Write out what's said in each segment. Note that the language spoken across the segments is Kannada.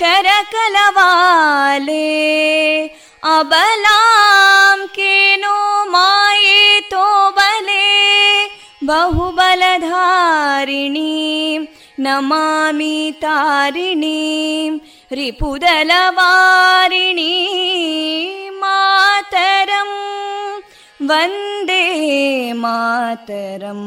कलकल निनाद कराले कोटि कोटि भुजैदृता करकलवाले अबलां केनो मायेतो बले बहुबलधारिणीं नमामि तारिणीं रिपुदलवारिणी मातरं वन्दे मातरम्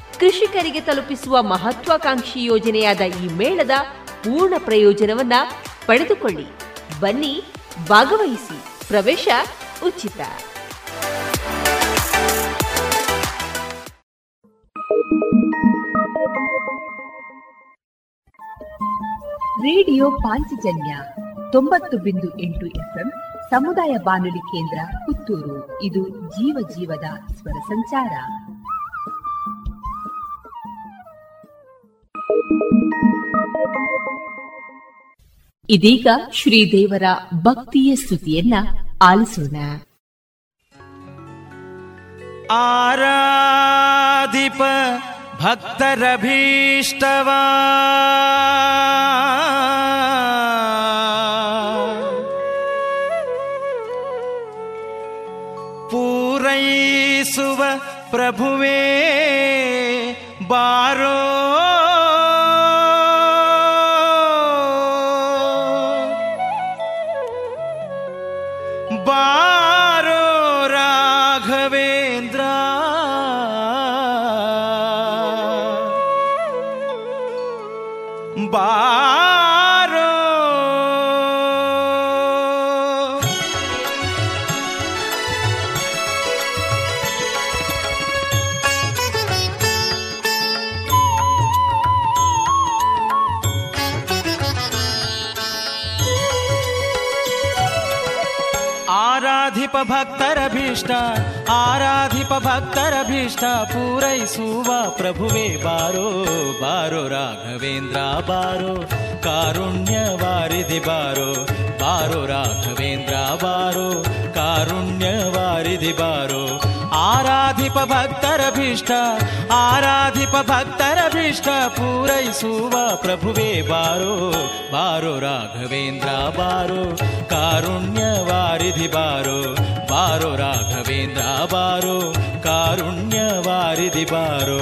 ಕೃಷಿಕರಿಗೆ ತಲುಪಿಸುವ ಮಹತ್ವಾಕಾಂಕ್ಷಿ ಯೋಜನೆಯಾದ ಈ ಮೇಳದ ಪೂರ್ಣ ಪ್ರಯೋಜನವನ್ನ ಪಡೆದುಕೊಳ್ಳಿ. ಬನ್ನಿ, ಭಾಗವಹಿಸಿ. ಪ್ರವೇಶ ಉಚಿತ. ರೇಡಿಯೋ ಪಾಂಚಜನ್ಯ ತೊಂಬತ್ತು ಬಿಂದು ಎಂಟು ಎಫ್ಎಂ ಸಮುದಾಯ ಬಾನುಲಿ ಕೇಂದ್ರ ಪುತ್ತೂರು. ಇದು ಜೀವ ಜೀವದ ಸ್ವರ ಸಂಚಾರ. ಇದೀಗ ಶ್ರೀದೇವರ ಭಕ್ತಿಯ ಸ್ತುತಿಯನ್ನ ಆಲಿಸೋಣ. ಆರಾಧಿಪ ಭಕ್ತರಭೀಷ್ಟವಾ. ಪೂರೈಸುವ ಪ್ರಭುವೇ ಬಾರೋ आराधिप भक्तरीष्ट आराधिप भक्तर अभिष्ट प्रभुवे बारो बारो राघवेन्द्र बारो कारुण्यवारिधि बारो बारो राघवेन्द्र बारो कारुण्यवारिधि बारो ಆರಾಧಿಪ ಭಕ್ತರಭೀಷ್ಟ ಆರಾಧಿಪ ಭಕ್ತರಭೀಷ್ಟ ಪೂರೈಸುವ ಪ್ರಭುವೇ ಬಾರೋ ಬಾರೋ ರಾಘವೇಂದ್ರ ಬಾರೋ ಕಾರುಣ್ಯ ವಾರಿಧಿ ಬಾರೋ ಬಾರೋ ರಾಘವೇಂದ್ರ ಬಾರೋ ಕಾರುಣ್ಯ ವಾರಿಧಿ ಬಾರೋ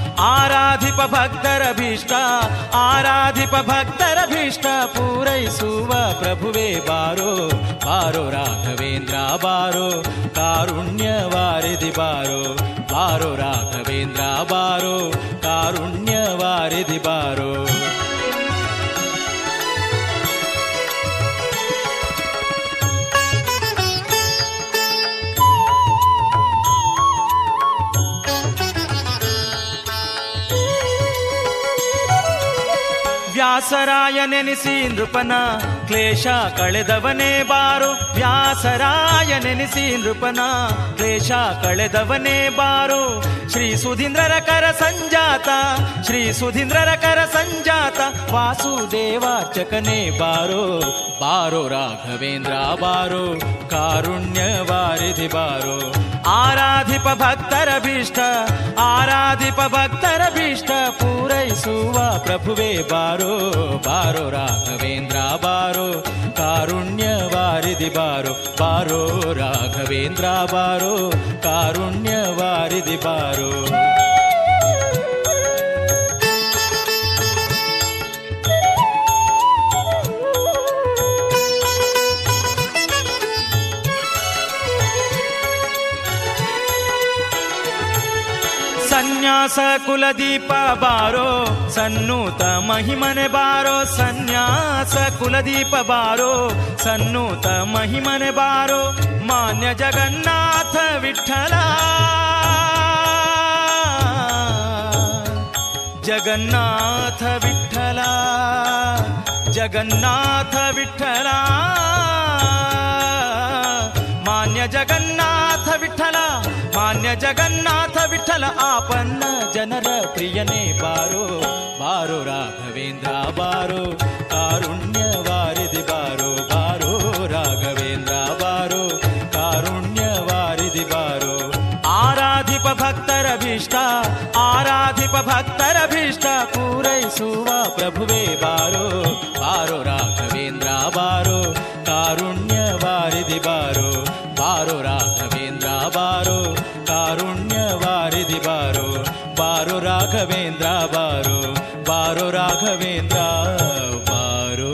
ಆರಾಧಿಪ ಭಕ್ತರ ಭೀಷ್ಟ ಆರಾಧಿಪ ಭಕ್ತರ ಭೀಷ್ಟ ಪೂರೈಸುವ ಪ್ರಭುವೇ ಬಾರೋ ಬಾರೋ ರಾಘವೇಂದ್ರ ಬಾರೋ ಕಾರುಣ್ಯ ವಾರಿಧಿ ಬಾರೋ ಬಾರೋ ರಾಘವೇಂದ್ರ ಬಾರೋ ಕಾರುಣ್ಯ ವಾರಿಧಿ ಬಾರೋ ವ್ಯಾಸರಾಯ ನೆನೆಸಿ ನೃಪನ ಕ್ಲೇಶ ಕಳೆದವನೇ ಬಾರೋ. ವ್ಯಾಸರಾಯ ನೆನೆಸಿ ನೃಪನ ಕ್ಲೇಶ ಕಳೆದವನೇ ಬಾರೋ. ಶ್ರೀ ಸುಧೀಂದ್ರರ ಕರ ಸಂಜಾತ, ಶ್ರೀ ಸುಧೀಂದ್ರರ ಕರ ಸಂಜಾತ ವಾಸುದೇವಾರ್ಚಕನೇ ಬಾರೋ. ಬಾರೋ ರಾಘವೇಂದ್ರ ಬಾರೋ ಕಾರುಣ್ಯ ವಾರಿಧಿ ಬಾರೋ. ಆರಾಧಿಪ ಭಕ್ತರ ಭೀಷ್ಟ ಆರಾಧಿಪ ಭಕ್ತರ ಭೀಷ್ಟ ಪೂರೈಸುವ ಪ್ರಭುವೇ ಬಾರೋ ಬಾರೋ ರಾಘವೇಂದ್ರ ಬಾರೋ ಕಾರುಣ್ಯ ವಾರಿಧಿ ಬಾರೋ ಬಾರೋ ರಾಘವೇಂದ್ರ ಬಾರೋ ಕಾರುಣ್ಯ ವಾರಿಧಿ ಬಾರೋ ಸನ್ಯಾಸ ಕುಲದೀಪ ಬಾರೋ ಸನ್ನೂತ ಮಹಿಮನೆ ಬಾರೋ ಸನ್ಯಾಸ ಕುಲದೀಪ ಬಾರೋ ಸನ್ನೂತ ಮಹಿಮನೆ ಬಾರೋ ಮಾನ್ಯ ಜಗನ್ನಾಥ ವಿಠಲ ಜಗನ್ನಾಥ ವಿಠಲ ಜಗನ್ನಾಥ ವಿಠಲ ಮಾನ್ಯ ಜಗನ್ನಾಥ ವಿಠಲ ಮಾನ್ಯ ಜಗನ್ನಾಥ ವಿಠಲ ಆಪನ್ನ ಜನರ ಪ್ರಿಯನೇ ಬಾರೋ ಬಾರೋ ರಾಘವೇಂದ್ರ ಬಾರೋ. ಬಾರೋ ರಾಘವೇಂದ್ರ ಬಾರೋ ಬಾರೋ ರಾಘವೇಂದ್ರ ಬಾರೋ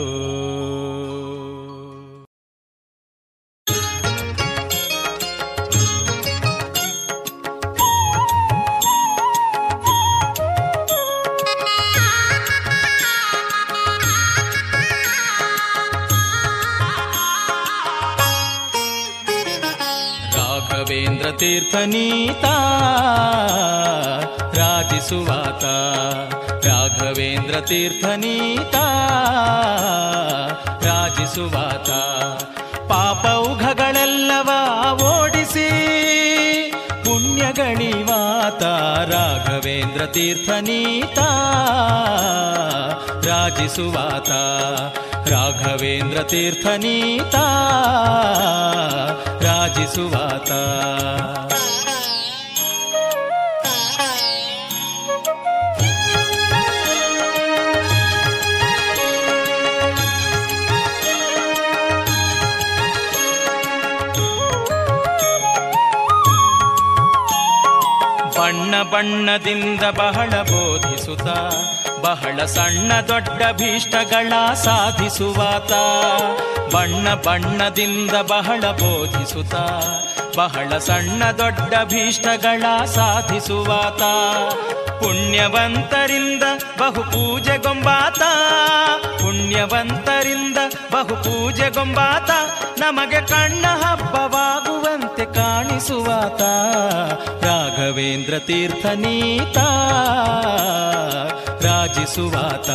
ರಾಘವೇಂದ್ರ ರಾಜಿಸುವಾತ ರಾಘವೇಂದ್ರ ತೀರ್ಥನೀತ ರಾಜಿಸುವಾತ ಪಾಪೌಘಗಳೆಲ್ಲವ ಓಡಿಸಿ ಪುಣ್ಯಗಣಿವಾತ ರಾಘವೇಂದ್ರ ತೀರ್ಥನೀತ ರಾಜಿಸುವಾತ ರಾಘವೇಂದ್ರ ತೀರ್ಥನೀತ ರಾಜಿಸುವಾತ ಬಣ್ಣ ಬಣ್ಣದಿಂದ ಬಹಳ ಬೋಧಿಸುತ್ತ ಬಹಳ ಸಣ್ಣ ದೊಡ್ಡ ಭೀಷ್ಟಗಳ ಸಾಧಿಸುವಾತ. ಬಣ್ಣ ಬಣ್ಣದಿಂದ ಬಹಳ ಬೋಧಿಸುತ್ತ ಬಹಳ ಸಣ್ಣ ದೊಡ್ಡ ಭೀಷ್ಟಗಳ ಸಾಧಿಸುವಾತ. ಪುಣ್ಯವಂತರಿಂದ ಬಹು ಪೂಜೆಗೊಂಬಾತ ಪುಣ್ಯವಂತರಿಂದ ಬಹು ಪೂಜೆಗೊಂಬಾತ ನಮಗೆ ಕಣ್ಣ ಹಬ್ಬವಾಗುವಂತೆ ಕಾಣಿಸುವಾತ ರಾಘವೇಂದ್ರ ತೀರ್ಥನೀತ ರಾಜಿಸುವಾತ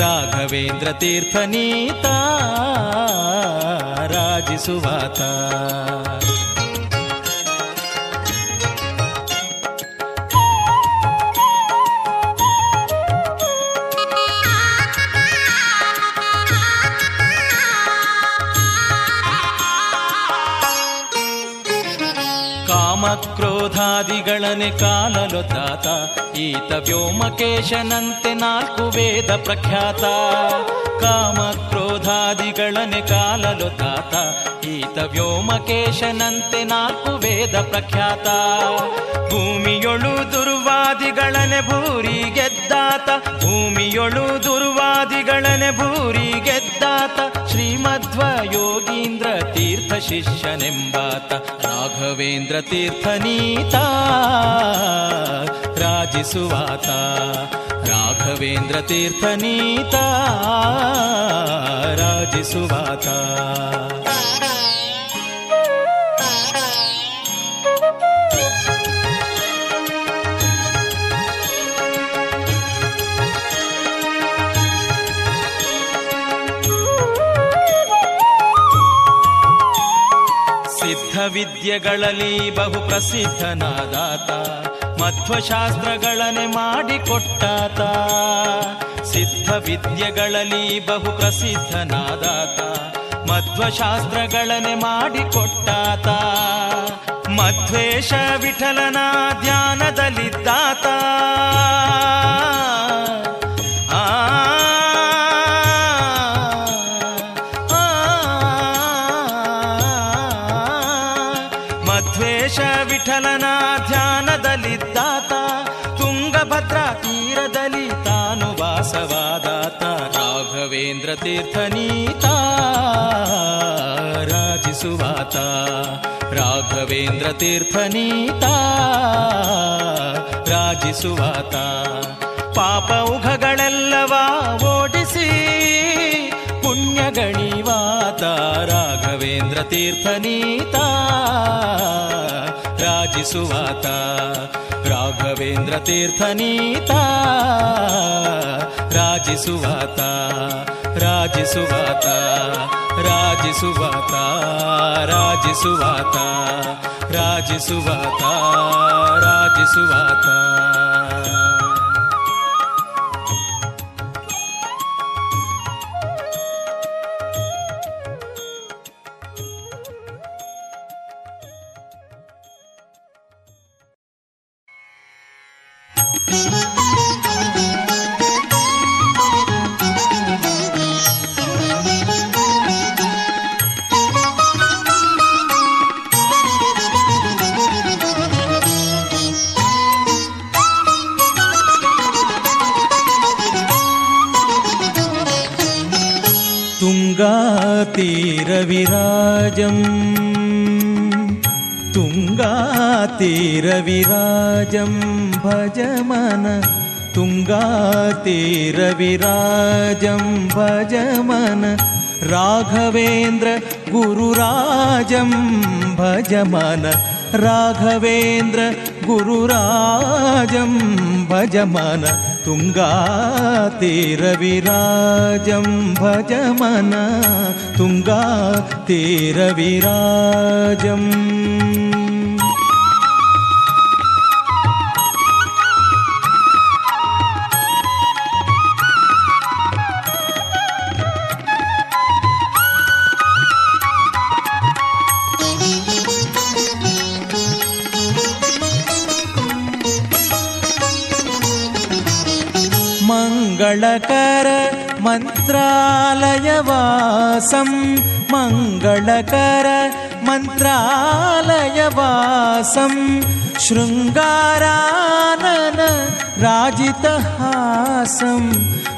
ರಾಘವೇಂದ್ರ ತೀರ್ಥನೀತ ರಾಜಿಸುವಾತ ಕಾಮಕ್ರೋಧಾದಿಗಳನೆ ತಾತ ಈತ ವ್ಯೋಮಕೇಶನಂತೆ ನಾಲ್ಕು ವೇದ ಪ್ರಖ್ಯಾತ. ಕಾಮಕ್ರೋಧಾದಿಗಳನೆ ಕಾಲಲೊದ್ದಾತ ಈತ ವ್ಯೋಮಕೇಶನಂತೆ ನಾಲ್ಕು ವೇದ ಪ್ರಖ್ಯಾತ. ಭೂಮಿಯೊಳು ದುರ್ವಾದಿಗಳನೆ ಭೂರಿ ಗೆದ್ದಾತ. ಭೂಮಿಯೊಳು ದುರ್ವಾದಿಗಳನೆ ಭೂರಿ ಗೆದ್ದಾತ. ಶ್ರೀಮಧ್ವ ಯೋಗೀಂದ್ರ ತೀರ್ಥ ಶಿಷ್ಯನೆಂಬಾತ. ರಾಘವೇಂದ್ರ ತೀರ್ಥನೀತ ರಾಜಿಸುವಾತ. ರಾಘವೇಂದ್ರ ತೀರ್ಥನೀತ ರಾಜಿಸುವಾತ. ವಿದ್ಯೆಗಳಲ್ಲಿ ಬಹು ಪ್ರಸಿದ್ಧನಾದಾತ ಮಧ್ವಶಾಸ್ತ್ರಗಳನೆ ಮಾಡಿಕೊಟ್ಟಾತ. ಸಿದ್ಧ ವಿದ್ಯೆಗಳಲ್ಲಿ ಬಹು ಪ್ರಸಿದ್ಧನಾದಾತ ಮಧ್ವಶಾಸ್ತ್ರಗಳನೆ ಮಾಡಿಕೊಟ್ಟಾತ. ಮಧ್ವೇಶ ವಿಠಲನ ಧ್ಯಾನದಲ್ಲಿದ್ದಾತ. ತೀರ್ಥನೀತ, ರಾಜಿಸುವಾತ. ರಾಘವೇಂದ್ರ ತೀರ್ಥನೀತ, ರಾಜಿಸುವಾತ. ಪಾಪ ಉಘಗಳೆಲ್ಲವ ಓಡಿಸಿ ಪುಣ್ಯ ಗಣಿವಾತ ರಾಘವೇಂದ್ರ ತೀರ್ಥನೀತ, ರಾಜಿಸುವಾತ. ರಾಘವೇಂದ್ರ ತೀರ್ಥನೀತ, ರಾಜಿಸುವಾತ. ರಾಜಿಸುವಾತ ರಾಜಿಸುವಾತ ರಾಜಿಸುವಾತ ರಾಜಿಸುವಾತ ರಾಜಿಸುವಾತ. भज मन तुङ्गातीरविराजं भज मन राघवेन्द्र गुरुराजं भज मन राघवेन्द्र गुरुराजं भज मन तुङ्गातीरविराजं भज मन तुङ्गातीरविराजम् मन्त्रालयवासं मङ्गलकर मन्त्रालयवासं शृङ्गारानन राजितहासं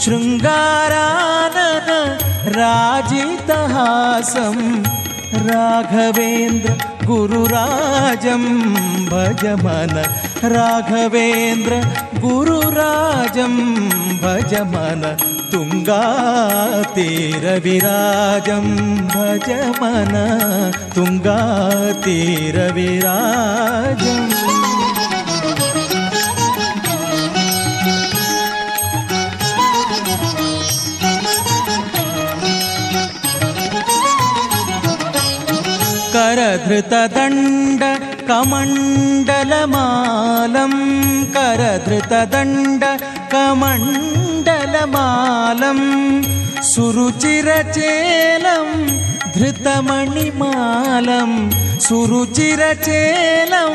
शृङ्गारानन राजितहासं राघवेन्द्र गुरुराजं भज मन राघवेन्द्र गुरुराजं भज मन तुंगा तीर तुङ्गातीरविराजं भज मन तुङ्गातीरविराजम् करधृतदण्ड कमण्डलमालं करधृतदण्ड कमण्डलमालं सुरुचिरचेलं धृतमणिमालं सुरुचिरचेलं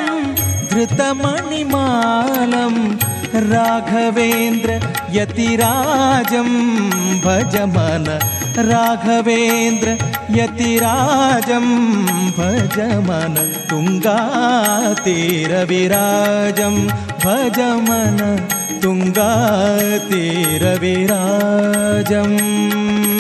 धृतमणिमालं राघवेन्द्र यतिराजं भज मन। राघवेन्द्र यतिराजं भज मन। तुङ्गातीरविराजं भज मन। तुङ्गातीरविराजम्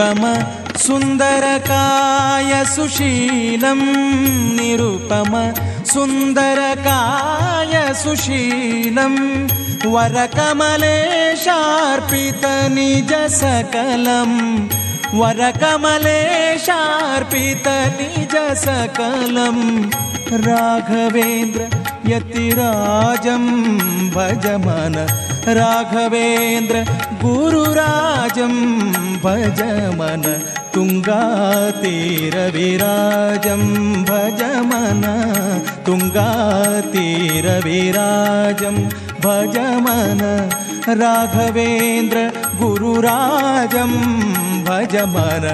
निरुपम सुन्दरकाय सुशीलं निरुपम सुन्दरकाय सुशीलं वरकमलेशार्पितनिजसकलं वरकमलेशार्पितनिजसकलं राघवेन्द्र यतिराजं भज मन राघवेन्द्र गुरुराजं भज मन तुङ्गातीरविराजं भज मन तुङ्गातीरविराजं भज मन राघवेन्द्र गुरुराजं भज मन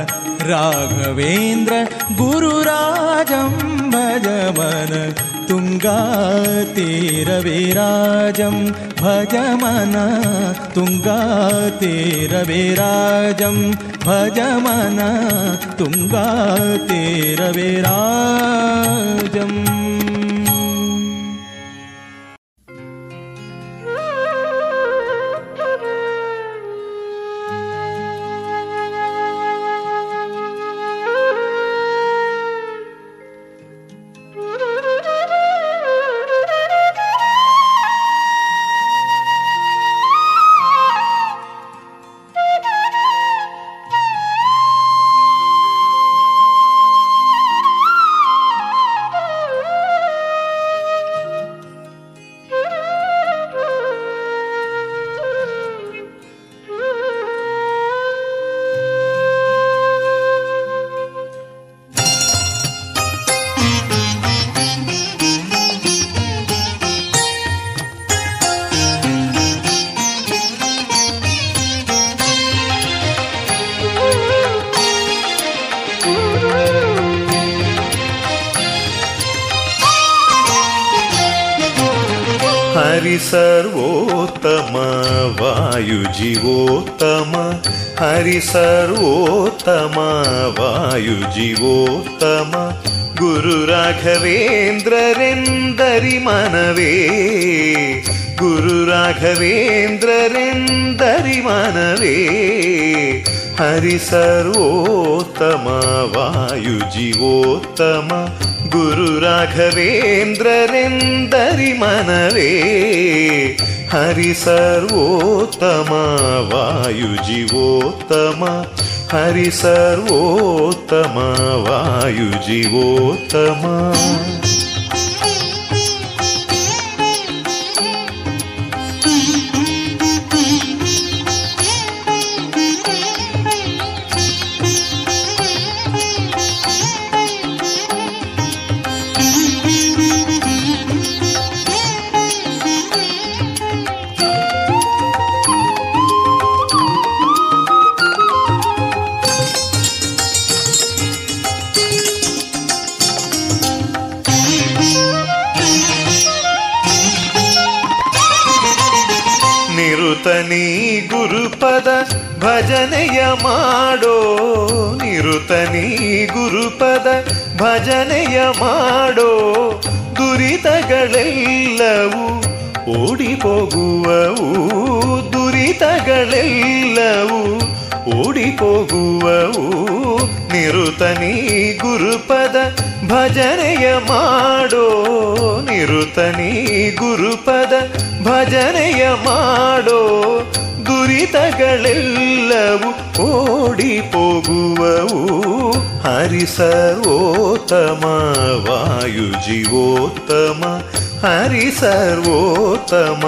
राघवेन्द्र गुरुराजं भज मन तुङ्गातीरविराजं भज मन। तुङ्गातीरविराजं भज मन। तुङ्गातीरविराजम् वायुजीवोत्तम हरि सर्वोत्तम वायुजीवोत्तम गुरुराघवेन्द्ररेन्दरि मनवे गुरुराघवेन्द्ररेन्दरि मनवे हरि सर्वोत्तम वायुजीवोत्तम गुरुराघवेन्द्ररेन्दरि मनवे हरि सर्वोत्तम वायुजीवोत्तम हरि सर्वोत्तम वायुजीवोत्तम ಭಜನೆಯ ಮಾಡೋ ನಿರುತನಿ ಗುರುಪದ ಭಜನೆಯ ಮಾಡೋ ದುರಿತಗಳೆಲ್ಲವೂ ಓಡಿ ಹೋಗುವವು, ದುರಿತಗಳೆಲ್ಲವೂ ಓಡಿ ಹೋಗುವವು. ನಿರುತನಿ ಗುರುಪದ ಭಜನೆಯ ಮಾಡೋ ನಿರುತನಿ ಗುರುಪದ ಭಜನೆಯ ಮಾಡೋ ದುರಿತಗಳೆಲ್ಲವೂ ಓಡಿ ಹೋಗುವವು. ಹರಿ ಸರ್ವೋತ್ತಮ ವಾಯು ಜೀವೋತ್ತಮ ಹರಿ ಸರ್ವೋತ್ತಮ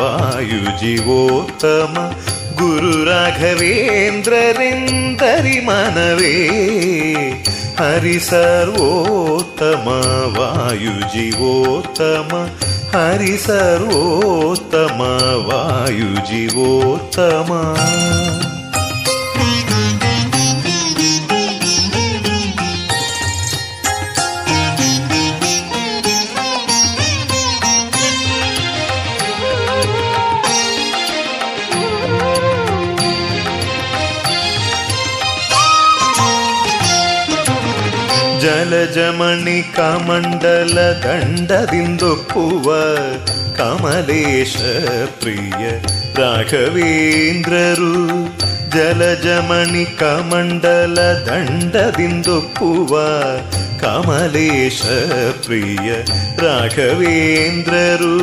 ವಾಯು ಜೀವೋತ್ತಮ ಗುರು ರಾಘವೇಂದ್ರರೆಂದರಿ ಮನವೇ. ಹರಿ ಸರ್ವೋತ್ತಮ ವಾಯು ಜೀವೋತ್ತಮ हरिसर्वोत्तमवायुजीवोत्तम ವಾಯು ಜೀವೋತ್ತಮ ಜಲಜಮಣಿ ಕಮಂಡಲ ದಂಡದಿಂದೊಪ್ಪುವ ಕಮಲೇಶ ಪ್ರಿಯ ರಾಘವೇಂದ್ರರು ಜಲಜಮಣಿ ಕಮಂಡಲ ದಂಡದಿಂದೊಪ್ಪುವ ಕಮಲೇಶ ಪ್ರಿಯ ರಾಘವೇಂದ್ರರು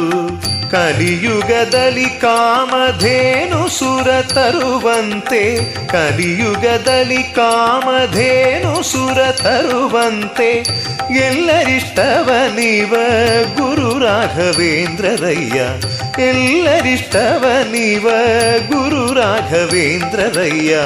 ಕಲಿಯುಗದಲ್ಲಿ ಕಾಮಧೇನು ಸುರ ತರುವಂತೆ ಕಲಿಯುಗದಲ್ಲಿ ಕಾಮಧೇನು ಸುರ ತರುವಂತೆ ಎಲ್ಲರಿಷ್ಟವನಿವ ಗುರು ರಾಘವೇಂದ್ರರಯ್ಯ ಎಲ್ಲರಿಷ್ಟವ ನೀವ ಗುರು ರಾಘವೇಂದ್ರರಯ್ಯ.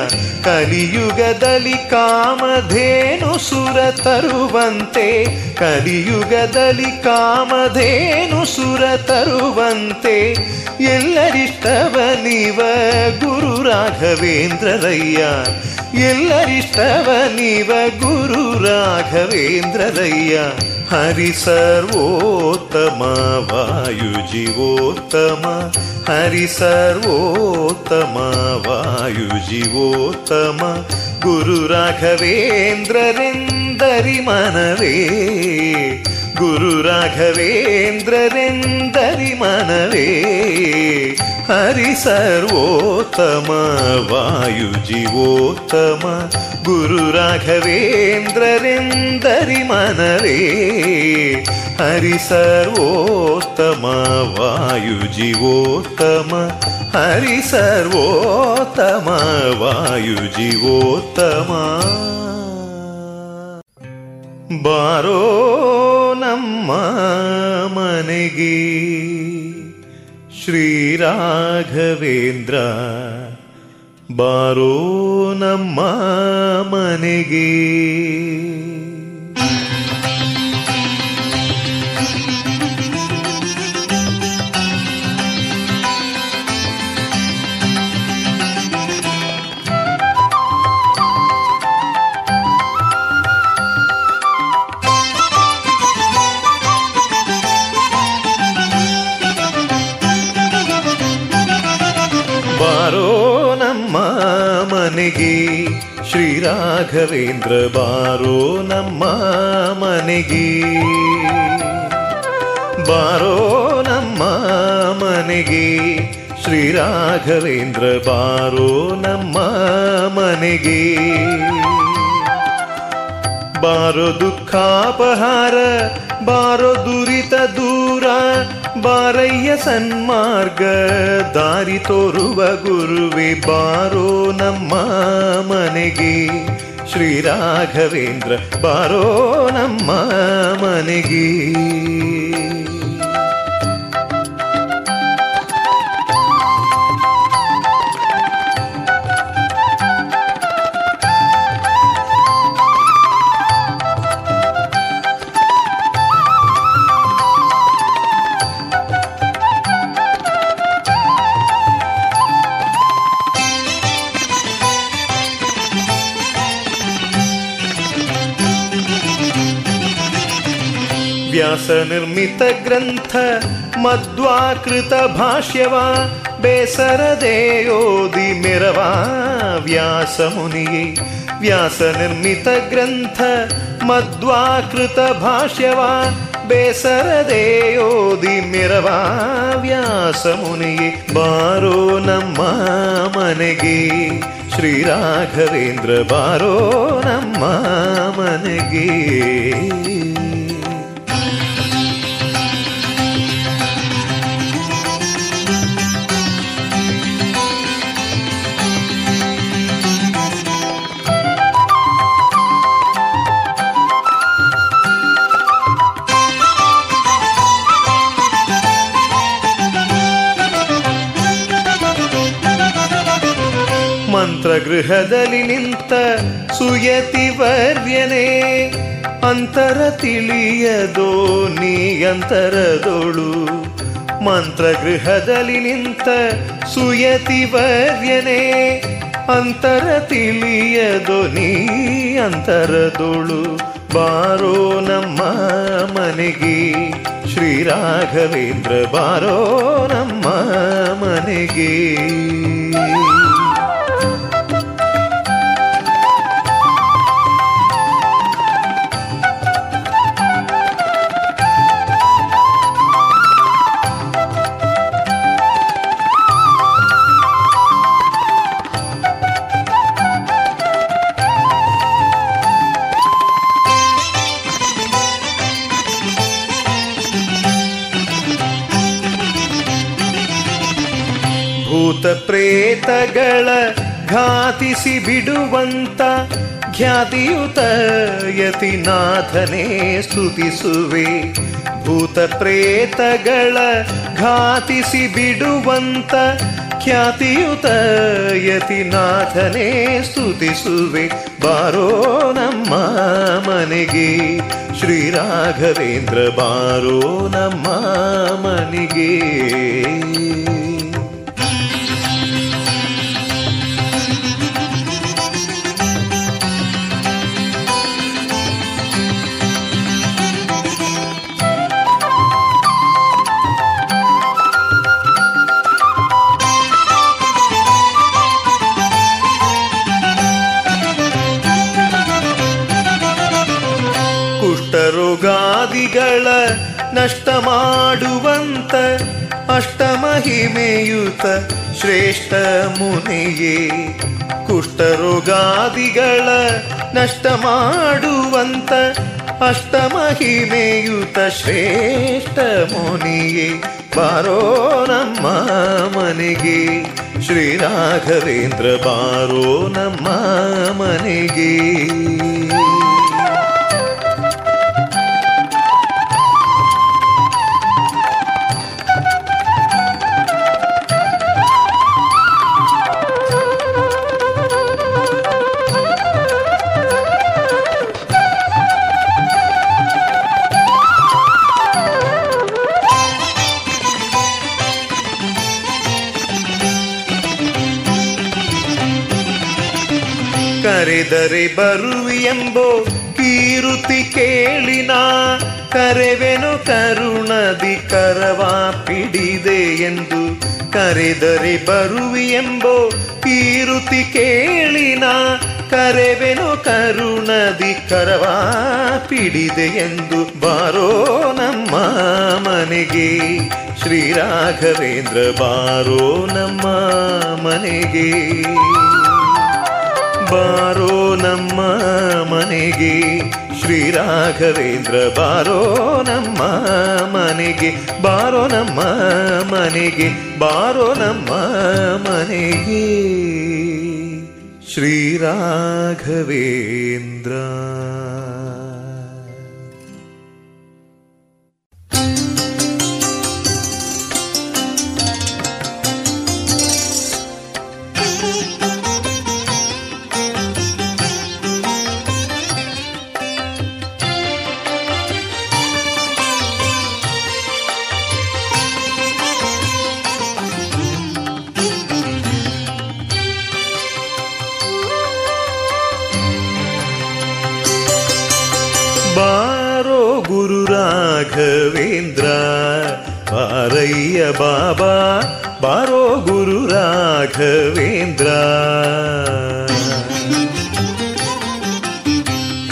ಕಲಿಯುಗದಲ್ಲಿ ಕಾಮಧೇನು ಸುರ ತರುವಂತೆ, ಕಲಿಯುಗದಲ್ಲಿ ಕಾಮಧೇನು ಸುರ ತರುವಂತೆ ಎಲ್ಲರಿಷ್ಟವ ನೀವ ಗುರು ರಾಘವೇಂದ್ರರಯ್ಯ. ಎಲ್ಲರಿಷ್ಟವ ನೀವ ಗುರು ರಾಘವೇಂದ್ರರಯ್ಯ. हरि सर्वोत्तम वायुजीवोत्तम हरि सर्वोत्तम वायुजीवोत्तम गुरुराघवेन्द्रेन्दरि मनवे குரு ராகவேந்திரரெந்தரி மனவே ஹரி சர்வோத்தம வாயு ஜீவோத்தம. குரு ராகவேந்திரரெந்தரி மனவே ஹரி சர்வோத்தம வாயு ஜீவோத்தம. ஹரி சர்வோத்தம வாயு ஜீவோத்தமா. ಬಾರೋ ನಮ್ಮ ಮನೆಗೆ ಶ್ರೀರಾಘವೇಂದ್ರ ಬಾರೋ ನಮ್ಮ ಮನೆಗೆ ಶ್ರೀರಾಘವೇಂದ್ರ ಬಾರೋ ನಮ್ಮ ಮನೆಗೆ. ಬಾರೋ ನಮ್ಮ ಮನೆಗೆ. ಶ್ರೀ ರಾಘವೇಂದ್ರ ಬಾರೋ ನಮ್ಮ ಮನೆಗೆ. ಬಾರೋ ದುಃಖಾಪಹಾರ, ಬಾರೋ ದುರಿತ ದೂರ, ಬಾರಯ್ಯ ಸನ್ಮಾರ್ಗ, ದಾರಿ ತೋರುವ ಗುರುವೆ, ಬಾರೋ ನಮ್ಮ ಮನೆಗೆ. ಶ್ರೀರಾಘವೇಂದ್ರ, ಬಾರೋ ನಮ್ಮ ಮನೆಗೆ. ವ್ಯಾಸ ನಿರ್ಮಿತ ಗ್ರಂಥ ಮಧ್ವಾಕೃತ ಭಾಷ್ಯವ ಬೇಸರದೆ ಓದಿ ಮೆರವಾ ವ್ಯಾಸ ಮುನಿಯೇ ಬಾರೋ ನಮ್ಮ ಮನೆಗೆ ಶ್ರೀರಾಘವೇಂದ್ರ ಬಾರೋ ನಮ್ಮ ಮನೆಗೆ ಮಂತ್ರಗೃಹದಲ್ಲಿ ನಿಂತ ಸುಯತಿ ವರ್ಯನೇ, ಅಂತರ ತಿಳಿಯದೋ ನೀ ಅಂತರದೋಳು. ಮಂತ್ರಗೃಹದಲ್ಲಿ ನಿಂತ ಸುಯತಿ ವರ್ಯನೇ, ಅಂತರ ತಿಳಿಯದೋ ನೀ ಅಂತರದೋಳು. ಬಾರೋ ನಮ್ಮ ಮನೆಗೆ ಶ್ರೀರಾಘವೇಂದ್ರ ಬಾರೋ ನಮ್ಮ ಮನೆಗೆ. ಭೂತ ಪ್ರೇತಗಳ ಘಾತಿಸಿ ಬಿಡುವಂತ ಖ್ಯಾತಿಯುತ ಯತಿನಾಥನೇ ಸ್ತುತಿಸುವೆ. ಭೂತ ಪ್ರೇತಗಳ ಘಾತಿಸಿ ಬಿಡುವಂತ ಖ್ಯಾತಿಯುತ ಯತಿನಾಥನೇ ಸ್ತುತಿಸುವೆ. ಬಾರೋ ನಮ್ಮ ಮನೆಗೆ ಶ್ರೀರಾಘವೇಂದ್ರ ಬಾರೋ ನಮ್ಮ ಮನೆಗೆ. ಅಷ್ಟಮಹಿಮೆಯುತ ಶ್ರೇಷ್ಠ ಮುನಿಯೇ, ಕುಷ್ಠರೋಗಾದಿಗಳ ನಷ್ಟ ಮಾಡುವಂತ ಅಷ್ಟಮಹಿಮೆಯುತ ಶ್ರೇಷ್ಠ ಮುನಿಯೇ, ಬಾರೋ ನಮ್ಮ ಮನೆಗೆ. ಶ್ರೀ ರಾಘವೇಂದ್ರ ಬಾರೋ ನಮ್ಮ ಮನೆಗೆ. ಕರೆದರೆ ಬರುವಿಯೆಂಬೋ ಕೀರುತಿ ಕೇಳಿನ, ಕರೆವೆನು ಕರುಣದಿ ಕರವಾ ಪಿಡಿದೆ ಎಂದು. ಕರೆದರೆ ಬರುವಿಯೆಂಬೋ ಕೀರುತಿ ಕೇಳಿನ, ಕರೆವೆನು ಕರುಣದಿ ಕರವಾ ಪಿಡಿದೆ ಎಂದು. ಬಾರೋ ನಮ್ಮ ಮನೆಗೆ, ಶ್ರೀ ರಾಘವೇಂದ್ರ ಬಾರೋ ನಮ್ಮ ಮನೆಗೆ. ಬಾರೋ ನಮ್ಮ ಮನೆಗೆ. ಶ್ರೀ ರಾಘವೇಂದ್ರ ಬಾರೋ ನಮ್ಮ ಮನೆಗೆ. ಬಾರೋ ನಮ್ಮ ಮನೆಗೆ. ಬಾರೋ ನಮ್ಮ ಮನೆಗೆ. ಶ್ರೀ ಬಾಬಾ, ಬಾರೋ ಗುರು ರಾಘವೇಂದ್ರ.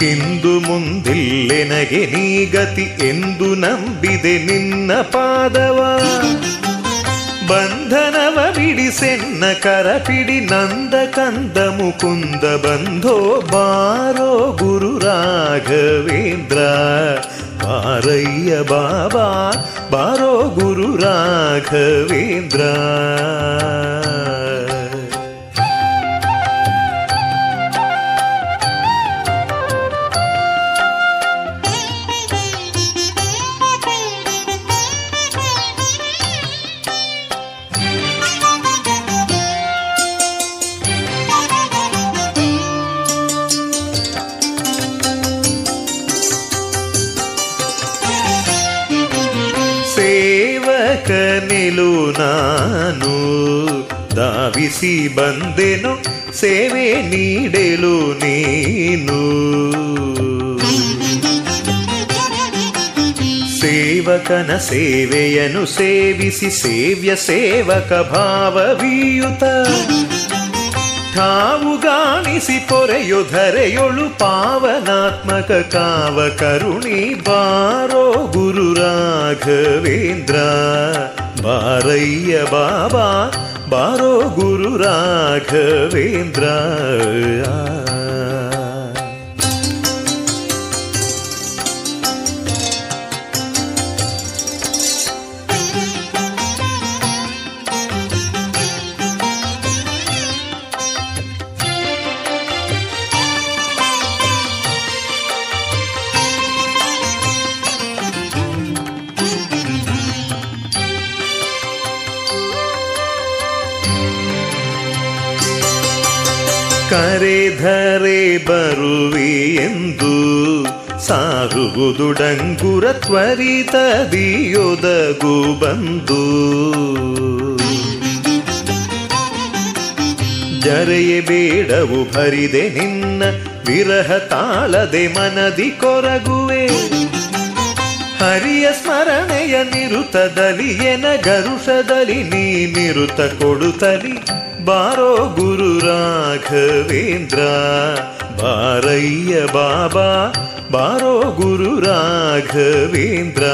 ಇಂದು ಮುಂದಿಲ್ಲೆನಗೆ ನೀ ಗತಿ ಎಂದು ನಂಬಿದೆ ನಿನ್ನ ಪಾದವ. ಬಂಧನವ ಬಿಡಿಸೆನ್ನ ಕರಪಿಡಿ ನಂದ ಕಂದ ಮುಕುಂದ ಬಂಧೋ, ಬಾರೋ ಗುರು ರಾಘವೇಂದ್ರ. ಬಾರಯ್ಯ ಬಾಬಾ ಬಾರೋ ಗುರು ರಾಘವೇಂದ್ರ ಧಾವಿಸಿ ಬಂದೆನು ಸೇವೆ ನೀಡೆಲು ನೀನು ಸೇವಕನ ಸೇವೆಯನ್ನು ಸೇವಿಸಿ ಸೇವ್ಯ ಸೇವಕ ಭಾವವೀಯುತ ಠಾವು ಗಾಣಿಸಿ ಪೊರೆಯು ಧರೆಯೊಳು ಪಾವನಾತ್ಮಕ ಕಾವ ಕರುಣಿ ಬಾರೋ ಗುರು ರಾಘವೇಂದ್ರ ಬಾರಯ್ಯ ಬಾಬಾ बारो गुरु राघवेन्द्र। ಕರೆಧರೆ ಬರುವಿ ಎಂದು ಸಾರುವುದು ಡಂಗುರ ತ್ವರಿತದಿಯೊದಗು ಬಂದು. ಜರೆಯೇ ಬೇಡವು ಭರಿದೆ ನಿನ್ನ ವಿರಹ ತಾಳದೆ ಮನದಿ ಕೊರಗುವೆ. ಹರಿಯ ಸ್ಮರಣೆಯ ನಿರುತದಲ್ಲಿ ಎನ ಗರುಷದಲ್ಲಿ ನೀ ನಿರುತ ಕೊಡುತ್ತಲಿ. ಬಾರೋ ಗುರು ರಾಘವೇಂದ್ರ ಬಾರಯ್ಯ ಬಾಬಾ ಬಾರೋ ಗುರು ರಾಘವೇಂದ್ರ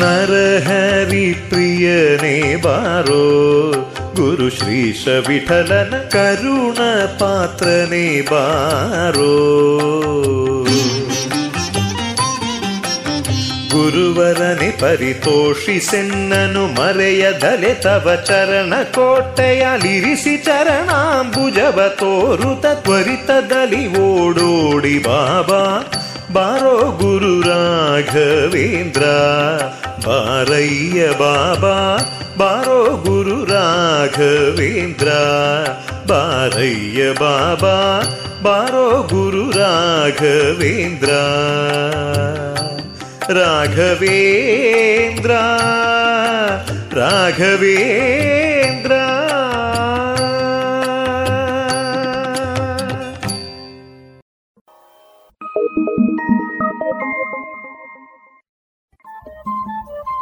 ನರಹರಿ ಪ್ರಿಯನೇ ಬಾರೋ, ಗುರು ಶ್ರೀಶ ವಿಠಲನ ಕರುಣ ಪಾತ್ರನೇ ಬಾರೋ. ಗುರುವರನೆ ಪರಿತೋಷಿಸೆನ್ನನು ಮರೆಯದಲೆ ತವ ಚರಣ ಕೋಟೆಯಲಿರಿಸಿ ಚರಣಾಂಬುಜವ ತೋರುತ ತ್ವರಿತದಲ್ಲಿ ಓಡೋಡಿ ಬಾಬಾ, ಬಾರೋ ಗುರು ರಾಘವೇಂದ್ರ. ಬಾರಯ್ಯ ಬಾಬಾ ಬಾರೋ ಗುರು ರಾಘವೇಂದ್ರ ಬಾರಯ್ಯ ಬಾಬಾ ಬಾರೋ ಗುರು ರಾಘವೇಂದ್ರ ರಾಘವೇಂದ್ರ ರಾಘವೇಂದ್ರ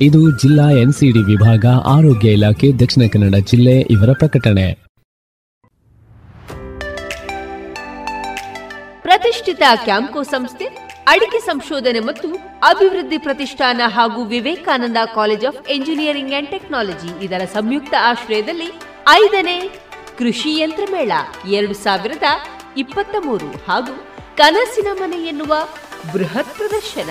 ಇದು ಜಿಲ್ಲಾ ಎನ್ಸಿಡಿ ವಿಭಾಗ ಆರೋಗ್ಯ ಇಲಾಖೆ ದಕ್ಷಿಣ ಕನ್ನಡ ಜಿಲ್ಲೆ ಇವರ ಪ್ರಕಟಣೆ. ಪ್ರತಿಷ್ಠಿತ ಕ್ಯಾಂಕೋ ಸಂಸ್ಥೆ, ಅಡಿಕೆ ಸಂಶೋಧನೆ ಮತ್ತು ಅಭಿವೃದ್ಧಿ ಪ್ರತಿಷ್ಠಾನ ಹಾಗೂ Vivekananda college of engineering and technology ಇದರ ಸಂಯುಕ್ತ ಆಶ್ರಯದಲ್ಲಿ ಐದನೇ ಕೃಷಿ ಯಂತ್ರ ಮೇಳ ಎರಡು ಸಾವಿರದ ಇಪ್ಪತ್ತ ಮೂರು ಹಾಗೂ ಕನಸಿನ ಮನೆ ಎನ್ನುವ ಬೃಹತ್ ಪ್ರದರ್ಶನ.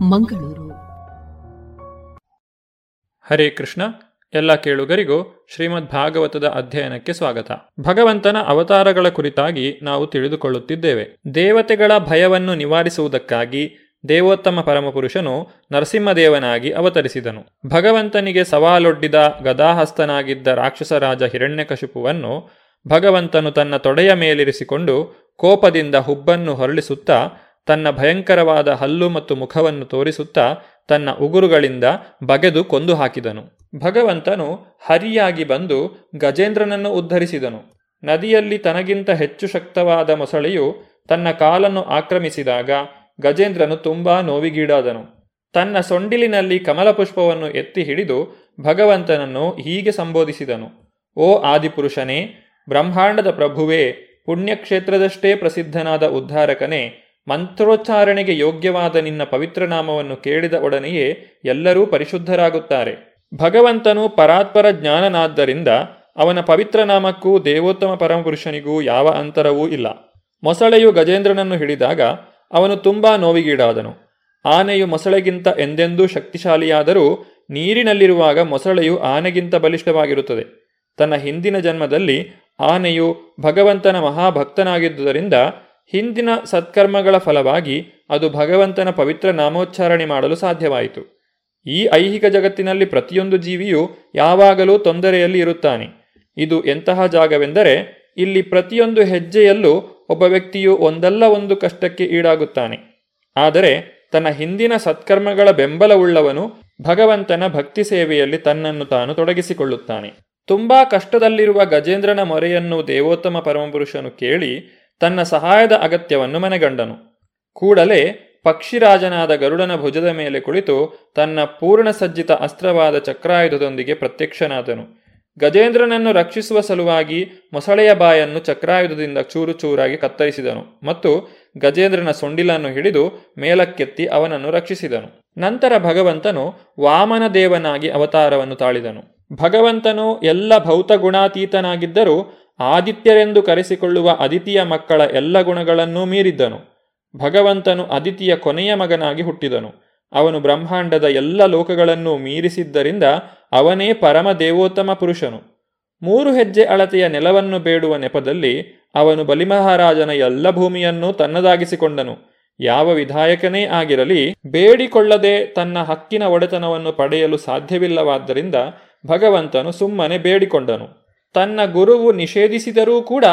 ಮಂಗಳೂರು. ಹರೇ ಕೃಷ್ಣ, ಎಲ್ಲ ಕೇಳುಗರಿಗೂ ಶ್ರೀಮದ್ ಭಾಗವತದ ಅಧ್ಯಯನಕ್ಕೆ ಸ್ವಾಗತ. ಭಗವಂತನ ಅವತಾರಗಳ ಕುರಿತಾಗಿ ನಾವು ತಿಳಿದುಕೊಳ್ಳುತ್ತಿದ್ದೇವೆ. ದೇವತೆಗಳ ಭಯವನ್ನು ನಿವಾರಿಸುವುದಕ್ಕಾಗಿ ದೇವೋತ್ತಮ ಪರಮಪುರುಷನು ನರಸಿಂಹದೇವನಾಗಿ ಅವತರಿಸಿದನು. ಭಗವಂತನಿಗೆ ಸವಾಲೊಡ್ಡಿದ ಗದಾಹಸ್ತನಾಗಿದ್ದ ರಾಕ್ಷಸರಾಜ ಹಿರಣ್ಯಕಶಿಪುವನ್ನು ಭಗವಂತನು ತನ್ನ ತೊಡೆಯ ಮೇಲಿರಿಸಿಕೊಂಡು ಕೋಪದಿಂದ ಹುಬ್ಬನ್ನು ಹೊರಳಿಸುತ್ತಾ ತನ್ನ ಭಯಂಕರವಾದ ಹಲ್ಲು ಮತ್ತು ಮುಖವನ್ನು ತೋರಿಸುತ್ತಾ ತನ್ನ ಉಗುರುಗಳಿಂದ ಬಗೆದು ಕೊಂದು ಹಾಕಿದನು. ಭಗವಂತನು ಹರಿಯಾಗಿ ಬಂದು ಗಜೇಂದ್ರನನ್ನು ಉದ್ಧರಿಸಿದನು. ನದಿಯಲ್ಲಿ ತನಗಿಂತ ಹೆಚ್ಚು ಶಕ್ತವಾದ ಮೊಸಳೆಯು ತನ್ನ ಕಾಲನ್ನು ಆಕ್ರಮಿಸಿದಾಗ ಗಜೇಂದ್ರನು ತುಂಬಾ ನೋವಿಗೀಡಾದನು. ತನ್ನ ಸೊಂಡಿಲಿನಲ್ಲಿ ಕಮಲಪುಷ್ಪವನ್ನು ಎತ್ತಿ ಹಿಡಿದು ಭಗವಂತನನ್ನು ಹೀಗೆ ಸಂಬೋಧಿಸಿದನು. ಓ ಆದಿಪುರುಷನೇ, ಬ್ರಹ್ಮಾಂಡದ ಪ್ರಭುವೇ, ಪುಣ್ಯಕ್ಷೇತ್ರದಷ್ಟೇ ಪ್ರಸಿದ್ಧನಾದ ಉದ್ಧಾರಕನೇ ಮಂತ್ರೋಚ್ಚಾರಣೆಗೆ ಯೋಗ್ಯವಾದ ನಿನ್ನ ಪವಿತ್ರ ನಾಮವನ್ನು ಕೇಳಿದ ಒಡನೆಯೇ ಎಲ್ಲರೂ ಪರಿಶುದ್ಧರಾಗುತ್ತಾರೆ. ಭಗವಂತನು ಪರಾತ್ಪರ ಜ್ಞಾನನಾದ್ದರಿಂದ ಅವನ ಪವಿತ್ರ ನಾಮಕ್ಕೂ ದೇವೋತ್ತಮ ಪರಮಪುರುಷನಿಗೂ ಯಾವ ಅಂತರವೂ ಇಲ್ಲ. ಮೊಸಳೆಯು ಗಜೇಂದ್ರನನ್ನು ಹಿಡಿದಾಗ ಅವನು ತುಂಬಾ ನೋವಿಗೀಡಾದನು. ಆನೆಯು ಮೊಸಳೆಗಿಂತ ಎಂದೆಂದೂ ಶಕ್ತಿಶಾಲಿಯಾದರೂ ನೀರಿನಲ್ಲಿರುವಾಗ ಮೊಸಳೆಯು ಆನೆಗಿಂತ ಬಲಿಷ್ಠವಾಗಿರುತ್ತದೆ. ತನ್ನ ಹಿಂದಿನ ಜನ್ಮದಲ್ಲಿ ಆನೆಯು ಭಗವಂತನ ಮಹಾಭಕ್ತನಾಗಿದ್ದುದರಿಂದ ಹಿಂದಿನ ಸತ್ಕರ್ಮಗಳ ಫಲವಾಗಿ ಅದು ಭಗವಂತನ ಪವಿತ್ರ ನಾಮೋಚ್ಚಾರಣೆ ಮಾಡಲು ಸಾಧ್ಯವಾಯಿತು. ಈ ಐಹಿಕ ಜಗತ್ತಿನಲ್ಲಿ ಪ್ರತಿಯೊಂದು ಜೀವಿಯು ಯಾವಾಗಲೂ ತೊಂದರೆಯಲ್ಲಿ ಇರುತ್ತಾನೆ. ಇದು ಎಂತಹ ಜಾಗವೆಂದರೆ, ಇಲ್ಲಿ ಪ್ರತಿಯೊಂದು ಹೆಜ್ಜೆಯಲ್ಲೂ ಒಬ್ಬ ವ್ಯಕ್ತಿಯು ಒಂದಲ್ಲ ಒಂದು ಕಷ್ಟಕ್ಕೆ ಈಡಾಗುತ್ತಾನೆ. ಆದರೆ, ತನ್ನ ಹಿಂದಿನ ಸತ್ಕರ್ಮಗಳ ಬೆಂಬಲವುಳ್ಳವನು ಭಗವಂತನ ಭಕ್ತಿ ಸೇವೆಯಲ್ಲಿ ತನ್ನನ್ನು ತಾನು ತೊಡಗಿಸಿಕೊಳ್ಳುತ್ತಾನೆ. ತುಂಬಾ ಕಷ್ಟದಲ್ಲಿರುವ ಗಜೇಂದ್ರನ ಮೊರೆಯನ್ನು ದೇವೋತ್ತಮ ಪರಮಪುರುಷನು ಕೇಳಿ ತನ್ನ ಸಹಾಯದ ಅಗತ್ಯವನ್ನು ಮನೆಗಂಡನು. ಕೂಡಲೇ ಪಕ್ಷಿರಾಜನಾದ ಗರುಡನ ಭುಜದ ಮೇಲೆ ಕುಳಿತು ತನ್ನ ಪೂರ್ಣ ಸಜ್ಜಿತ ಅಸ್ತ್ರವಾದ ಚಕ್ರಾಯುಧದೊಂದಿಗೆ ಪ್ರತ್ಯಕ್ಷನಾದನು. ಗಜೇಂದ್ರನನ್ನು ರಕ್ಷಿಸುವ ಸಲುವಾಗಿ ಮೊಸಳೆಯ ಬಾಯನ್ನು ಚಕ್ರಾಯುಧದಿಂದ ಚೂರು ಚೂರಾಗಿ ಕತ್ತರಿಸಿದನು ಮತ್ತು ಗಜೇಂದ್ರನ ಸೊಂಡಿಲನ್ನು ಹಿಡಿದು ಮೇಲಕ್ಕೆತ್ತಿ ಅವನನ್ನು ರಕ್ಷಿಸಿದನು. ನಂತರ ಭಗವಂತನು ವಾಮನ ದೇವನಾಗಿ ಅವತಾರವನ್ನು ತಾಳಿದನು. ಭಗವಂತನು ಎಲ್ಲ ಭೌತ ಗುಣಾತೀತನಾಗಿದ್ದರೂ ಆದಿತ್ಯರೆಂದು ಕರೆಸಿಕೊಳ್ಳುವ ಅದಿತಿಯ ಮಕ್ಕಳ ಎಲ್ಲ ಗುಣಗಳನ್ನೂ ಮೀರಿದ್ದನು. ಭಗವಂತನು ಅದಿತಿಯ ಕೊನೆಯ ಮಗನಾಗಿ ಹುಟ್ಟಿದನು. ಅವನು ಬ್ರಹ್ಮಾಂಡದ ಎಲ್ಲ ಲೋಕಗಳನ್ನು ಮೀರಿಸಿದ್ದರಿಂದ ಅವನೇ ಪರಮ ದೇವೋತ್ತಮ ಪುರುಷನು. ಮೂರು ಹೆಜ್ಜೆ ಅಳತೆಯ ನೆಲವನ್ನು ಬೇಡುವ ನೆಪದಲ್ಲಿ ಅವನು ಬಲಿಮಹಾರಾಜನ ಎಲ್ಲ ಭೂಮಿಯನ್ನು ತನ್ನದಾಗಿಸಿಕೊಂಡನು. ಯಾವ ವಿಧಾಯಕನೇ ಆಗಿರಲಿ, ಬೇಡಿಕೊಳ್ಳದೆ ತನ್ನ ಹಕ್ಕಿನ ಒಡೆತನವನ್ನು ಪಡೆಯಲು ಸಾಧ್ಯವಿಲ್ಲವಾದ್ದರಿಂದ ಭಗವಂತನು ಸುಮ್ಮನೆ ಬೇಡಿಕೊಂಡನು. ತನ್ನ ಗುರುವು ನಿಷೇಧಿಸಿದರೂ ಕೂಡ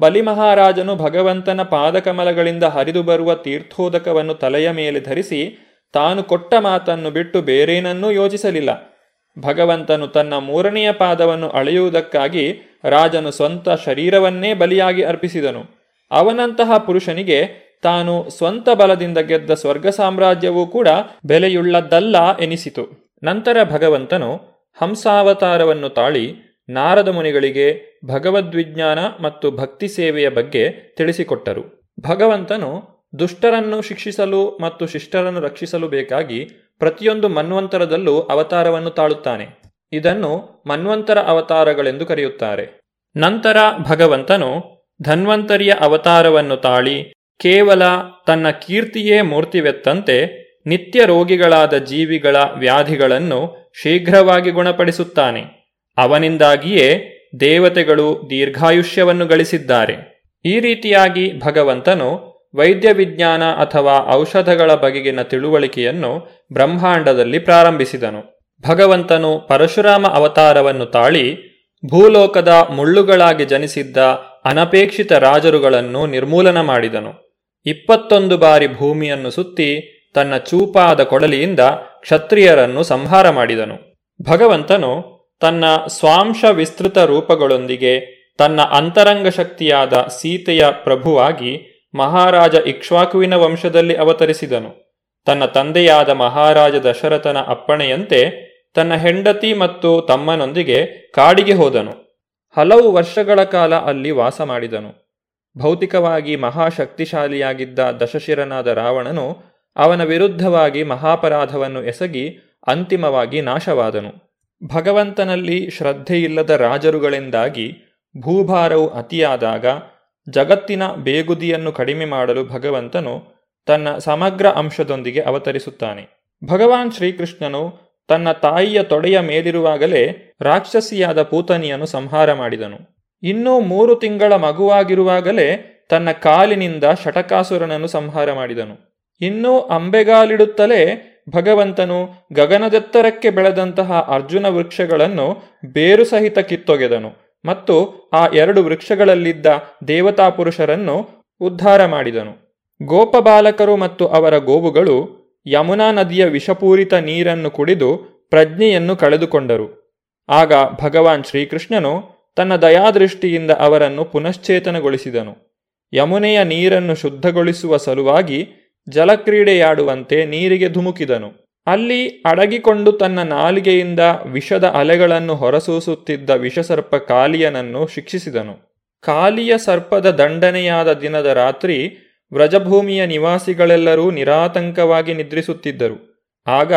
ಬಲಿಮಹಾರಾಜನು ಭಗವಂತನ ಪಾದಕಮಲಗಳಿಂದ ಹರಿದು ಬರುವ ತೀರ್ಥೋದಕವನ್ನು ತಲೆಯ ಮೇಲೆ ಧರಿಸಿ ತಾನು ಕೊಟ್ಟ ಮಾತನ್ನು ಬಿಟ್ಟು ಬೇರೇನನ್ನೂ ಯೋಚಿಸಲಿಲ್ಲ. ಭಗವಂತನು ತನ್ನ ಮೂರನೆಯ ಪಾದವನ್ನು ಅಳೆಯುವುದಕ್ಕಾಗಿ ರಾಜನು ಸ್ವಂತ ಶರೀರವನ್ನೇ ಬಲಿಯಾಗಿ ಅರ್ಪಿಸಿದನು. ಅವನಂತಹ ಪುರುಷನಿಗೆ ತಾನು ಸ್ವಂತ ಬಲದಿಂದ ಗೆದ್ದ ಸ್ವರ್ಗ ಸಾಮ್ರಾಜ್ಯವೂ ಕೂಡ ಬೆಲೆಯುಳ್ಳದ್ದಲ್ಲ ಎನಿಸಿತು. ನಂತರ ಭಗವಂತನು ಹಂಸಾವತಾರವನ್ನು ತಾಳಿ ನಾರದ ಮುನಿಗಳಿಗೆ ಭಗವದ್ವಿಜ್ಞಾನ ಮತ್ತು ಭಕ್ತಿ ಸೇವೆಯ ಬಗ್ಗೆ ತಿಳಿಸಿಕೊಟ್ಟರು. ಭಗವಂತನು ದುಷ್ಟರನ್ನು ಶಿಕ್ಷಿಸಲು ಮತ್ತು ಶಿಷ್ಟರನ್ನು ರಕ್ಷಿಸಲು ಬೇಕಾಗಿ ಪ್ರತಿಯೊಂದು ಮನ್ವಂತರದಲ್ಲೂ ಅವತಾರವನ್ನು ತಾಳುತ್ತಾನೆ. ಇದನ್ನು ಮನ್ವಂತರ ಅವತಾರಗಳೆಂದು ಕರೆಯುತ್ತಾರೆ. ನಂತರ ಭಗವಂತನು ಧನ್ವಂತರಿಯ ಅವತಾರವನ್ನು ತಾಳಿ ಕೇವಲ ತನ್ನ ಕೀರ್ತಿಯೇ ಮೂರ್ತಿವೆತ್ತಂತೆ ನಿತ್ಯ ರೋಗಿಗಳಾದ ಜೀವಿಗಳ ವ್ಯಾಧಿಗಳನ್ನು ಶೀಘ್ರವಾಗಿ ಗುಣಪಡಿಸುತ್ತಾನೆ. ಅವನಿಂದಾಗಿಯೇ ದೇವತೆಗಳು ದೀರ್ಘಾಯುಷ್ಯವನ್ನು ಗಳಿಸಿದ್ದಾರೆ. ಈ ರೀತಿಯಾಗಿ ಭಗವಂತನು ವೈದ್ಯ ವಿಜ್ಞಾನ ಅಥವಾ ಔಷಧಗಳ ಬಗೆಗಿನ ತಿಳುವಳಿಕೆಯನ್ನು ಬ್ರಹ್ಮಾಂಡದಲ್ಲಿ ಪ್ರಾರಂಭಿಸಿದನು. ಭಗವಂತನು ಪರಶುರಾಮ ಅವತಾರವನ್ನು ತಾಳಿ ಭೂಲೋಕದ ಮುಳ್ಳುಗಳಾಗಿ ಜನಿಸಿದ್ದ ಅನಪೇಕ್ಷಿತ ರಾಜರುಗಳನ್ನು ನಿರ್ಮೂಲನ ಮಾಡಿದನು. ಇಪ್ಪತ್ತೊಂದು ಬಾರಿ ಭೂಮಿಯನ್ನು ಸುತ್ತಿ ತನ್ನ ಚೂಪಾದ ಕೊಡಲಿಯಿಂದ ಕ್ಷತ್ರಿಯರನ್ನು ಸಂಹಾರ ಮಾಡಿದನು. ಭಗವಂತನು ತನ್ನ ಸ್ವಾಂಶ ವಿಸ್ತೃತ ರೂಪಗಳೊಂದಿಗೆ ತನ್ನ ಅಂತರಂಗ ಶಕ್ತಿಯಾದ ಸೀತೆಯ ಪ್ರಭುವಾಗಿ ಮಹಾರಾಜ ಇಕ್ಷ್ವಾಕುವಿನ ವಂಶದಲ್ಲಿ ಅವತರಿಸಿದನು. ತನ್ನ ತಂದೆಯಾದ ಮಹಾರಾಜ ದಶರಥನ ಅಪ್ಪಣೆಯಂತೆ ತನ್ನ ಹೆಂಡತಿ ಮತ್ತು ತಮ್ಮನೊಂದಿಗೆ ಕಾಡಿಗೆ ಹೋದನು. ಹಲವು ವರ್ಷಗಳ ಕಾಲ ಅಲ್ಲಿ ವಾಸ ಮಾಡಿದನು. ಭೌತಿಕವಾಗಿ ಮಹಾಶಕ್ತಿಶಾಲಿಯಾಗಿದ್ದ ದಶಶಿರನಾದ ರಾವಣನು ಅವನ ವಿರುದ್ಧವಾಗಿ ಮಹಾಪರಾಧವನ್ನು ಎಸಗಿ ಅಂತಿಮವಾಗಿ ನಾಶವಾದನು. ಭಗವಂತನಲ್ಲಿ ಶ್ರದ್ಧೆಯಿಲ್ಲದ ರಾಜರುಗಳಿಂದಾಗಿ ಭೂಭಾರವು ಅತಿಯಾದಾಗ ಜಗತ್ತಿನ ಬೇಗುದಿಯನ್ನು ಕಡಿಮೆ ಮಾಡಲು ಭಗವಂತನು ತನ್ನ ಸಮಗ್ರ ಅಂಶದೊಂದಿಗೆ ಅವತರಿಸುತ್ತಾನೆ. ಭಗವಾನ್ ಶ್ರೀಕೃಷ್ಣನು ತನ್ನ ತಾಯಿಯ ತೊಡೆಯ ಮೇಲಿರುವಾಗಲೇ ರಾಕ್ಷಸಿಯಾದ ಪೂತನಿಯನ್ನು ಸಂಹಾರ ಮಾಡಿದನು. ಇನ್ನೂ ಮೂರು ತಿಂಗಳ ಮಗುವಾಗಿರುವಾಗಲೇ ತನ್ನ ಕಾಲಿನಿಂದ ಶಟಕಾಸುರನನ್ನು ಸಂಹಾರ ಮಾಡಿದನು. ಇನ್ನೂ ಅಂಬೆಗಾಲಿಡುತ್ತಲೇ ಭಗವಂತನು ಗಗನದೆತ್ತರಕ್ಕೆ ಬೆಳೆದಂತಹ ಅರ್ಜುನ ವೃಕ್ಷಗಳನ್ನು ಬೇರು ಸಹಿತ ಕಿತ್ತೊಗೆದನು ಮತ್ತು ಆ ಎರಡು ವೃಕ್ಷಗಳಲ್ಲಿದ್ದ ದೇವತಾ ಪುರುಷರನ್ನು ಉದ್ಧಾರ ಮಾಡಿದನು. ಗೋಪಬಾಲಕರು ಮತ್ತು ಅವರ ಗೋವುಗಳು ಯಮುನಾ ನದಿಯ ವಿಷಪೂರಿತ ನೀರನ್ನು ಕುಡಿದು ಪ್ರಜ್ಞೆಯನ್ನು ಕಳೆದುಕೊಂಡರು. ಆಗ ಭಗವಾನ್ ಶ್ರೀಕೃಷ್ಣನು ತನ್ನ ದಯಾದೃಷ್ಟಿಯಿಂದ ಅವರನ್ನು ಪುನಶ್ಚೇತನಗೊಳಿಸಿದನು. ಯಮುನೆಯ ನೀರನ್ನು ಶುದ್ಧಗೊಳಿಸುವ ಸಲುವಾಗಿ ಜಲಕ್ರೀಡೆಯಾಡುವಂತೆ ನೀರಿಗೆ ಧುಮುಕಿದನು. ಅಲ್ಲಿ ಅಡಗಿಕೊಂಡು ತನ್ನ ನಾಲಿಗೆಯಿಂದ ವಿಷದ ಅಲೆಗಳನ್ನು ಹೊರಸೂಸುತ್ತಿದ್ದ ವಿಷಸರ್ಪ ಕಾಲಿಯನನ್ನು ಶಿಕ್ಷಿಸಿದನು. ಕಾಲಿಯ ಸರ್ಪದ ದಂಡನೆಯಾದ ದಿನದ ರಾತ್ರಿ ವ್ರಜಭೂಮಿಯ ನಿವಾಸಿಗಳೆಲ್ಲರೂ ನಿರಾತಂಕವಾಗಿ ನಿದ್ರಿಸುತ್ತಿದ್ದರು. ಆಗ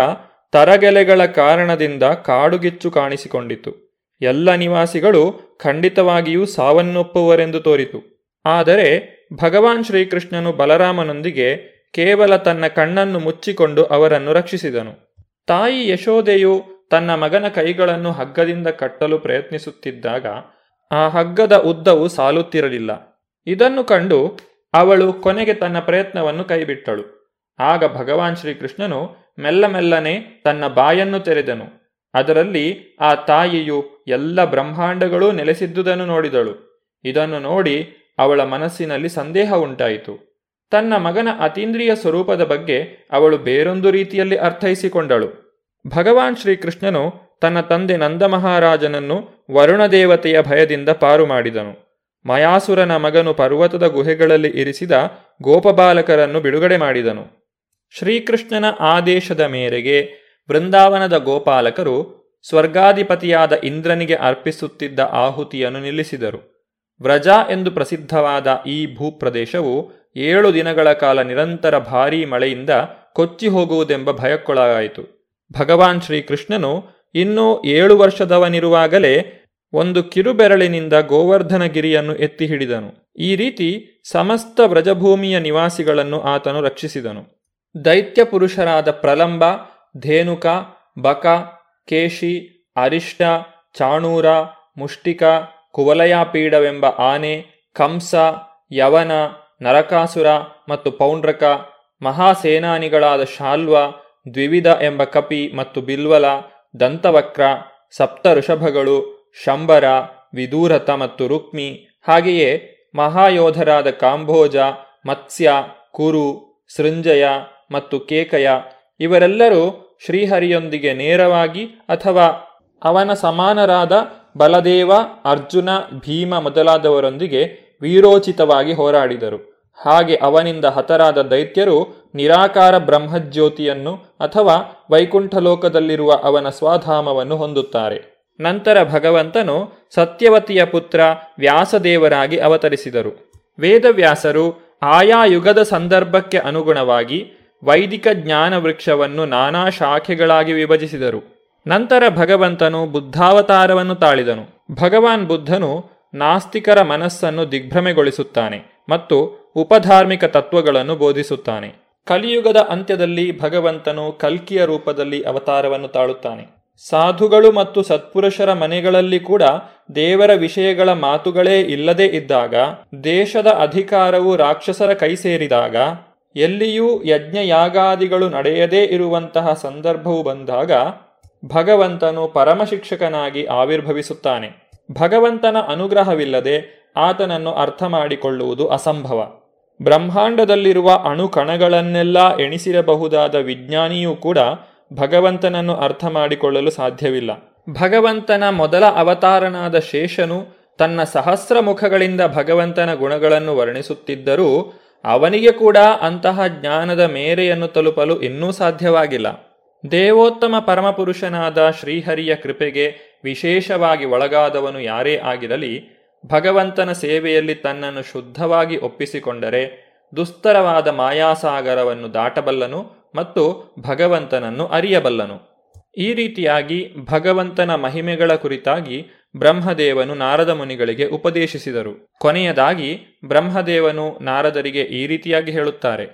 ತರಗೆಲೆಗಳ ಕಾರಣದಿಂದ ಕಾಡುಗಿಚ್ಚು ಕಾಣಿಸಿಕೊಂಡಿತು. ಎಲ್ಲ ನಿವಾಸಿಗಳು ಖಂಡಿತವಾಗಿಯೂ ಸಾವನ್ನೊಪ್ಪುವರೆಂದು ತೋರಿತು. ಆದರೆ ಭಗವಾನ್ ಶ್ರೀಕೃಷ್ಣನು ಬಲರಾಮನೊಂದಿಗೆ ಕೇವಲ ತನ್ನ ಕಣ್ಣನ್ನು ಮುಚ್ಚಿಕೊಂಡು ಅವರನ್ನು ರಕ್ಷಿಸಿದನು. ತಾಯಿ ಯಶೋದೆಯು ತನ್ನ ಮಗನ ಕೈಗಳನ್ನು ಹಗ್ಗದಿಂದ ಕಟ್ಟಲು ಪ್ರಯತ್ನಿಸುತ್ತಿದ್ದಾಗ ಆ ಹಗ್ಗದ ಉದ್ದವು ಸಾಲುತ್ತಿರಲಿಲ್ಲ. ಇದನ್ನು ಕಂಡು ಅವಳು ಕೊನೆಗೆ ತನ್ನ ಪ್ರಯತ್ನವನ್ನು ಕೈಬಿಟ್ಟಳು. ಆಗ ಭಗವಾನ್ ಶ್ರೀಕೃಷ್ಣನು ಮೆಲ್ಲಮೆಲ್ಲನೆ ತನ್ನ ಬಾಯನ್ನು ತೆರೆದನು. ಅದರಲ್ಲಿ ಆ ತಾಯಿಯು ಎಲ್ಲ ಬ್ರಹ್ಮಾಂಡಗಳೂ ನೆಲೆಸಿದ್ದುದನ್ನು ನೋಡಿದಳು. ಇದನ್ನು ನೋಡಿ ಅವಳ ಮನಸ್ಸಿನಲ್ಲಿ ಸಂದೇಹ ಉಂಟಾಯಿತು. ತನ್ನ ಮಗನ ಅತೀಂದ್ರಿಯ ಸ್ವರೂಪದ ಬಗ್ಗೆ ಅವಳು ಬೇರೊಂದು ರೀತಿಯಲ್ಲಿ ಅರ್ಥೈಸಿಕೊಂಡಳು. ಭಗವಾನ್ ಶ್ರೀಕೃಷ್ಣನು ತನ್ನ ತಂದೆ ನಂದಮಹಾರಾಜನನ್ನು ವರುಣದೇವತೆಯ ಭಯದಿಂದ ಪಾರು ಮಾಡಿದನು. ಮಯಾಸುರನ ಮಗನು ಪರ್ವತದ ಗುಹೆಗಳಲ್ಲಿ ಇರಿಸಿದ ಗೋಪಬಾಲಕರನ್ನು ಬಿಡುಗಡೆ ಮಾಡಿದನು. ಶ್ರೀಕೃಷ್ಣನ ಆದೇಶದ ಮೇರೆಗೆ ಬೃಂದಾವನದ ಗೋಪಾಲಕರು ಸ್ವರ್ಗಾಧಿಪತಿಯಾದ ಇಂದ್ರನಿಗೆ ಅರ್ಪಿಸುತ್ತಿದ್ದ ಆಹುತಿಯನ್ನು ನಿಲ್ಲಿಸಿದರು. ವ್ರಜ ಎಂದು ಪ್ರಸಿದ್ಧವಾದ ಈ ಭೂಪ್ರದೇಶವು ಏಳು ದಿನಗಳ ಕಾಲ ನಿರಂತರ ಭಾರೀ ಮಳೆಯಿಂದ ಕೊಚ್ಚಿ ಹೋಗುವುದೆಂಬ ಭಯಕ್ಕೊಳಗಾಯಿತು. ಭಗವಾನ್ ಶ್ರೀಕೃಷ್ಣನು ಇನ್ನೂ ಏಳು ವರ್ಷದವನಿರುವಾಗಲೇ ಒಂದು ಕಿರುಬೆರಳಿನಿಂದ ಗೋವರ್ಧನಗಿರಿಯನ್ನು ಎತ್ತಿ ಹಿಡಿದನು. ಈ ರೀತಿ ಸಮಸ್ತ ವ್ರಜಭೂಮಿಯ ನಿವಾಸಿಗಳನ್ನು ಆತನು ರಕ್ಷಿಸಿದನು. ದೈತ್ಯ ಪುರುಷರಾದ ಪ್ರಲಂಬ, ಧೇನುಕ, ಬಕ, ಕೇಶಿ, ಅರಿಷ್ಟ, ಚಾಣೂರ, ಮುಷ್ಟಿಕ, ಕುವಲಯಾಪೀಡವೆಂಬ ಆನೆ, ಕಂಸ, ಯವನ ನರಕಾಸುರ ಮತ್ತು ಪೌಂಡ್ರಕ, ಮಹಾಸೇನಾನಿಗಳಾದ ಶಾಲ್ವ, ದ್ವಿವಿಧ ಎಂಬ ಕಪಿ ಮತ್ತು ಬಿಲ್ವಲ, ದಂತವಕ್ರ ಸಪ್ತ ಋಷಭಗಳು ಶಂಬರ ವಿದೂರತ ಮತ್ತು ರುಕ್ಮಿ, ಹಾಗೆಯೇ ಮಹಾಯೋಧರಾದ ಕಾಂಭೋಜ, ಮತ್ಸ್ಯ, ಕುರು, ಸೃಂಜಯ ಮತ್ತು ಕೇಕಯ, ಇವರೆಲ್ಲರೂ ಶ್ರೀಹರಿಯೊಂದಿಗೆ ನೇರವಾಗಿ ಅಥವಾ ಅವನ ಸಮಾನರಾದ ಬಲದೇವ, ಅರ್ಜುನ, ಭೀಮ ಮೊದಲಾದವರೊಂದಿಗೆ ವೀರೋಚಿತವಾಗಿ ಹೋರಾಡಿದರು. ಹಾಗೆ ಅವನಿಂದ ಹತರಾದ ದೈತ್ಯರು ನಿರಾಕಾರ ಬ್ರಹ್ಮಜ್ಯೋತಿಯನ್ನು ಅಥವಾ ವೈಕುಂಠಲೋಕದಲ್ಲಿರುವ ಅವನ ಸ್ವಧಾಮವನ್ನು ಹೊಂದುತ್ತಾರೆ. ನಂತರ ಭಗವಂತನು ಸತ್ಯವತಿಯ ಪುತ್ರ ವ್ಯಾಸದೇವರಾಗಿ ಅವತರಿಸಿದರು. ವೇದವ್ಯಾಸರು ಆಯಾ ಯುಗದ ಸಂದರ್ಭಕ್ಕೆ ಅನುಗುಣವಾಗಿ ವೈದಿಕ ಜ್ಞಾನ ವೃಕ್ಷವನ್ನು ನಾನಾ ಶಾಖೆಗಳಾಗಿ ವಿಭಜಿಸಿದರು. ನಂತರ ಭಗವಂತನು ಬುದ್ಧಾವತಾರವನ್ನು ತಾಳಿದನು. ಭಗವಾನ್ ಬುದ್ಧನು ನಾಸ್ತಿಕರ ಮನಸ್ಸನ್ನು ದಿಗ್ಭ್ರಮೆಗೊಳಿಸುತ್ತಾನೆ ಮತ್ತು ಉಪಧಾರ್ಮಿಕ ತತ್ವಗಳನ್ನು ಬೋಧಿಸುತ್ತಾನೆ. ಕಲಿಯುಗದ ಅಂತ್ಯದಲ್ಲಿ ಭಗವಂತನು ಕಲ್ಕಿಯ ರೂಪದಲ್ಲಿ ಅವತಾರವನ್ನು ತಾಳುತ್ತಾನೆ. ಸಾಧುಗಳು ಮತ್ತು ಸತ್ಪುರುಷರ ಮನೆಗಳಲ್ಲಿ ಕೂಡ ದೇವರ ವಿಷಯಗಳ ಮಾತುಗಳೇ ಇಲ್ಲದೇ ಇದ್ದಾಗ, ದೇಶದ ಅಧಿಕಾರವು ರಾಕ್ಷಸರ ಕೈ ಸೇರಿದಾಗ, ಎಲ್ಲಿಯೂ ಯಜ್ಞಯಾಗಾದಿಗಳು ನಡೆಯದೇ ಇರುವಂತಹ ಸಂದರ್ಭವು ಬಂದಾಗ ಭಗವಂತನು ಪರಮಶಿಕ್ಷಕನಾಗಿ ಆವಿರ್ಭವಿಸುತ್ತಾನೆ. ಭಗವಂತನ ಅನುಗ್ರಹವಿಲ್ಲದೆ ಆತನನ್ನು ಅರ್ಥ ಮಾಡಿಕೊಳ್ಳುವುದು ಅಸಂಭವ. ಬ್ರಹ್ಮಾಂಡದಲ್ಲಿರುವ ಅಣು ಕಣಗಳನ್ನೆಲ್ಲ ಎಣಿಸಿರಬಹುದಾದ ವಿಜ್ಞಾನಿಯೂ ಕೂಡ ಭಗವಂತನನ್ನು ಅರ್ಥ ಮಾಡಿಕೊಳ್ಳಲು ಸಾಧ್ಯವಿಲ್ಲ. ಭಗವಂತನ ಮೊದಲ ಅವತಾರನಾದ ಶೇಷನು ತನ್ನ ಸಹಸ್ರ ಮುಖಗಳಿಂದ ಭಗವಂತನ ಗುಣಗಳನ್ನು ವರ್ಣಿಸುತ್ತಿದ್ದರೂ ಅವನಿಗೆ ಕೂಡ ಅಂತಹ ಜ್ಞಾನದ ಮೇರೆಯನ್ನು ತಲುಪಲು ಇನ್ನೂ ಸಾಧ್ಯವಾಗಿಲ್ಲ. ದೇವೋತ್ತಮ ಪರಮಪುರುಷನಾದ ಶ್ರೀಹರಿಯ ಕೃಪೆಗೆ ವಿಶೇಷವಾಗಿ ಒಳಗಾದವನು ಯಾರೇ ಆಗಿರಲಿ, ಭಗವಂತನ ಸೇವೆಯಲ್ಲಿ ತನ್ನನ್ನು ಶುದ್ಧವಾಗಿ ಒಪ್ಪಿಸಿಕೊಂಡರೆ ದುಸ್ತರವಾದ ಮಾಯಾಸಾಗರವನ್ನು ದಾಟಬಲ್ಲನು ಮತ್ತು ಭಗವಂತನನ್ನು ಅರಿಯಬಲ್ಲನು. ಈ ರೀತಿಯಾಗಿ ಭಗವಂತನ ಮಹಿಮೆಗಳ ಕುರಿತಾಗಿ ಬ್ರಹ್ಮದೇವನು ನಾರದ ಮುನಿಗಳಿಗೆ ಉಪದೇಶಿಸಿದರು. ಕೊನೆಯದಾಗಿ ಬ್ರಹ್ಮದೇವನು ನಾರದರಿಗೆ ಈ ರೀತಿಯಾಗಿ ಹೇಳುತ್ತಾರೆ,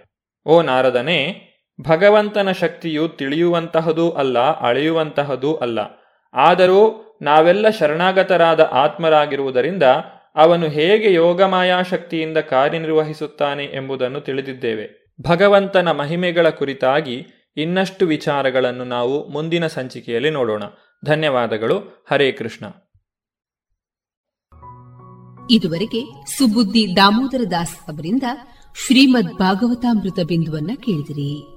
ಓ ನಾರದನೇ ಭಗವಂತನ ಶಕ್ತಿಯು ತಿಳಿಯುವಂತಹದೂ ಅಲ್ಲ, ಅಳೆಯುವಂತಹದೂ ಅಲ್ಲ. ಆದರೂ ನಾವೆಲ್ಲ ಶರಣಾಗತರಾದ ಆತ್ಮರಾಗಿರುವುದರಿಂದ ಅವನು ಹೇಗೆ ಯೋಗಮಾಯಾ ಶಕ್ತಿಯಿಂದ ಕಾರ್ಯನಿರ್ವಹಿಸುತ್ತಾನೆ ಎಂಬುದನ್ನು ತಿಳಿದಿದ್ದೇವೆ. ಭಗವಂತನ ಮಹಿಮೆಗಳ ಕುರಿತಾಗಿ ಇನ್ನಷ್ಟು ವಿಚಾರಗಳನ್ನು ನಾವು ಮುಂದಿನ ಸಂಚಿಕೆಯಲ್ಲಿ ನೋಡೋಣ. ಧನ್ಯವಾದಗಳು. ಹರೇ ಕೃಷ್ಣ. ಇದುವರೆಗೆ ಸುಬುದ್ದಿ ದಾಮೋದರ ದಾಸ್ ಅವರಿಂದ ಶ್ರೀಮದ್ ಭಾಗವತಾಮೃತ ಬಿಂದುವನ್ನ ಕೇಳಿದಿರಿ.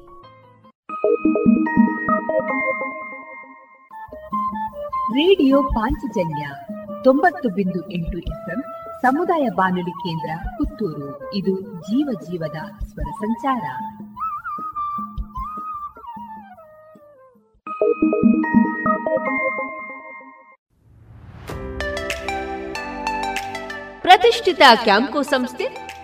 ರೇಡಿಯೋ ಪಾಂಚಜನ್ಯ ತೊಂಬತ್ತು ಬಿಂದು ಎಂಟು ಎಫ್ಎಂ ಸಮುದಾಯ ಬಾನುಲಿ ಕೇಂದ್ರ ಪುತ್ತೂರು. ಇದು ಜೀವ ಜೀವದ ಸ್ವರ ಸಂಚಾರ. ಪ್ರತಿಷ್ಠಿತ ಕ್ಯಾಂಕೋ ಸಂಸ್ಥೆ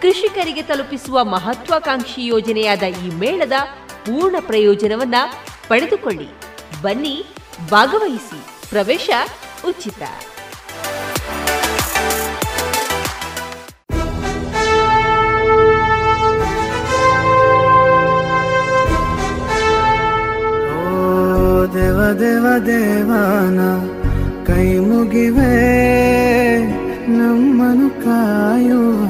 ಕೃಷಿಕರಿಗೆ ತಲುಪಿಸುವ ಮಹತ್ವಾಕಾಂಕ್ಷಿ ಯೋಜನೆಯಾದ ಈ ಮೇಳದ ಪೂರ್ಣ ಪ್ರಯೋಜನವನ್ನ ಪಡೆದುಕೊಳ್ಳಿ. ಬನ್ನಿ, ಭಾಗವಹಿಸಿ. ಪ್ರವೇಶ ಉಚಿತ. ದೇವ ದೇವ, ದೇವಾನ, ಕೈ ಮುಗಿವೆ ನಮ್ಮನು ಕಾಯುವ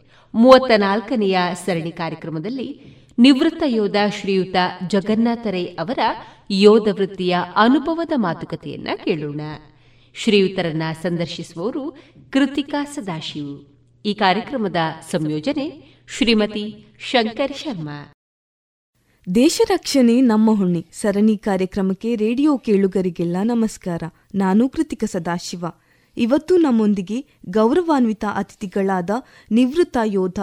ಮೂವತ್ತ ನಾಲ್ಕನೆಯ ಸರಣಿ ಕಾರ್ಯಕ್ರಮದಲ್ಲಿ ನಿವೃತ್ತ ಯೋಧ ಶ್ರೀಯುತ ಜಗನ್ನಾಥ ರೈ ಅವರ ಯೋಧ ವೃತ್ತಿಯ ಅನುಭವದ ಮಾತುಕತೆಯನ್ನ ಕೇಳೋಣ. ಶ್ರೀಯುತರನ್ನ ಸಂದರ್ಶಿಸುವವರು ಕೃತಿಕಾ ಸದಾಶಿವ. ಈ ಕಾರ್ಯಕ್ರಮದ ಸಂಯೋಜನೆ ಶ್ರೀಮತಿ ಶಂಕರ್ ಶರ್ಮಾ. ದೇಶ ರಕ್ಷಣೆ ನಮ್ಮ ಹುಣ್ಣಿ ಸರಣಿ ಕಾರ್ಯಕ್ರಮಕ್ಕೆ ರೇಡಿಯೋ ಕೇಳುಗರಿಗೆಲ್ಲ ನಮಸ್ಕಾರ. ನಾನು ಕೃತಿಕ ಸದಾಶಿವ. ಇವತ್ತು ನಮ್ಮೊಂದಿಗೆ ಗೌರವಾನ್ವಿತ ಅತಿಥಿಗಳಾದ ನಿವೃತ್ತ ಯೋಧ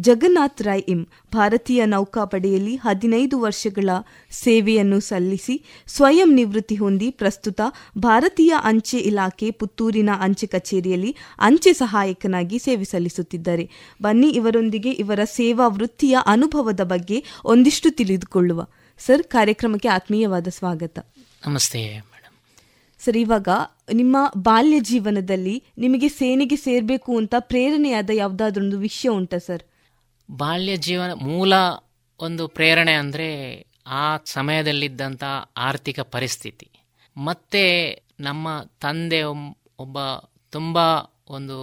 ಜಗನ್ನಾಥ್ ರಾಯ್ ಇಂ. ಭಾರತೀಯ ನೌಕಾಪಡೆಯಲ್ಲಿ ಹದಿನೈದು ವರ್ಷಗಳ ಸೇವೆಯನ್ನು ಸಲ್ಲಿಸಿ ಸ್ವಯಂ ನಿವೃತ್ತಿ ಹೊಂದಿ ಪ್ರಸ್ತುತ ಭಾರತೀಯ ಅಂಚೆ ಇಲಾಖೆ ಪುತ್ತೂರಿನ ಅಂಚೆ ಕಚೇರಿಯಲ್ಲಿ ಅಂಚೆ ಸಹಾಯಕನಾಗಿ ಸೇವೆ ಸಲ್ಲಿಸುತ್ತಿದ್ದಾರೆ. ಬನ್ನಿ ಇವರೊಂದಿಗೆ ಇವರ ಸೇವಾ ವೃತ್ತಿಯ ಅನುಭವದ ಬಗ್ಗೆ ಒಂದಿಷ್ಟು ತಿಳಿದುಕೊಳ್ಳುವ. ಸರ್, ಕಾರ್ಯಕ್ರಮಕ್ಕೆ ಆತ್ಮೀಯವಾದ ಸ್ವಾಗತ. ನಮಸ್ತೆ. ಸರ್, ಇವಾಗ ನಿಮ್ಮ ಬಾಲ್ಯ ಜೀವನದಲ್ಲಿ ನಿಮಗೆ ಸೇನೆಗೆ ಸೇರಬೇಕು ಅಂತ ಪ್ರೇರಣೆಯಾದ ಯಾವುದಾದ್ರೊಂದು ವಿಷಯ ಉಂಟಾ ಸರ್? ಬಾಲ್ಯ ಜೀವನ, ಮೂಲ ಒಂದು ಪ್ರೇರಣೆ ಅಂದರೆ ಆ ಸಮಯದಲ್ಲಿದ್ದಂಥ ಆರ್ಥಿಕ ಪರಿಸ್ಥಿತಿ. ಮತ್ತೆ ನಮ್ಮ ತಂದೆ ಒಬ್ಬ ತುಂಬ ಒಂದು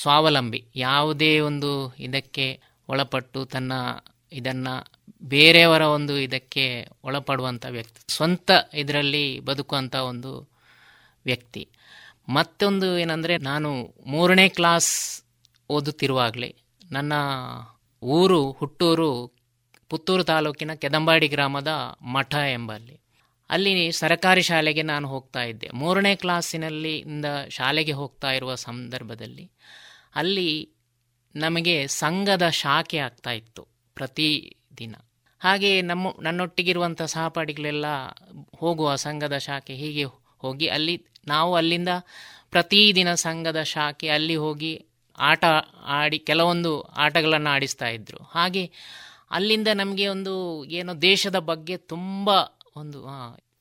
ಸ್ವಾವಲಂಬಿ, ಯಾವುದೇ ಒಂದು ಇದಕ್ಕೆ ಒಳಪಟ್ಟು ತನ್ನ ಇದನ್ನು ಬೇರೆಯವರ ಒಂದು ಇದಕ್ಕೆ ಒಳಪಡುವಂಥ ವ್ಯಕ್ತಿ. ಸ್ವಂತ ಇದರಲ್ಲಿ ಬದುಕುವಂಥ ಒಂದು ವ್ಯಕ್ತಿ. ಮತ್ತೊಂದು ಏನಂದರೆ, ನಾನು ಮೂರನೇ ಕ್ಲಾಸ್ ಓದುತ್ತಿರುವಾಗಲೇ ನನ್ನ ಊರು ಹುಟ್ಟೂರು, ಪುತ್ತೂರು ತಾಲೂಕಿನ ಕೆದಂಬಾಡಿ ಗ್ರಾಮದ ಮಠ ಎಂಬಲ್ಲಿ. ಅಲ್ಲಿ ಸರಕಾರಿ ಶಾಲೆಗೆ ನಾನು ಹೋಗ್ತಾ ಇದ್ದೆ. ಮೂರನೇ ಕ್ಲಾಸಿನಲ್ಲಿ ಇಂದ ಶಾಲೆಗೆ ಹೋಗ್ತಾ ಇರುವ ಸಂದರ್ಭದಲ್ಲಿ ಅಲ್ಲಿ ನಮಗೆ ಸಂಘದ ಶಾಖೆ ಆಗ್ತಾ ಇತ್ತು ಪ್ರತಿ ದಿನ ಹಾಗೆ ನಮ್ಮ ನನ್ನೊಟ್ಟಿಗಿರುವಂಥ ಸಹಪಾಠಿಗಳೆಲ್ಲ ಹೋಗುವ ಸಂಘದ ಶಾಖೆ ಹೀಗೆ ಹೋಗಿ ಅಲ್ಲಿ ನಾವು ಅಲ್ಲಿಂದ ಪ್ರತಿದಿನ ಸಂಘದ ಶಾಖೆ ಅಲ್ಲಿ ಹೋಗಿ ಆಟ ಆಡಿ ಕೆಲವೊಂದು ಆಟಗಳನ್ನು ಆಡಿಸ್ತಾ ಇದ್ದರು ಹಾಗೆ ಅಲ್ಲಿಂದ ನಮಗೆ ಒಂದು ಏನು ದೇಶದ ಬಗ್ಗೆ ತುಂಬ ಒಂದು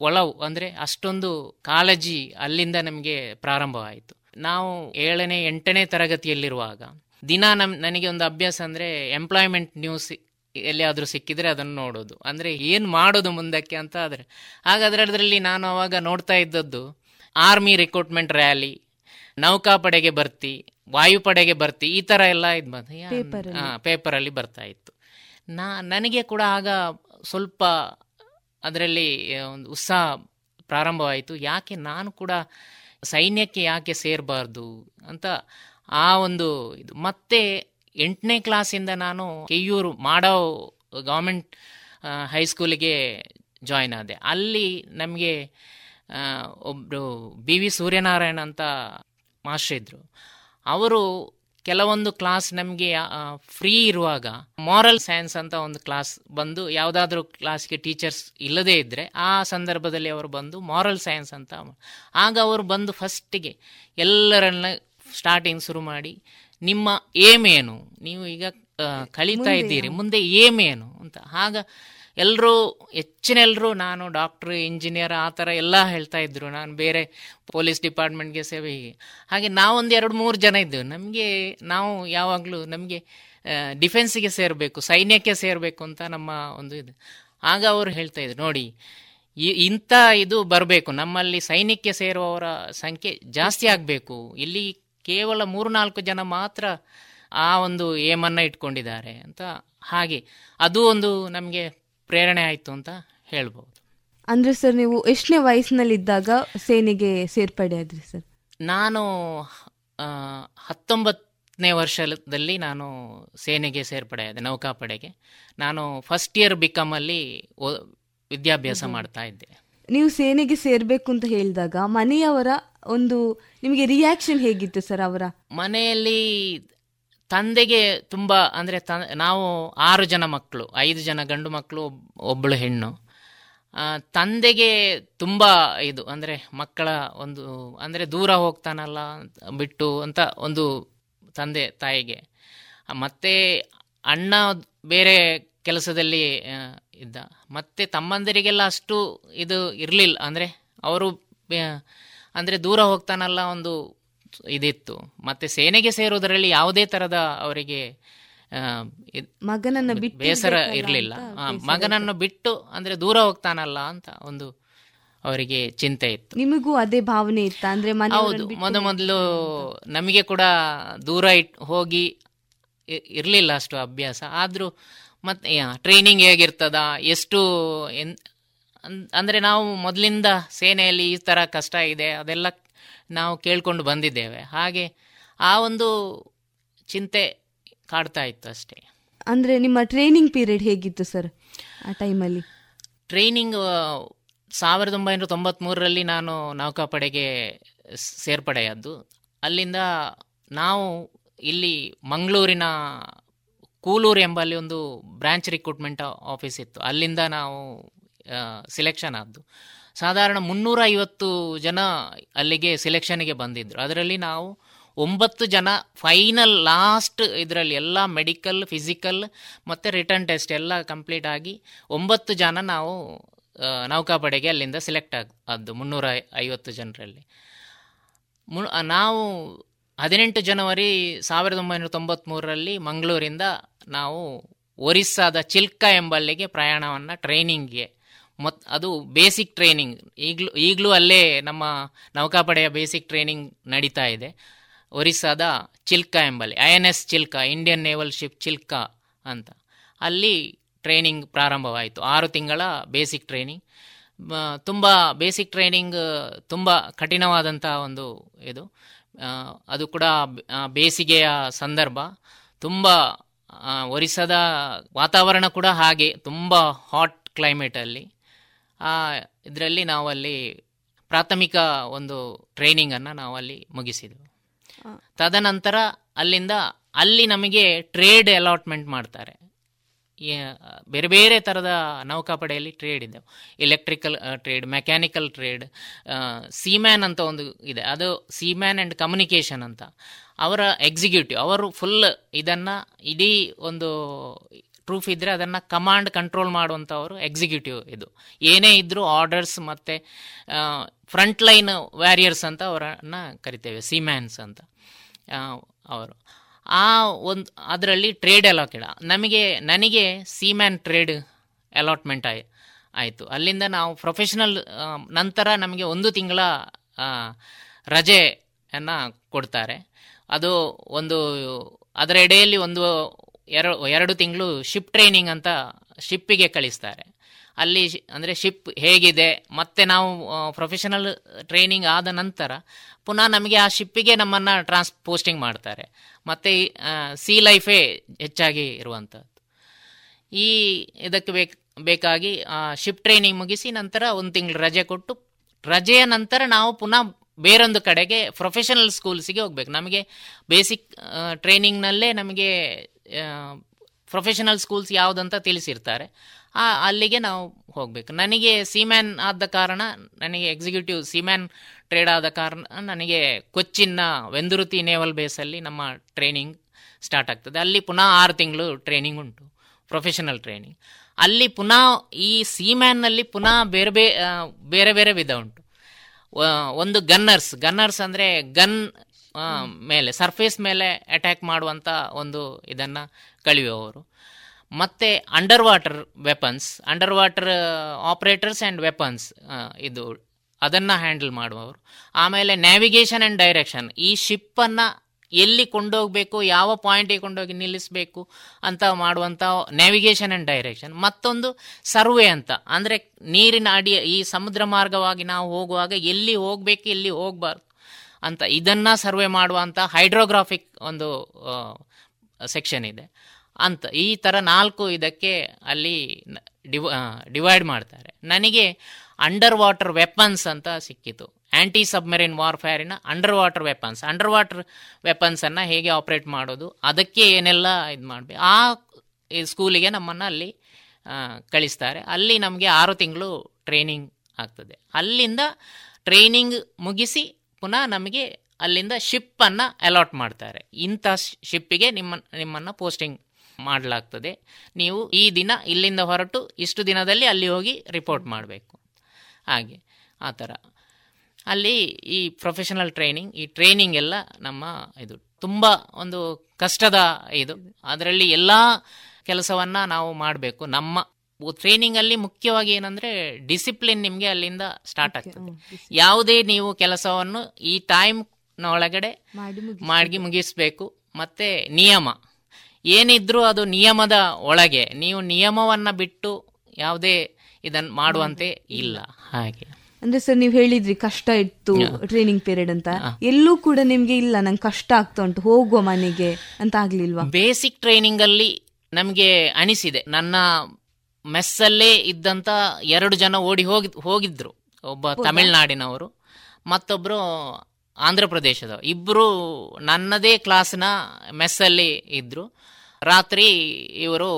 ಒಳವು ಅಂದರೆ ಅಷ್ಟೊಂದು ಕಾಳಜಿ ಅಲ್ಲಿಂದ ನಮಗೆ ಪ್ರಾರಂಭವಾಯಿತು. ನಾವು ಏಳನೇ, ಎಂಟನೇ ತರಗತಿಯಲ್ಲಿರುವಾಗ ದಿನ ನಮ್, ನನಗೆ ಒಂದು ಅಭ್ಯಾಸ ಅಂದರೆ ಎಂಪ್ಲಾಯ್ಮೆಂಟ್ ನ್ಯೂಸ್ ಎಲ್ಲಿಯಾದರೂ ಸಿಕ್ಕಿದರೆ ಅದನ್ನು ನೋಡೋದು. ಅಂದರೆ ಏನು ಮಾಡೋದು ಮುಂದಕ್ಕೆ ಅಂತ ಆದರೆ, ಹಾಗಾದರೆ ಅದರಲ್ಲಿ ನಾನು ಅವಾಗ ನೋಡ್ತಾ ಇದ್ದದ್ದು ಆರ್ಮಿ ರಿಕ್ರೂಟ್ಮೆಂಟ್ ರ್ಯಾಲಿ ನೌಕಾಪಡೆಗೆ ಬರ್ತಿ ವಾಯುಪಡೆಗೆ ಬರ್ತಿ ಈ ಥರ ಎಲ್ಲ ಇದು ಬಂದು ಪೇಪರಲ್ಲಿ. ಬರ್ತಾ ಇತ್ತು. ನಾ ನನಗೆ ಕೂಡ ಆಗ ಸ್ವಲ್ಪ ಅದರಲ್ಲಿ ಒಂದು ಉತ್ಸಾಹ ಪ್ರಾರಂಭವಾಯಿತು. ಯಾಕೆ ನಾನು ಕೂಡ ಸೈನ್ಯಕ್ಕೆ ಯಾಕೆ ಸೇರಬಾರ್ದು ಅಂತ ಆ ಒಂದು ಇದು. ಮತ್ತೆ ಎಂಟನೇ ಕ್ಲಾಸಿಂದ ನಾನು ಕೆಯೂರು ಮಾಡೋ ಗೌರ್ಮೆಂಟ್ ಹೈಸ್ಕೂಲಿಗೆ ಜಾಯ್ನ್ ಆದೆ. ಅಲ್ಲಿ ನಮಗೆ ಒಬ್ಬರು ಬಿ ವಿ ಸೂರ್ಯನಾರಾಯಣ ಅಂತ ಮಾಸ್ಟರ್ ಇದ್ದರು ಅವರು ಕೆಲವೊಂದು ಕ್ಲಾಸ್ ನಮಗೆ ಫ್ರೀ ಇರುವಾಗ ಮಾರಲ್ ಸೈನ್ಸ್ ಅಂತ ಒಂದು ಕ್ಲಾಸ್ ಬಂದು ಯಾವುದಾದ್ರೂ ಕ್ಲಾಸ್ಗೆ ಟೀಚರ್ಸ್ ಇಲ್ಲದೇ ಇದ್ದರೆ ಆ ಸಂದರ್ಭದಲ್ಲಿ ಅವರು ಬಂದು ಮಾರಲ್ ಸೈನ್ಸ್ ಅಂತ ಆಗ ಅವರು ಬಂದು ಫಸ್ಟಿಗೆ ಎಲ್ಲರನ್ನ ಸ್ಟಾರ್ಟಿಂಗ್ ಶುರು ಮಾಡಿ ನಿಮ್ಮ ಏಮ್ ಏನು? ನೀವು ಈಗ ಕಳೀತಾ ಇದ್ದೀರಿ ಮುಂದೆ ಏಮ್ ಏನು? ಅಂತ. ಆಗ ಎಲ್ಲರೂ ಹೆಚ್ಚಿನ ಎಲ್ಲರೂ ನಾನು ಡಾಕ್ಟ್ರು, ಇಂಜಿನಿಯರ್, ಆ ಥರ ಎಲ್ಲ ಹೇಳ್ತಾ ಇದ್ದರು ನಾನು ಬೇರೆ ಪೊಲೀಸ್ ಡಿಪಾರ್ಟ್ಮೆಂಟ್ಗೆ ಸೇವೆ ಹೀಗೆ. ನಾವೊಂದು ಎರಡು ಮೂರು ಜನ ಇದ್ದೆವು. ನಮಗೆ, ನಾವು ಯಾವಾಗಲೂ ನಮಗೆ ಡಿಫೆನ್ಸಿಗೆ ಸೇರಬೇಕು, ಸೈನ್ಯಕ್ಕೆ ಸೇರಬೇಕು ಅಂತ ನಮ್ಮ ಒಂದು ಇದು. ಆಗ ಅವರು ಹೇಳ್ತಾ ಇದ್ರು, ನೋಡಿ ಇಂಥ ಇದು ಬರಬೇಕು. ನಮ್ಮಲ್ಲಿ ಸೈನ್ಯಕ್ಕೆ ಸೇರುವವರ ಸಂಖ್ಯೆ ಜಾಸ್ತಿ ಆಗಬೇಕು. ಇಲ್ಲಿ ಕೇವಲ ಮೂರು ನಾಲ್ಕು ಜನ ಮಾತ್ರ ಆ ಒಂದು ಏಮನ್ನು ಇಟ್ಕೊಂಡಿದ್ದಾರೆ ಅಂತ ಹಾಗೆ. ಅದು ಒಂದು ನಮಗೆ ಪ್ರೇರಣೆ ಆಯಿತು ಅಂತ ಹೇಳ್ಬೋದು. ಅಂದರೆ ಸರ್ ನೀವು ಎಷ್ಟನೇ ವಯಸ್ಸಿನಲ್ಲಿದ್ದಾಗ ಸೇನೆಗೆ ಸೇರ್ಪಡೆ ಆದ್ರಿ ಸರ್? ನಾನು ಹತ್ತೊಂಬತ್ತನೇ ವರ್ಷದಲ್ಲಿ ನಾನು ಸೇನೆಗೆ ಸೇರ್ಪಡೆ ಆದೆ ನೌಕಾಪಡೆಗೆ. ನಾನು ಫಸ್ಟ್ ಇಯರ್ ಬಿಕಮಲ್ಲಿ ವಿದ್ಯಾಭ್ಯಾಸ ಮಾಡ್ತಾ ಇದ್ದೆ. ನೀವು ಸೇನೆಗೆ ಸೇರ್ಬೇಕು ಅಂತ ಹೇಳಿದಾಗ ಮನೆಯವರ ಒಂದು ನಿಮಗೆ ರಿಯಾಕ್ಷನ್ ಹೇಗಿತ್ತು ಸರ್ ಅವರ? ಮನೆಯಲ್ಲಿ ತಂದೆಗೆ ತುಂಬ, ಅಂದರೆ ತ ನಾವು ಆರು ಜನ ಮಕ್ಕಳು ಐದು ಜನ ಗಂಡು ಮಕ್ಕಳು ಒಬ್ಬಳು ಹೆಣ್ಣು. ತಂದೆಗೆ ತುಂಬ ಇದು, ಅಂದರೆ ಮಕ್ಕಳ ಒಂದು, ಅಂದರೆ ದೂರ ಹೋಗ್ತಾನಲ್ಲ, ಬಿಟ್ಟು ಅಂತ ಒಂದು ತಂದೆ ತಾಯಿಗೆ. ಮತ್ತೆ ಅಣ್ಣ ಬೇರೆ ಕೆಲಸದಲ್ಲಿ ಇದ್ದ. ಮತ್ತೆ ತಮ್ಮಂದಿರಿಗೆಲ್ಲ ಅಷ್ಟು ಇದು ಇರಲಿಲ್ಲ ಅಂದರೆ ಅವರು ಅಂದರೆ ದೂರ ಹೋಗ್ತಾನಲ್ಲ ಒಂದು ಇದಿತ್ತು. ಮತ್ತೆ ಸೇನೆಗೆ ಸೇರುವುದರಲ್ಲಿ ಯಾವುದೇ ತರದ ಅವರಿಗೆ ಮಗನನ್ನ ಬಿಟ್ಟು ಬೇಸರ ಇರಲಿಲ್ಲ. ಮಗನನ್ನು ಬಿಟ್ಟು ಅಂದ್ರೆ ದೂರ ಹೋಗ್ತಾನಲ್ಲ ಅಂತ ಒಂದು ಅವರಿಗೆ ಚಿಂತೆ ಇತ್ತು. ನಿಮಗೂ ಅದೇ ಭಾವನೆ ಇತ್ತ? ಅಂದ್ರೆ ಹೌದು. ಮೊದ ಮೊದಲು ನಮಗೆ ಕೂಡ ದೂರ ಇಟ್ ಹೋಗಿ ಇರಲಿಲ್ಲ ಅಷ್ಟು ಅಭ್ಯಾಸ. ಆದ್ರೂ ಮತ್ತೆ ಟ್ರೈನಿಂಗ್ ಹೇಗಿರ್ತದ? ಎಷ್ಟು ಅಂದ್ರೆ ನಾವು ಮೊದಲಿಂದ ಸೇನೆಯಲ್ಲಿ ಈ ತರ ಕಷ್ಟ ಇದೆ ಅದೆಲ್ಲ ನಾವು ಕೇಳ್ಕೊಂಡು ಬಂದಿದ್ದೇವೆ. ಹಾಗೆ ಆ ಒಂದು ಚಿಂತೆ ಕಾಡ್ತಾ ಇತ್ತು ಅಷ್ಟೇ. ಅಂದರೆ ನಿಮ್ಮ ಟ್ರೈನಿಂಗ್ ಪೀರಿಯಡ್ ಹೇಗಿತ್ತು ಸರ್ ಆ ಟೈಮಲ್ಲಿ ಟ್ರೈನಿಂಗ್ ಸಾವಿರದ ಒಂಬೈನೂರ ತೊಂಬತ್ತ್ಮೂರರಲ್ಲಿ ನಾನು ನೌಕಾಪಡೆಗೆ ಸೇರ್ಪಡೆಯಾದ್ದು. ಅಲ್ಲಿಂದ ನಾವು ಇಲ್ಲಿ ಮಂಗಳೂರಿನ ಕೂಲೂರು ಎಂಬಲ್ಲಿ ಒಂದು ಬ್ರಾಂಚ್ ರಿಕ್ರೂಟ್ಮೆಂಟ್ ಆಫೀಸ್ ಇತ್ತು. ಅಲ್ಲಿಂದ ನಾವು ಸಿಲೆಕ್ಷನ್ ಆದ್ದು. ಸಾಧಾರಣ ಮುನ್ನೂರ ಐವತ್ತು ಜನ ಅಲ್ಲಿಗೆ ಸಿಲೆಕ್ಷನ್ಗೆ ಬಂದಿದ್ದರು ಅದರಲ್ಲಿ ನಾವು ಒಂಬತ್ತು ಜನ ಫೈನಲ್ ಲಾಸ್ಟ್ ಇದರಲ್ಲಿ ಎಲ್ಲ ಮೆಡಿಕಲ್ ಫಿಸಿಕಲ್ ಮತ್ತು ರಿಟರ್ನ್ ಟೆಸ್ಟ್ ಎಲ್ಲ ಕಂಪ್ಲೀಟ್ ಆಗಿ ಒಂಬತ್ತು ಜನ ನಾವು ನೌಕಾಪಡೆಗೆ ಅಲ್ಲಿಂದ ಸೆಲೆಕ್ಟ್ ಆಗ ಅದು ಮುನ್ನೂರ ಐವತ್ತು ಜನರಲ್ಲಿ. ಮು, ನಾವು ಹದಿನೆಂಟು ಜನವರಿ ಸಾವಿರದ ಒಂಬೈನೂರ ತೊಂಬತ್ತ್ಮೂರರಲ್ಲಿ ಮಂಗಳೂರಿಂದ ನಾವು ಒರಿಸ್ಸಾದ ಚಿಲ್ಕ ಎಂಬಲ್ಲಿಗೆ ಪ್ರಯಾಣವನ್ನು ಟ್ರೈನಿಂಗ್ಗೆ ಮತ್ತು ಅದು ಬೇಸಿಕ್ ಟ್ರೈನಿಂಗ್ ಈಗಲೂ ಈಗಲೂ ಅಲ್ಲೇ ನಮ್ಮ ನೌಕಾಪಡೆಯ ಬೇಸಿಕ್ ಟ್ರೈನಿಂಗ್ ನಡೀತಾ ಇದೆ. ಒರಿಸ್ಸಾದ ಚಿಲ್ಕಾ ಎಂಬಲ್ಲಿ I N S Chilka Indian naval ship Chilka ಅಂತ. ಅಲ್ಲಿ ಟ್ರೈನಿಂಗ್ ಪ್ರಾರಂಭವಾಯಿತು. ಆರು ತಿಂಗಳ ಬೇಸಿಕ್ ಟ್ರೈನಿಂಗ್ ತುಂಬ ಬೇಸಿಕ್ ಟ್ರೈನಿಂಗ್ ತುಂಬ ಕಠಿಣವಾದಂಥ ಒಂದು ಇದು. ಅದು ಕೂಡ ಬೇಸಿಗೆಯ ಸಂದರ್ಭ. ತುಂಬ ಒರಿಸ್ಸಾದ ವಾತಾವರಣ ಕೂಡ ಹಾಗೆ, ತುಂಬ ಹಾಟ್ ಕ್ಲೈಮೇಟಲ್ಲಿ ಆ ಇದರಲ್ಲಿ ನಾವು ಅಲ್ಲಿ ಪ್ರಾಥಮಿಕ ಒಂದು ಟ್ರೈನಿಂಗನ್ನು ನಾವು ಅಲ್ಲಿ ಮುಗಿಸಿದೆವು ತದನಂತರ ಅಲ್ಲಿಂದ ಅಲ್ಲಿ ನಮಗೆ ಟ್ರೇಡ್ ಅಲಾಟ್ಮೆಂಟ್ ಮಾಡ್ತಾರೆ. ಬೇರೆ ಬೇರೆ ಥರದ ನೌಕಾಪಡೆಯಲ್ಲಿ ಟ್ರೇಡ್ ಇದೆ electrical trade mechanical trade seaman ಅಂತ ಒಂದು ಇದೆ. ಅದು ಸೀಮ್ಯಾನ್ ಆ್ಯಂಡ್ ಕಮ್ಯುನಿಕೇಷನ್ ಅಂತ. ಅವರ ಎಕ್ಸಿಕ್ಯೂಟಿವ್ ಅವರು ಫುಲ್ ಇದನ್ನು ಇಡೀ ಒಂದು ಪ್ರೂಫ್ ಇದ್ದರೆ ಅದನ್ನು ಕಮಾಂಡ್ ಕಂಟ್ರೋಲ್ ಮಾಡುವಂಥವರು ಎಕ್ಸಿಕ್ಯೂಟಿವ್ ಇದು. ಏನೇ ಇದ್ದರೂ ಆರ್ಡರ್ಸ್ ಮತ್ತು ಫ್ರಂಟ್ ಲೈನ್ ವ್ಯಾರಿಯರ್ಸ್ ಅಂತ ಅವರನ್ನು ಕರಿತೇವೆ ಸಿಮ್ಯಾನ್ಸ್ ಅಂತ ಅವರು. ಆ ಒಂದು, ಅದರಲ್ಲಿ ಟ್ರೇಡ್ ಅಲಾಕೆಡ್ ನಮಗೆ, ನನಗೆ ಸಿಮ್ಯಾನ್ ಟ್ರೇಡ್ ಅಲಾಟ್ಮೆಂಟ್ ಆಯ್, ಆಯಿತು. ಅಲ್ಲಿಂದ ನಾವು ಪ್ರೊಫೆಷನಲ್ ನಂತರ ನಮಗೆ ಒಂದು ತಿಂಗಳ ರಜೆಯನ್ನು ಕೊಡ್ತಾರೆ. ಅದು ಒಂದು, ಅದರ ಎಡೆಯಲ್ಲಿ ಒಂದು ಎರಡು ಎರಡು ತಿಂಗಳು ಶಿಪ್ ಟ್ರೈನಿಂಗ್ ಅಂತ ಶಿಪ್ಪಿಗೆ ಕಳಿಸ್ತಾರೆ. ಅಲ್ಲಿ ಅಂದರೆ ಶಿಪ್ ಹೇಗಿದೆ, ಮತ್ತೆ ನಾವು ಪ್ರೊಫೆಷನಲ್ ಟ್ರೈನಿಂಗ್ ಆದ ನಂತರ ಪುನಃ ನಮಗೆ ಆ ಶಿಪ್ಪಿಗೆ ನಮ್ಮನ್ನು ಟ್ರಾನ್ಸ್ ಪೋಸ್ಟಿಂಗ್ ಮಾಡ್ತಾರೆ. ಮತ್ತು ಸೀ ಲೈಫೇ ಹೆಚ್ಚಾಗಿ ಇರುವಂಥದ್ದು ಈ ಇದಕ್ಕೆ ಬೇಕು, ಬೇಕಾಗಿ ಶಿಪ್ ಟ್ರೈನಿಂಗ್ ಮುಗಿಸಿ ನಂತರ ಒಂದು ತಿಂಗಳು ರಜೆ ಕೊಟ್ಟು, ರಜೆಯ ನಂತರ ನಾವು ಪುನಃ ಬೇರೊಂದು ಕಡೆಗೆ ಪ್ರೊಫೆಷನಲ್ ಸ್ಕೂಲ್ಸಿಗೆ ಹೋಗ್ಬೇಕು. ನಮಗೆ ಬೇಸಿಕ್ ಟ್ರೈನಿಂಗ್ನಲ್ಲೇ ನಮಗೆ ಪ್ರೊಫೆಷನಲ್ ಸ್ಕೂಲ್ಸ್ ಯಾವುದಂತ ತಿಳಿಸಿರ್ತಾರೆ. ಆ, ಅಲ್ಲಿಗೆ ನಾವು ಹೋಗಬೇಕು. ನನಗೆ ಸೀಮ್ಯಾನ್ ಆದ ಕಾರಣ, ನನಗೆ ಎಕ್ಸಿಕ್ಯೂಟಿವ್ ಸೀಮ್ಯಾನ್ ಟ್ರೇಡ್ ಆದ ಕಾರಣ ನನಗೆ ಕೊಚ್ಚಿನ ವೆಂದುರುತಿ ನೇವಲ್ ಬೇಸಲ್ಲಿ ನಮ್ಮ ಟ್ರೈನಿಂಗ್ ಸ್ಟಾರ್ಟ್ ಆಗ್ತದೆ. ಅಲ್ಲಿ ಪುನಃ ಆರು ತಿಂಗಳು ಟ್ರೈನಿಂಗ್ ಉಂಟು ಪ್ರೊಫೆಷನಲ್ ಟ್ರೈನಿಂಗ್ ಅಲ್ಲಿ ಪುನಃ ಈ ಸೀಮ್ಯಾನ್ನಲ್ಲಿ ಪುನಃ ಬೇರೆ ಬೇರೆ ಬೇರೆ ಬೇರೆ ವಿಧ ಉಂಟು. ಒಂದು ಗನ್ನರ್ಸ್ ಗನ್ನರ್ಸ್ ಅಂದರೆ ಗನ್ ಮೇಲೆ ಸರ್ಫೇಸ್ ಮೇಲೆ ಅಟ್ಯಾಕ್ ಮಾಡುವಂಥ ಒಂದು ಇದನ್ನು ಕಳಿಯುವವರು ಮತ್ತು under water weapons under water operators and weapons ಇದು ಅದನ್ನು ಹ್ಯಾಂಡಲ್ ಮಾಡುವವರು. ಆಮೇಲೆ ನ್ಯಾವಿಗೇಷನ್ ಆ್ಯಂಡ್ ಡೈರೆಕ್ಷನ್ ಈ ಶಿಪ್ಪನ್ನು ಎಲ್ಲಿ ಕೊಂಡೋಗಬೇಕು ಯಾವ ಪಾಯಿಂಟಿಗೆ ಕೊಂಡೋಗಿ ನಿಲ್ಲಿಸಬೇಕು ಅಂತ ಮಾಡುವಂಥ ನ್ಯಾವಿಗೇಷನ್ ಆ್ಯಂಡ್ ಡೈರೆಕ್ಷನ್ ಮತ್ತೊಂದು ಸರ್ವೆ ಅಂತ ಅಂದರೆ ನೀರಿನ ಅಡಿ ಈ ಸಮುದ್ರ ಮಾರ್ಗವಾಗಿ ನಾವು ಹೋಗುವಾಗ ಎಲ್ಲಿ ಹೋಗಬೇಕು ಎಲ್ಲಿ ಹೋಗಬಾರ್ದು. ಅಂತ ಇದನ್ನು ಸರ್ವೆ ಮಾಡುವಂಥ ಹೈಡ್ರೋಗ್ರಾಫಿಕ್ ಒಂದು ಸೆಕ್ಷನ್ ಇದೆ. ಅಂತ ಈ ಥರ ನಾಲ್ಕು ಇದಕ್ಕೆ ಅಲ್ಲಿ ಡಿವ ಡಿವೈಡ್ ಮಾಡ್ತಾರೆ. ನನಗೆ ಅಂಡರ್ ವಾಟರ್ ವೆಪನ್ಸ್ ಅಂತ ಸಿಕ್ಕಿತು. Anti submarine ವಾರ್ಫೇರಿನ under water weapons under water ವೆಪನ್ಸನ್ನು ಹೇಗೆ ಆಪ್ರೇಟ್ ಮಾಡೋದು, ಅದಕ್ಕೆ ಏನೆಲ್ಲ ಇದು ಮಾಡಬೇಕು ಆ ಸ್ಕೂಲಿಗೆ ನಮ್ಮನ್ನು ಅಲ್ಲಿ ಕಳಿಸ್ತಾರೆ. ಅಲ್ಲಿ ನಮಗೆ ಆರು ತಿಂಗಳು ಟ್ರೈನಿಂಗ್ ಆಗ್ತದೆ. ಅಲ್ಲಿಂದ ಟ್ರೈನಿಂಗ್ ಮುಗಿಸಿ ಪುನಃ ನಮಗೆ ಅಲ್ಲಿಂದ ಶಿಪ್ಪನ್ನು ಅಲಾಟ್ ಮಾಡ್ತಾರೆ. ಇಂಥ ಶಿಪ್ಪಿಗೆ ನಿಮ್ಮ, ನಿಮ್ಮನ್ನು ಪೋಸ್ಟಿಂಗ್ ಮಾಡಲಾಗ್ತದೆ. ನೀವು ಈ ದಿನ ಇಲ್ಲಿಂದ ಹೊರಟು ಇಷ್ಟು ದಿನದಲ್ಲಿ ಅಲ್ಲಿ ಹೋಗಿ ರಿಪೋರ್ಟ್ ಮಾಡಬೇಕು. ಹಾಗೆ, ಆ ಥರ. ಅಲ್ಲಿ ಈ ಪ್ರೊಫೆಷನಲ್ ಟ್ರೈನಿಂಗ್, ಈ ಟ್ರೈನಿಂಗ್ ಎಲ್ಲ ನಮ್ಮ ಇದು ತುಂಬ ಒಂದು ಕಷ್ಟದ ಇದು. ಅದರಲ್ಲಿ ಎಲ್ಲ ಕೆಲಸವನ್ನು ನಾವು ಮಾಡಬೇಕು. ನಮ್ಮ ಟ್ರೈನಿಂಗಲ್ಲಿ ಮುಖ್ಯವಾಗಿ ಏನಂದ್ರೆ ಡಿಸಿಪ್ಲಿನ್ ನಿಮಗೆ ಅಲ್ಲಿಂದ ಸ್ಟಾರ್ಟ್ ಆಗ್ತದೆ. ಯಾವುದೇ ನೀವು ಕೆಲಸವನ್ನು ಈ ಟೈಮ್ನ ಒಳಗಡೆ ಮಾಡಿ ಮುಗಿಸ್ಬೇಕು. ಮತ್ತೆ ನಿಯಮ. ಏನಿದ್ರೂ ಅದು ನಿಯಮದ ಒಳಗೆ. ನೀವು ನಿಯಮವನ್ನ ಬಿಟ್ಟು ಯಾವುದೇ ಇದನ್ನು ಮಾಡುವಂತೆ ಇಲ್ಲ. ಹಾಗೆ. ಅಂದ್ರೆ ಸರ್ ನೀವು ಹೇಳಿದ್ರಿ ಕಷ್ಟ ಇತ್ತು ಟ್ರೈನಿಂಗ್ ಪೀರಿಯಡ್ ಅಂತ. ಎಲ್ಲೂ ಕೂಡ ನಿಮ್ಗೆ ಇಲ್ಲ ನಂಗೆ ಕಷ್ಟ ಆಗ್ತಾ ಉಂಟು ಹೋಗುವ ಮನೆಗೆ ಅಂತ ಆಗ್ಲಿಲ್ವಾ? ಬೇಸಿಕ್ ಟ್ರೈನಿಂಗ್ ಅಲ್ಲಿ ನಮಗೆ ಅನಿಸಿದೆ. ನನ್ನ ಮೆಸ್ಸಲ್ಲೇ ಇದ್ದಂಥ ಎರಡು ಜನ ಓಡಿ ಹೋಗಿ ಹೋಗಿದ್ರು. ಒಬ್ಬ ತಮಿಳ್ನಾಡಿನವರು ಮತ್ತೊಬ್ಬರು ಆಂಧ್ರ ಪ್ರದೇಶದ. ಇಬ್ಬರು ನನ್ನದೇ ಕ್ಲಾಸ್ನ ಮೆಸ್ಸಲ್ಲಿ ಇದ್ದರು ರಾತ್ರಿ ಇವರು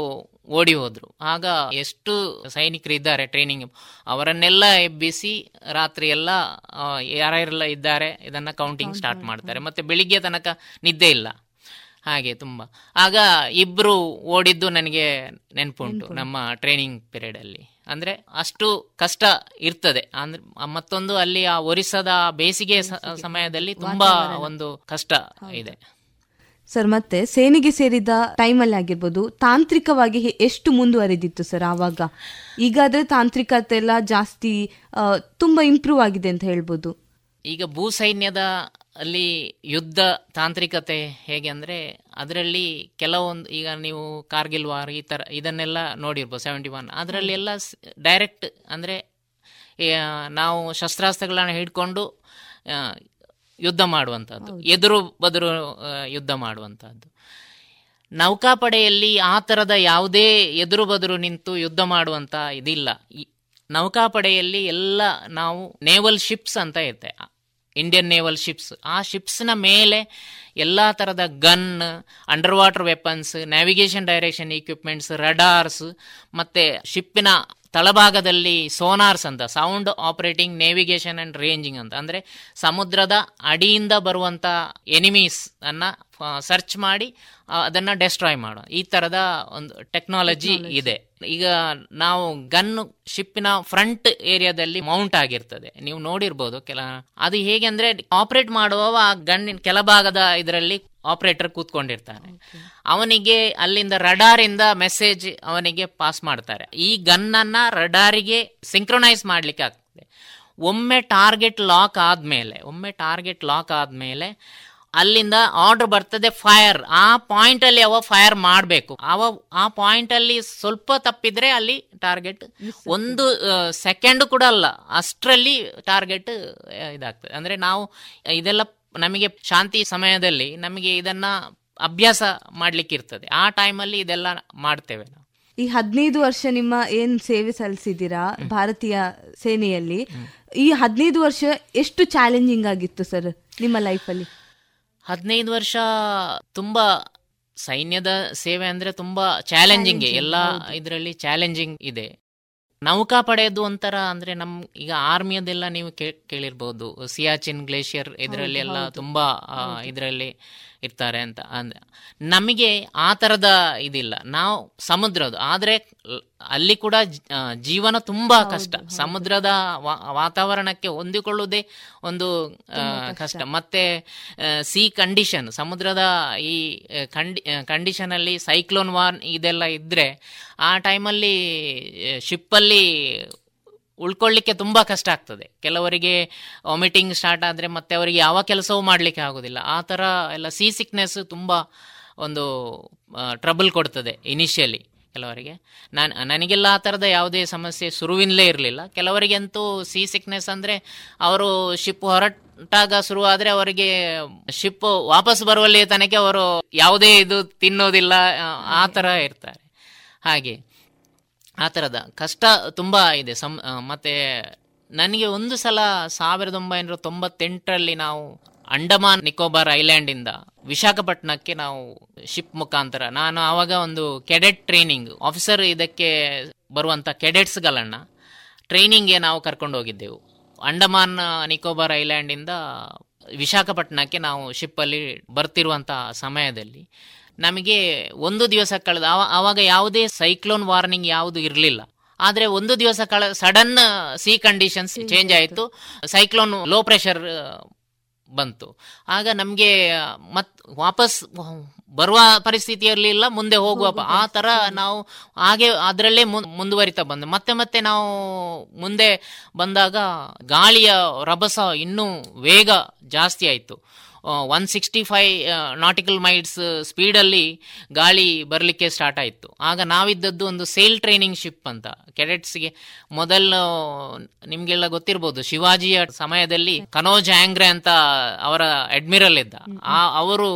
ಓಡಿ ಹೋದರು. ಆಗ ಎಷ್ಟು ಸೈನಿಕರು ಇದ್ದಾರೆ ಟ್ರೈನಿಂಗ್ ಅವರನ್ನೆಲ್ಲ ಎಬ್ಬಿಸಿ ರಾತ್ರಿ ಎಲ್ಲ ಯಾರ್ಯಾರೆಲ್ಲ ಇದ್ದಾರೆ ಇದನ್ನ ಕೌಂಟಿಂಗ್ ಸ್ಟಾರ್ಟ್ ಮಾಡ್ತಾರೆ. ಮತ್ತೆ ಬೆಳಿಗ್ಗೆ ತನಕ ನಿದ್ದೆ ಇಲ್ಲ. ಹಾಗೆ ತುಂಬ. ಆಗ ಇಬ್ರು ಓಡಿದ್ದು ನನಗೆ ನೆನಪುಂಟು ನಮ್ಮ ಟ್ರೈನಿಂಗ್ ಪೀರಿಯಡ್ ಅಲ್ಲಿ. ಅಂದ್ರೆ ಅಷ್ಟು ಕಷ್ಟ ಇರ್ತದೆ. ಅಂದ್ರೆ ಮತ್ತೊಂದು ಅಲ್ಲಿ ಆ ಒರಿಸ್ಸಾದ ಬೇಸಿಗೆ ಸಮಯದಲ್ಲಿ ತುಂಬಾ ಒಂದು ಕಷ್ಟ ಇದೆ. ಸರ್ ಮತ್ತೆ ಸೇನೆಗೆ ಸೇರಿದ ಟೈಮಲ್ಲಿ ಆಗಿರ್ಬೋದು ತಾಂತ್ರಿಕವಾಗಿ ಎಷ್ಟು ಮುಂದುವರೆದಿತ್ತು ಸರ್ ಆವಾಗ? ಈಗಾದ್ರೆ ತಾಂತ್ರಿಕತೆ ಎಲ್ಲ ಜಾಸ್ತಿ ತುಂಬಾ ಇಂಪ್ರೂವ್ ಆಗಿದೆ ಅಂತ ಹೇಳ್ಬೋದು. ಈಗ ಭೂ ಸೈನ್ಯದ ಅಲ್ಲಿ ಯುದ್ಧ ತಾಂತ್ರಿಕತೆ ಹೇಗೆ ಅಂದರೆ ಅದರಲ್ಲಿ ಕೆಲವೊಂದು ಈಗ ನೀವು ಕಾರ್ಗಿಲ್ ವಾರ್ ಈ ಥರ ಇದನ್ನೆಲ್ಲ ನೋಡಿರ್ಬೋದು ಸೆವೆಂಟಿ ಒನ್ ಅದರಲ್ಲಿ ಎಲ್ಲ ಡೈರೆಕ್ಟ್ ಅಂದರೆ ನಾವು ಶಸ್ತ್ರಾಸ್ತ್ರಗಳನ್ನು ಹಿಡ್ಕೊಂಡು ಯುದ್ಧ ಮಾಡುವಂಥದ್ದು ಎದುರು ಬದುರು ಯುದ್ಧ ಮಾಡುವಂಥದ್ದು ನೌಕಾಪಡೆಯಲ್ಲಿ ಆ ಥರದ ಯಾವುದೇ ಎದುರು ಬದುರು ನಿಂತು ಯುದ್ಧ ಮಾಡುವಂಥ ಇದಿಲ್ಲ. ನೌಕಾಪಡೆಯಲ್ಲಿ ಎಲ್ಲ ನಾವು ನೇವಲ್ ಶಿಪ್ಸ್ ಅಂತ ಇರುತ್ತೆ ಇಂಡಿಯನ್ ನೇವಲ್ ಶಿಪ್ಸ್ ಆ ಶಿಪ್ಸ್ನ ಮೇಲೆ ಎಲ್ಲ ಥರದ gun under water weapons navigation direction equipments radars ಮತ್ತು ಶಿಪ್ಪಿನ ತಳಭಾಗದಲ್ಲಿ ಸೋನಾರ್ಸ್ ಅಂತ sound operating navigation and ranging ಅಂತ. ಅಂದರೆ ಸಮುದ್ರದ ಅಡಿಯಿಂದ ಬರುವಂಥ ಎನಿಮೀಸ್ ಅನ್ನ ಸರ್ಚ್ ಮಾಡಿ ಅದನ್ನು ಡೆಸ್ಟ್ರಾಯ್ ಮಾಡೋ. ಈ ಥರದ ಒಂದು ಟೆಕ್ನಾಲಜಿ ಇದೆ. ಈಗ ನಾವು ಗನ್ ಶಿಪ್ಪಿನ ಫ್ರಂಟ್ ಏರಿಯಾದಲ್ಲಿ ಮೌಂಟ್ ಆಗಿರ್ತದೆ. ನೀವು ನೋಡಿರ್ಬೋದು ಕೆಲ ಅದು ಹೇಗೆ ಅಂದರೆ ಆಪರೇಟ್ ಮಾಡುವವ ಆ ಗನ್ನಿನ ಕೆಳಭಾಗದ ಇದರಲ್ಲಿ ಆಪರೇಟರ್ ಕೂತ್ಕೊಂಡಿರ್ತಾನೆ. ಅವನಿಗೆ ಅಲ್ಲಿಂದ ರಡಾರಿಂದ ಮೆಸೇಜ್ ಅವನಿಗೆ ಪಾಸ್ ಮಾಡ್ತಾರೆ. ಈ ಗನ್ನನ್ನ ರಡಾರಿಗೆ ಸಿಂಕ್ರೊನೈಸ್ ಮಾಡ್ಲಿಕ್ಕೆ ಆಗ್ತದೆ. ಒಮ್ಮೆ ಟಾರ್ಗೆಟ್ ಲಾಕ್ ಆದಮೇಲೆ ಒಮ್ಮೆ ಟಾರ್ಗೆಟ್ ಲಾಕ್ ಆದ್ಮೇಲೆ ಅಲ್ಲಿಂದ ಆರ್ಡರ್ ಬರ್ತದೆ ಫೈರ್ ಆ ಪಾಯಿಂಟ್ ಅಲ್ಲಿ ಅವ ಫೈರ್ ಮಾಡಬೇಕು. ಅವ ಆ ಪಾಯಿಂಟ್ ಅಲ್ಲಿ ಸ್ವಲ್ಪ ತಪ್ಪಿದ್ರೆ ಅಲ್ಲಿ ಟಾರ್ಗೆಟ್ ಒಂದು ಸೆಕೆಂಡ್ ಕೂಡ ಅಲ್ಲ. ಅಷ್ಟರಲ್ಲಿ ಟಾರ್ಗೆಟ್ ಇದಾಗ್ತದೆ. ಅಂದ್ರೆ ನಾವು ಇದೆಲ್ಲ ನಮಗೆ ಶಾಂತಿ ಸಮಯದಲ್ಲಿ ನಮಗೆ ಇದನ್ನ ಅಭ್ಯಾಸ ಮಾಡ್ಲಿಕ್ಕೆ ಇರ್ತದೆ. ಆ ಟೈಮಲ್ಲಿ ಇದೆಲ್ಲ ಮಾಡ್ತೇವೆ ನಾವು. ಈ ಹದಿನೈದು ವರ್ಷ ನಿಮ್ಮ ಏನ್ ಸೇವೆ ಸಲ್ಲಿಸಿದ್ದೀರಾ ಭಾರತೀಯ ಸೇನೆಯಲ್ಲಿ? ಈ ಹದಿನೈದು ವರ್ಷ ಎಷ್ಟು ಚಾಲೆಂಜಿಂಗ್ ಆಗಿತ್ತು ಸರ್ ನಿಮ್ಮ ಲೈಫಲ್ಲಿ ಹದಿನೈದು ವರ್ಷ ತುಂಬಾ ಸೈನ್ಯದ ಸೇವೆ ಅಂದ್ರೆ ತುಂಬಾ ಚಾಲೆಂಜಿಂಗ್ ಎಲ್ಲ ಇದರಲ್ಲಿ ಚಾಲೆಂಜಿಂಗ್ ಇದೆ. ನೌಕಾಪಡೆಯದು ಒಂಥರ ಅಂದ್ರೆ ನಮ್ ಈಗ ಆರ್ಮಿಯದೆಲ್ಲ ನೀವು ಕೇಳಿರ್ಬೋದು. ಸಿಯಾಚಿನ್ ಗ್ಲೇಷಿಯರ್ ಇದರಲ್ಲಿ ಎಲ್ಲ ತುಂಬಾ ಇದರಲ್ಲಿ ಇರ್ತಾರೆ ಅಂತ. ಅಂದ್ರೆ ನಮಗೆ ಆ ಥರದ ಇದಿಲ್ಲ. ನಾವು ಸಮುದ್ರದ್ದು ಆದರೆ ಅಲ್ಲಿ ಕೂಡ ಜೀವನ ತುಂಬಾ ಕಷ್ಟ. ಸಮುದ್ರದ ವಾತಾವರಣಕ್ಕೆ ಹೊಂದಿಕೊಳ್ಳುವುದೇ ಒಂದು ಕಷ್ಟ. ಮತ್ತೆ ಸಿ ಕಂಡೀಷನ್ ಸಮುದ್ರದ ಈ ಕಂಡಿ ಕಂಡೀಷನ್ ಅಲ್ಲಿ ಸೈಕ್ಲೋನ್ ವಾರ್ ಇದೆಲ್ಲ ಇದ್ರೆ ಆ ಟೈಮಲ್ಲಿ ಶಿಪ್ಪಲ್ಲಿ ಉಳ್ಕೊಳ್ಳಿಕ್ಕೆ ತುಂಬ ಕಷ್ಟ ಆಗ್ತದೆ. ಕೆಲವರಿಗೆ ವಾಮಿಟಿಂಗ್ ಸ್ಟಾರ್ಟ್ ಆದರೆ ಮತ್ತೆ ಅವರಿಗೆ ಯಾವ ಕೆಲಸವೂ ಮಾಡಲಿಕ್ಕೆ ಆಗೋದಿಲ್ಲ. ಆ ಥರ ಎಲ್ಲ ಸಿ ಸಿಕ್ನೆಸ್ ತುಂಬ ಒಂದು ಟ್ರಬಲ್ ಕೊಡ್ತದೆ ಇನಿಷಿಯಲಿ ಕೆಲವರಿಗೆ. ನಾನು, ನನಗೆಲ್ಲ ಆ ಥರದ ಯಾವುದೇ ಸಮಸ್ಯೆ ಶುರುವಿನಲ್ಲೇ ಇರಲಿಲ್ಲ. ಕೆಲವರಿಗೆ ಅಂತೂ ಸಿ ಸಿಕ್ನೆಸ್ ಅಂದರೆ ಅವರು ಶಿಪ್ ಹೊರಟಾಗ ಶುರುವಾದರೆ ಅವರಿಗೆ ಶಿಪ್ ವಾಪಸ್ ಬರುವಲ್ಲಿ ತನಕ ಅವರು ಯಾವುದೇ ಇದು ತಿನ್ನೋದಿಲ್ಲ, ಆ ಥರ ಇರ್ತಾರೆ. ಹಾಗೆ. ಆ ಥರದ ಕಷ್ಟ ತುಂಬ ಇದೆ. ಸಂ ಮತ್ತು ನನಗೆ ಒಂದು ಸಲ ಸಾವಿರದ ಒಂಬೈನೂರ ತೊಂಬತ್ತೆಂಟರಲ್ಲಿ ನಾವು ಅಂಡಮಾನ್ ನಿಕೋಬಾರ್ ಐಲ್ಯಾಂಡಿಂದ ವಿಶಾಖಪಟ್ಟಣಕ್ಕೆ ನಾವು ಶಿಪ್ ಮುಖಾಂತರ, ನಾನು ಆವಾಗ ಒಂದು ಕೆಡೆಟ್ ಟ್ರೈನಿಂಗ್, ಆಫೀಸರ್ ಇದಕ್ಕೆ ಬರುವಂಥ ಕೆಡೆಟ್ಸ್ಗಳನ್ನು ಟ್ರೈನಿಂಗ್ಗೆ ನಾವು ಕರ್ಕೊಂಡು ಹೋಗಿದ್ದೆವು. ಅಂಡಮಾನ್, ನಿಕೋಬಾರ್ ಐಲ್ಯಾಂಡಿಂದ ವಿಶಾಖಪಟ್ಟಣಕ್ಕೆ ನಾವು ಶಿಪ್ಪಲ್ಲಿ ಬರ್ತಿರುವಂಥ ಸಮಯದಲ್ಲಿ ನಮಗೆ ಒಂದು ದಿವಸ ಕಳೆದ ಆವಾಗ ಯಾವುದೇ ಸೈಕ್ಲೋನ್ ವಾರ್ನಿಂಗ್ ಯಾವುದು ಇರಲಿಲ್ಲ. ಆದರೆ ಒಂದು ದಿವಸ ಕಳ ಸಡನ್ ಸಿ ಕಂಡೀಷನ್ಸ್ ಚೇಂಜ್ ಆಯಿತು. ಸೈಕ್ಲೋನ್ ಲೋ ಪ್ರೆಷರ್ ಬಂತು. ಆಗ ನಮಗೆ ಮತ್ ವಾಪಸ್ ಬರುವ ಪರಿಸ್ಥಿತಿ ಇರಲಿಲ್ಲ ಮುಂದೆ ಹೋಗುವ ಆ ಥರ ನಾವು ಹಾಗೆ ಅದರಲ್ಲೇ ಮುಂದುವರಿತಾ ಬಂದು. ಮತ್ತೆ ಮತ್ತೆ ನಾವು ಮುಂದೆ ಬಂದಾಗ ಗಾಳಿಯ ರಭಸ ಇನ್ನೂ ವೇಗ ಜಾಸ್ತಿ ಆಯಿತು. One sixty five nautical miles ಸ್ಪೀಡಲ್ಲಿ ಗಾಳಿ ಬರಲಿಕ್ಕೆ ಸ್ಟಾರ್ಟ್ ಆಯಿತು. ಆಗ ನಾವಿದ್ದದ್ದು ಒಂದು ಸೇಲ್ ಟ್ರೈನಿಂಗ್ ಶಿಪ್ ಅಂತ. ಕೆಡೆಟ್ಸ್ಗೆ ಮೊದಲು ನಿಮಗೆಲ್ಲ ಗೊತ್ತಿರ್ಬೋದು ಶಿವಾಜಿಯ ಸಮಯದಲ್ಲಿ ಕನೋಜ್ ಆಂಗ್ರೆ ಅಂತ ಅವರ ಅಡ್ಮಿರಲ್ ಇದ್ದ. ಆ ಅವರು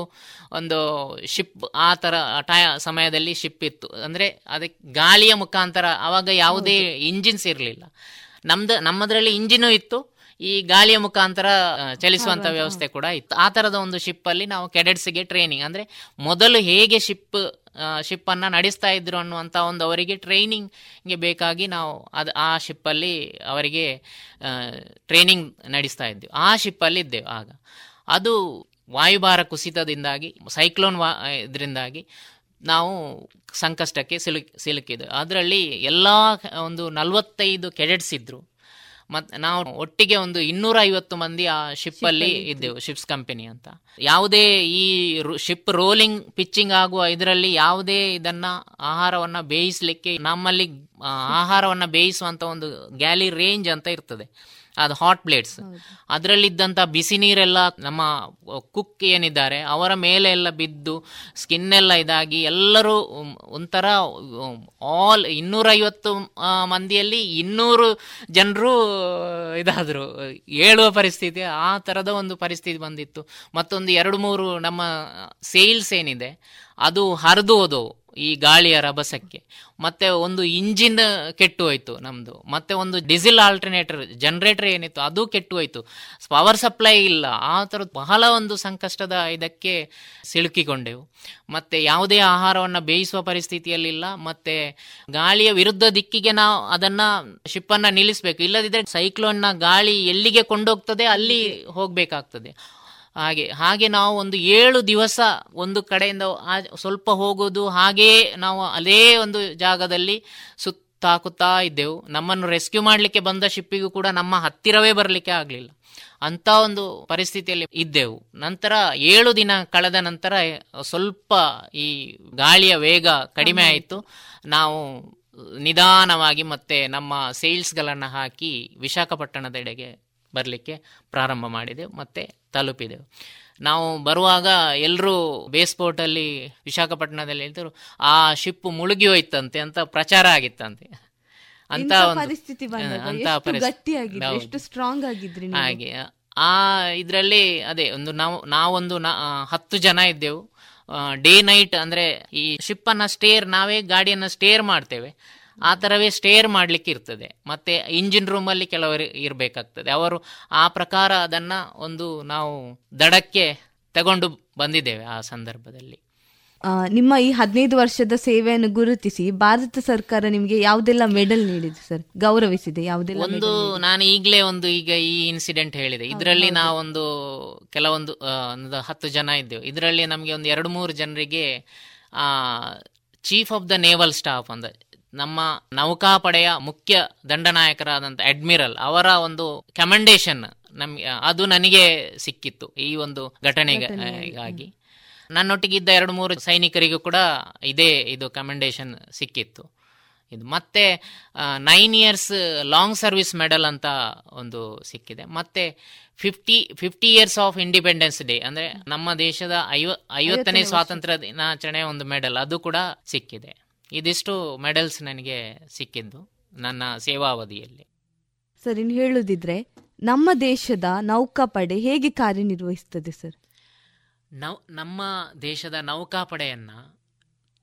ಒಂದು ಶಿಪ್ ಆ ಥರ ಟೈ ಸಮಯದಲ್ಲಿ ಶಿಪ್ ಇತ್ತು. ಅಂದರೆ ಅದಕ್ಕೆ ಗಾಳಿಯ ಮುಖಾಂತರ ಆವಾಗ ಯಾವುದೇ ಇಂಜಿನ್ಸ್ ಇರಲಿಲ್ಲ. ನಮ್ದು ನಮ್ಮದರಲ್ಲಿ ಇಂಜಿನೂ ಇತ್ತು. ಈ ಗಾಳಿಯ ಮುಖಾಂತರ ಚಲಿಸುವಂತ ವ್ಯವಸ್ಥೆ ಕೂಡ ಇತ್ತು. ಆ ತರದ ಒಂದು ಶಿಪ್ ಅಲ್ಲಿ ನಾವು ಕೆಡೆಟ್ಸ್ಗೆ ಟ್ರೈನಿಂಗ್ ಅಂದ್ರೆ ಮೊದಲು ಹೇಗೆ ಶಿಪ್ ಶಿಪ್ ಅನ್ನ ನಡೆಸ್ತಾ ಇದ್ರು ಅನ್ನುವಂತ ಒಂದು ಅವರಿಗೆ ಟ್ರೈನಿಂಗ್ಗೆ ಬೇಕಾಗಿ ನಾವು ಅದು ಆ ಶಿಪ್ ಅಲ್ಲಿ ಅವರಿಗೆ ಟ್ರೈನಿಂಗ್ ನಡೆಸ್ತಾ ಇದ್ದೇವೆ. ಆ ಶಿಪ್ ಅಲ್ಲಿ ಇದ್ದೇವೆ ಆಗ. ಅದು ವಾಯುಭಾರ ಕುಸಿತದಿಂದಾಗಿ ಸೈಕ್ಲೋನ್ ವಾ ಇದರಿಂದಾಗಿ ನಾವು ಸಂಕಷ್ಟಕ್ಕೆ ಸಿಲುಕ್ ಸಿಲುಕಿದ್ದೆವು. ಅದರಲ್ಲಿ ಎಲ್ಲ ಒಂದು ನಲವತ್ತೈದು ಕೆಡೆಟ್ಸ್ ಇದ್ರು. ಮತ್ ನಾವು ಒಟ್ಟಿಗೆ ಒಂದು ಇನ್ನೂರ ಐವತ್ತು ಮಂದಿ ಆ ಶಿಪ್ ಅಲ್ಲಿ ಇದ್ದೆವು ಶಿಪ್ಸ್ ಕಂಪನಿ ಅಂತ. ಯಾವುದೇ ಈ ಶಿಪ್ ರೋಲಿಂಗ್ ಪಿಚ್ಚಿಂಗ್ ಆಗುವ ಇದರಲ್ಲಿ ಯಾವುದೇ ಇದನ್ನ ಆಹಾರವನ್ನ ಬೇಯಿಸಲಿಕ್ಕೆ ನಮ್ಮಲ್ಲಿ ಆಹಾರವನ್ನ ಬೇಯಿಸುವಂತ ಒಂದು ಗ್ಯಾಲಿ ರೇಂಜ್ ಅಂತ ಇರ್ತದೆ. ಅದು ಹಾಟ್ ಪ್ಲೇಟ್ಸ್ ಅದರಲ್ಲಿದ್ದಂಥ ಬಿಸಿ ನೀರೆಲ್ಲ ನಮ್ಮ ಕುಕ್ ಏನಿದ್ದಾರೆ ಅವರ ಮೇಲೆ ಎಲ್ಲ ಬಿದ್ದು ಸ್ಕಿನ್ ಎಲ್ಲ ಇದಾಗಿ ಎಲ್ಲರೂ ಒಂಥರ ಆಲ್ ಇನ್ನೂರೈವತ್ತು ಮಂದಿಯಲ್ಲಿ ಇನ್ನೂರು ಜನರು ಇದಾದರು. ಹೇಳುವ ಪರಿಸ್ಥಿತಿ ಆ ಥರದ ಒಂದು ಪರಿಸ್ಥಿತಿ ಬಂದಿತ್ತು. ಮತ್ತೊಂದು ಎರಡು ಮೂರು ನಮ್ಮ ಸೇಲ್ಸ್ ಏನಿದೆ ಅದು ಹರಿದು ಹೋದವು. ಈ ಗಾಳಿಯ ರಭಸಕ್ಕೆ. ಮತ್ತೆ ಒಂದು ಇಂಜಿನ್ ಕೆಟ್ಟು ಹೋಯ್ತು ನಮ್ದು. ಮತ್ತೆ ಒಂದು ಡೀಸೆಲ್ ಆಲ್ಟರ್ನೇಟರ್ ಜನರೇಟರ್ ಏನಿತ್ತು, ಅದು ಕೆಟ್ಟು ಹೋಯ್ತು. ಪವರ್ ಸಪ್ಲೈ ಇಲ್ಲ. ಆ ಥರದ್ದು ಬಹಳ ಒಂದು ಸಂಕಷ್ಟದ ಇದಕ್ಕೆ ಸಿಲುಕಿಕೊಂಡೆವು. ಮತ್ತೆ ಯಾವುದೇ ಆಹಾರವನ್ನು ಬೇಯಿಸುವ ಪರಿಸ್ಥಿತಿಯಲ್ಲಿಲ್ಲ ಮತ್ತೆ ಗಾಳಿಯ ವಿರುದ್ಧ ದಿಕ್ಕಿಗೆ ನಾವು ಅದನ್ನ ಶಿಪ್ಪನ್ನು ನಿಲ್ಲಿಸಬೇಕು. ಇಲ್ಲದಿದ್ದರೆ ಸೈಕ್ಲೋನ್ನ ಗಾಳಿ ಎಲ್ಲಿಗೆ ಕೊಂಡೋಗ್ತದೆ, ಅಲ್ಲಿ ಹೋಗ್ಬೇಕಾಗ್ತದೆ. ಹಾಗೆ ಹಾಗೆ ನಾವು ಒಂದು ಏಳು ದಿವಸ ಒಂದು ಕಡೆಯಿಂದ ಸ್ವಲ್ಪ ಹೋಗೋದು ಹಾಗೆಯೇ ನಾವು ಅದೇ ಒಂದು ಜಾಗದಲ್ಲಿ ಸುತ್ತಾಕುತ್ತಾ ಇದ್ದೆವು. ನಮ್ಮನ್ನು ರೆಸ್ಕ್ಯೂ ಮಾಡಲಿಕ್ಕೆ ಬಂದ ಶಿಪ್ಪಿಗೂ ಕೂಡ ನಮ್ಮ ಹತ್ತಿರವೇ ಬರಲಿಕ್ಕೆ ಆಗಲಿಲ್ಲ. ಅಂತ ಒಂದು ಪರಿಸ್ಥಿತಿಯಲ್ಲಿ ಇದ್ದೆವು. ನಂತರ ಏಳು ದಿನ ಕಳೆದ ನಂತರ ಸ್ವಲ್ಪ ಈ ಗಾಳಿಯ ವೇಗ ಕಡಿಮೆ ಆಯಿತು. ನಾವು ನಿಧಾನವಾಗಿ ಮತ್ತೆ ನಮ್ಮ ಸೇಲ್ಸ್ಗಳನ್ನು ಹಾಕಿ ವಿಶಾಖಪಟ್ಟಣದೆಡೆಗೆ ಬರಲಿಕ್ಕೆ ಪ್ರಾರಂಭ ಮಾಡಿದೆವು. ಮತ್ತೆ ತಲುಪಿದೆವು ನಾವು ಬರುವಾಗ ಎಲ್ಲರೂ ಬೇಸ್ಪೋರ್ಟಲ್ಲಿ ವಿಶಾಖಪಟ್ಟಣದಲ್ಲಿ ಹೇಳ್ತಾರೆ ಆ ಶಿಪ್ ಮುಳುಗಿ ಹೋಯ್ತಂತೆ ಅಂತ ಪ್ರಚಾರ ಆಗಿತ್ತಂತೆ. ಅಂತ ಪರಿಸ್ಥಿತಿ ಎಷ್ಟು ಸ್ಟ್ರಾಂಗ್ ಆಗಿದ್ರಿ ಹಾಗೆ ಆ ಇದರಲ್ಲಿ ಅದೇ ಒಂದು ನಾವು ನಾವೊಂದು ಹತ್ತು ಜನ ಇದ್ದೆವು. ಡೇ ನೈಟ್ ಅಂದ್ರೆ ಈ ಶಿಪ್ ಅನ್ನ ಸ್ಟೇರ್ ನಾವೇ ಗಾಡಿಯನ್ನ ಸ್ಟೇರ್ ಮಾಡ್ತೇವೆ. ಆ ಥರವೇ ಸ್ಟೇರ್ ಮಾಡ್ಲಿಕ್ಕೆ ಇರ್ತದೆ. ಮತ್ತೆ ಇಂಜಿನ್ ರೂಮಲ್ಲಿ ಅಲ್ಲಿ ಕೆಲವರು ಇರಬೇಕಾಗ್ತದೆ. ಅವರು ಆ ಪ್ರಕಾರ ಅದನ್ನು ಒಂದು ನಾವು ದಡಕ್ಕೆ ತಗೊಂಡು ಬಂದಿದ್ದೇವೆ ಆ ಸಂದರ್ಭದಲ್ಲಿ. ನಿಮ್ಮ ಈ ಹದಿನೈದು ವರ್ಷದ ಸೇವೆಯನ್ನು ಗುರುತಿಸಿ ಭಾರತ ಸರ್ಕಾರ ನಿಮಗೆ ಯಾವುದೆಲ್ಲ ಮೆಡಲ್ ನೀಡಿದೆ ಸರ್? ಗೌರವಿಸಿದೆ ಯಾವುದೆಲ್ಲ ಒಂದು ನಾನು ಈಗಲೇ ಒಂದು ಈಗ ಈ ಇನ್ಸಿಡೆಂಟ್ ಹೇಳಿದೆ. ಇದರಲ್ಲಿ ನಾವೊಂದು ಕೆಲವೊಂದು ಒಂದು ಹತ್ತು ಜನ ಇದ್ದೆವು. ಇದರಲ್ಲಿ ನಮಗೆ ಒಂದು ಎರಡು ಮೂರು ಜನರಿಗೆ chief of the naval staff ಅಂತ ನಮ್ಮ ನೌಕಾಪಡೆಯ ಮುಖ್ಯ ದಂಡನಾಯಕರಾದಂಥ ಅಡ್ಮಿರಲ್ ಅವರ ಒಂದು ಕಮೆಂಡೇಶನ್ ನಮಗೆ ಅದು ನನಗೆ ಸಿಕ್ಕಿತ್ತು ಈ ಒಂದು ಘಟನೆಗಾಗಿ ನನ್ನೊಟ್ಟಿಗಿದ್ದ ಎರಡು ಮೂರು ಸೈನಿಕರಿಗೂ ಕೂಡ ಇದೇ ಇದು ಕಮೆಂಡೇಶನ್ ಸಿಕ್ಕಿತ್ತು. ಇದು ಮತ್ತೆ nine years long service medal ಅಂತ ಒಂದು ಸಿಕ್ಕಿದೆ. ಮತ್ತೆ fifty fifty years of independence day ಅಂದ್ರೆ ನಮ್ಮ ದೇಶದ ಐವ ಐವತ್ತನೇ ಸ್ವಾತಂತ್ರ್ಯ ದಿನಾಚರಣೆ ಒಂದು ಮೆಡಲ್ ಅದು ಕೂಡ ಸಿಕ್ಕಿದೆ. ಇದಿಷ್ಟು ಮೆಡಲ್ಸ್ ನನಗೆ ಸಿಕ್ಕಿದ್ದು ನನ್ನ ಸೇವಾವಧಿಯಲ್ಲಿ. ಸರ್ ಇನ್ನು ಹೇಳುದಿದ್ರೆ ನಮ್ಮ ದೇಶದ ನೌಕಾಪಡೆ ಹೇಗೆ ಕಾರ್ಯನಿರ್ವಹಿಸುತ್ತದೆ ಸರ್? ನೌ ನಮ್ಮ ದೇಶದ ನೌಕಾಪಡೆಯನ್ನ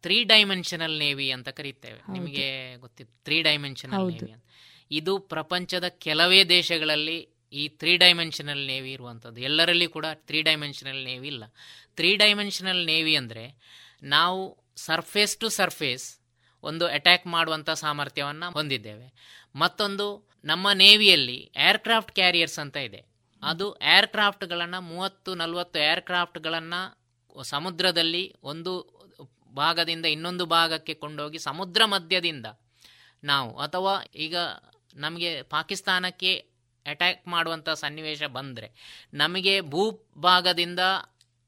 ತ್ರೀ ಡೈಮೆನ್ಷನಲ್ ನೇವಿ ಅಂತ ಕರೀತೇವೆ. ನಿಮಗೆ ಗೊತ್ತಿತ್ತು ತ್ರೀ ಡೈಮೆನ್ಷನಲ್ ನೇವಿ ಅಂತ. ಇದು ಪ್ರಪಂಚದ ಕೆಲವೇ ದೇಶಗಳಲ್ಲಿ ಈ ತ್ರೀ ಡೈಮೆನ್ಷನಲ್ ನೇವಿ ಇರುವಂಥದ್ದು. ಎಲ್ಲರಲ್ಲಿ ಕೂಡ ತ್ರೀ ಡೈಮೆನ್ಷನಲ್ ನೇವಿ ಇಲ್ಲ. ತ್ರೀ ಡೈಮೆನ್ಷನಲ್ ನೇವಿ ಅಂದರೆ ನಾವು ಸರ್ಫೇಸ್ ಟು ಸರ್ಫೇಸ್ ಒಂದು ಅಟ್ಯಾಕ್ ಮಾಡುವಂಥ ಸಾಮರ್ಥ್ಯವನ್ನು ಹೊಂದಿದ್ದೇವೆ. ಮತ್ತೊಂದು ನಮ್ಮ ನೇವಿಯಲ್ಲಿ ಏರ್ಕ್ರಾಫ್ಟ್ ಕ್ಯಾರಿಯರ್ಸ್ ಅಂತ ಇದೆ. ಅದು ಏರ್ಕ್ರಾಫ್ಟ್ಗಳನ್ನು ಮೂವತ್ತು ನಲವತ್ತು ಏರ್ಕ್ರಾಫ್ಟ್ಗಳನ್ನು ಸಮುದ್ರದಲ್ಲಿ ಒಂದು ಭಾಗದಿಂದ ಇನ್ನೊಂದು ಭಾಗಕ್ಕೆ ಕೊಂಡೋಗಿ ಸಮುದ್ರ ಮಧ್ಯದಿಂದ ನಾವು ಅಥವಾ ಈಗ ನಮಗೆ ಪಾಕಿಸ್ತಾನಕ್ಕೆ ಅಟ್ಯಾಕ್ ಮಾಡುವಂಥ ಸನ್ನಿವೇಶ ಬಂದರೆ ನಮಗೆ ಭೂಭಾಗದಿಂದ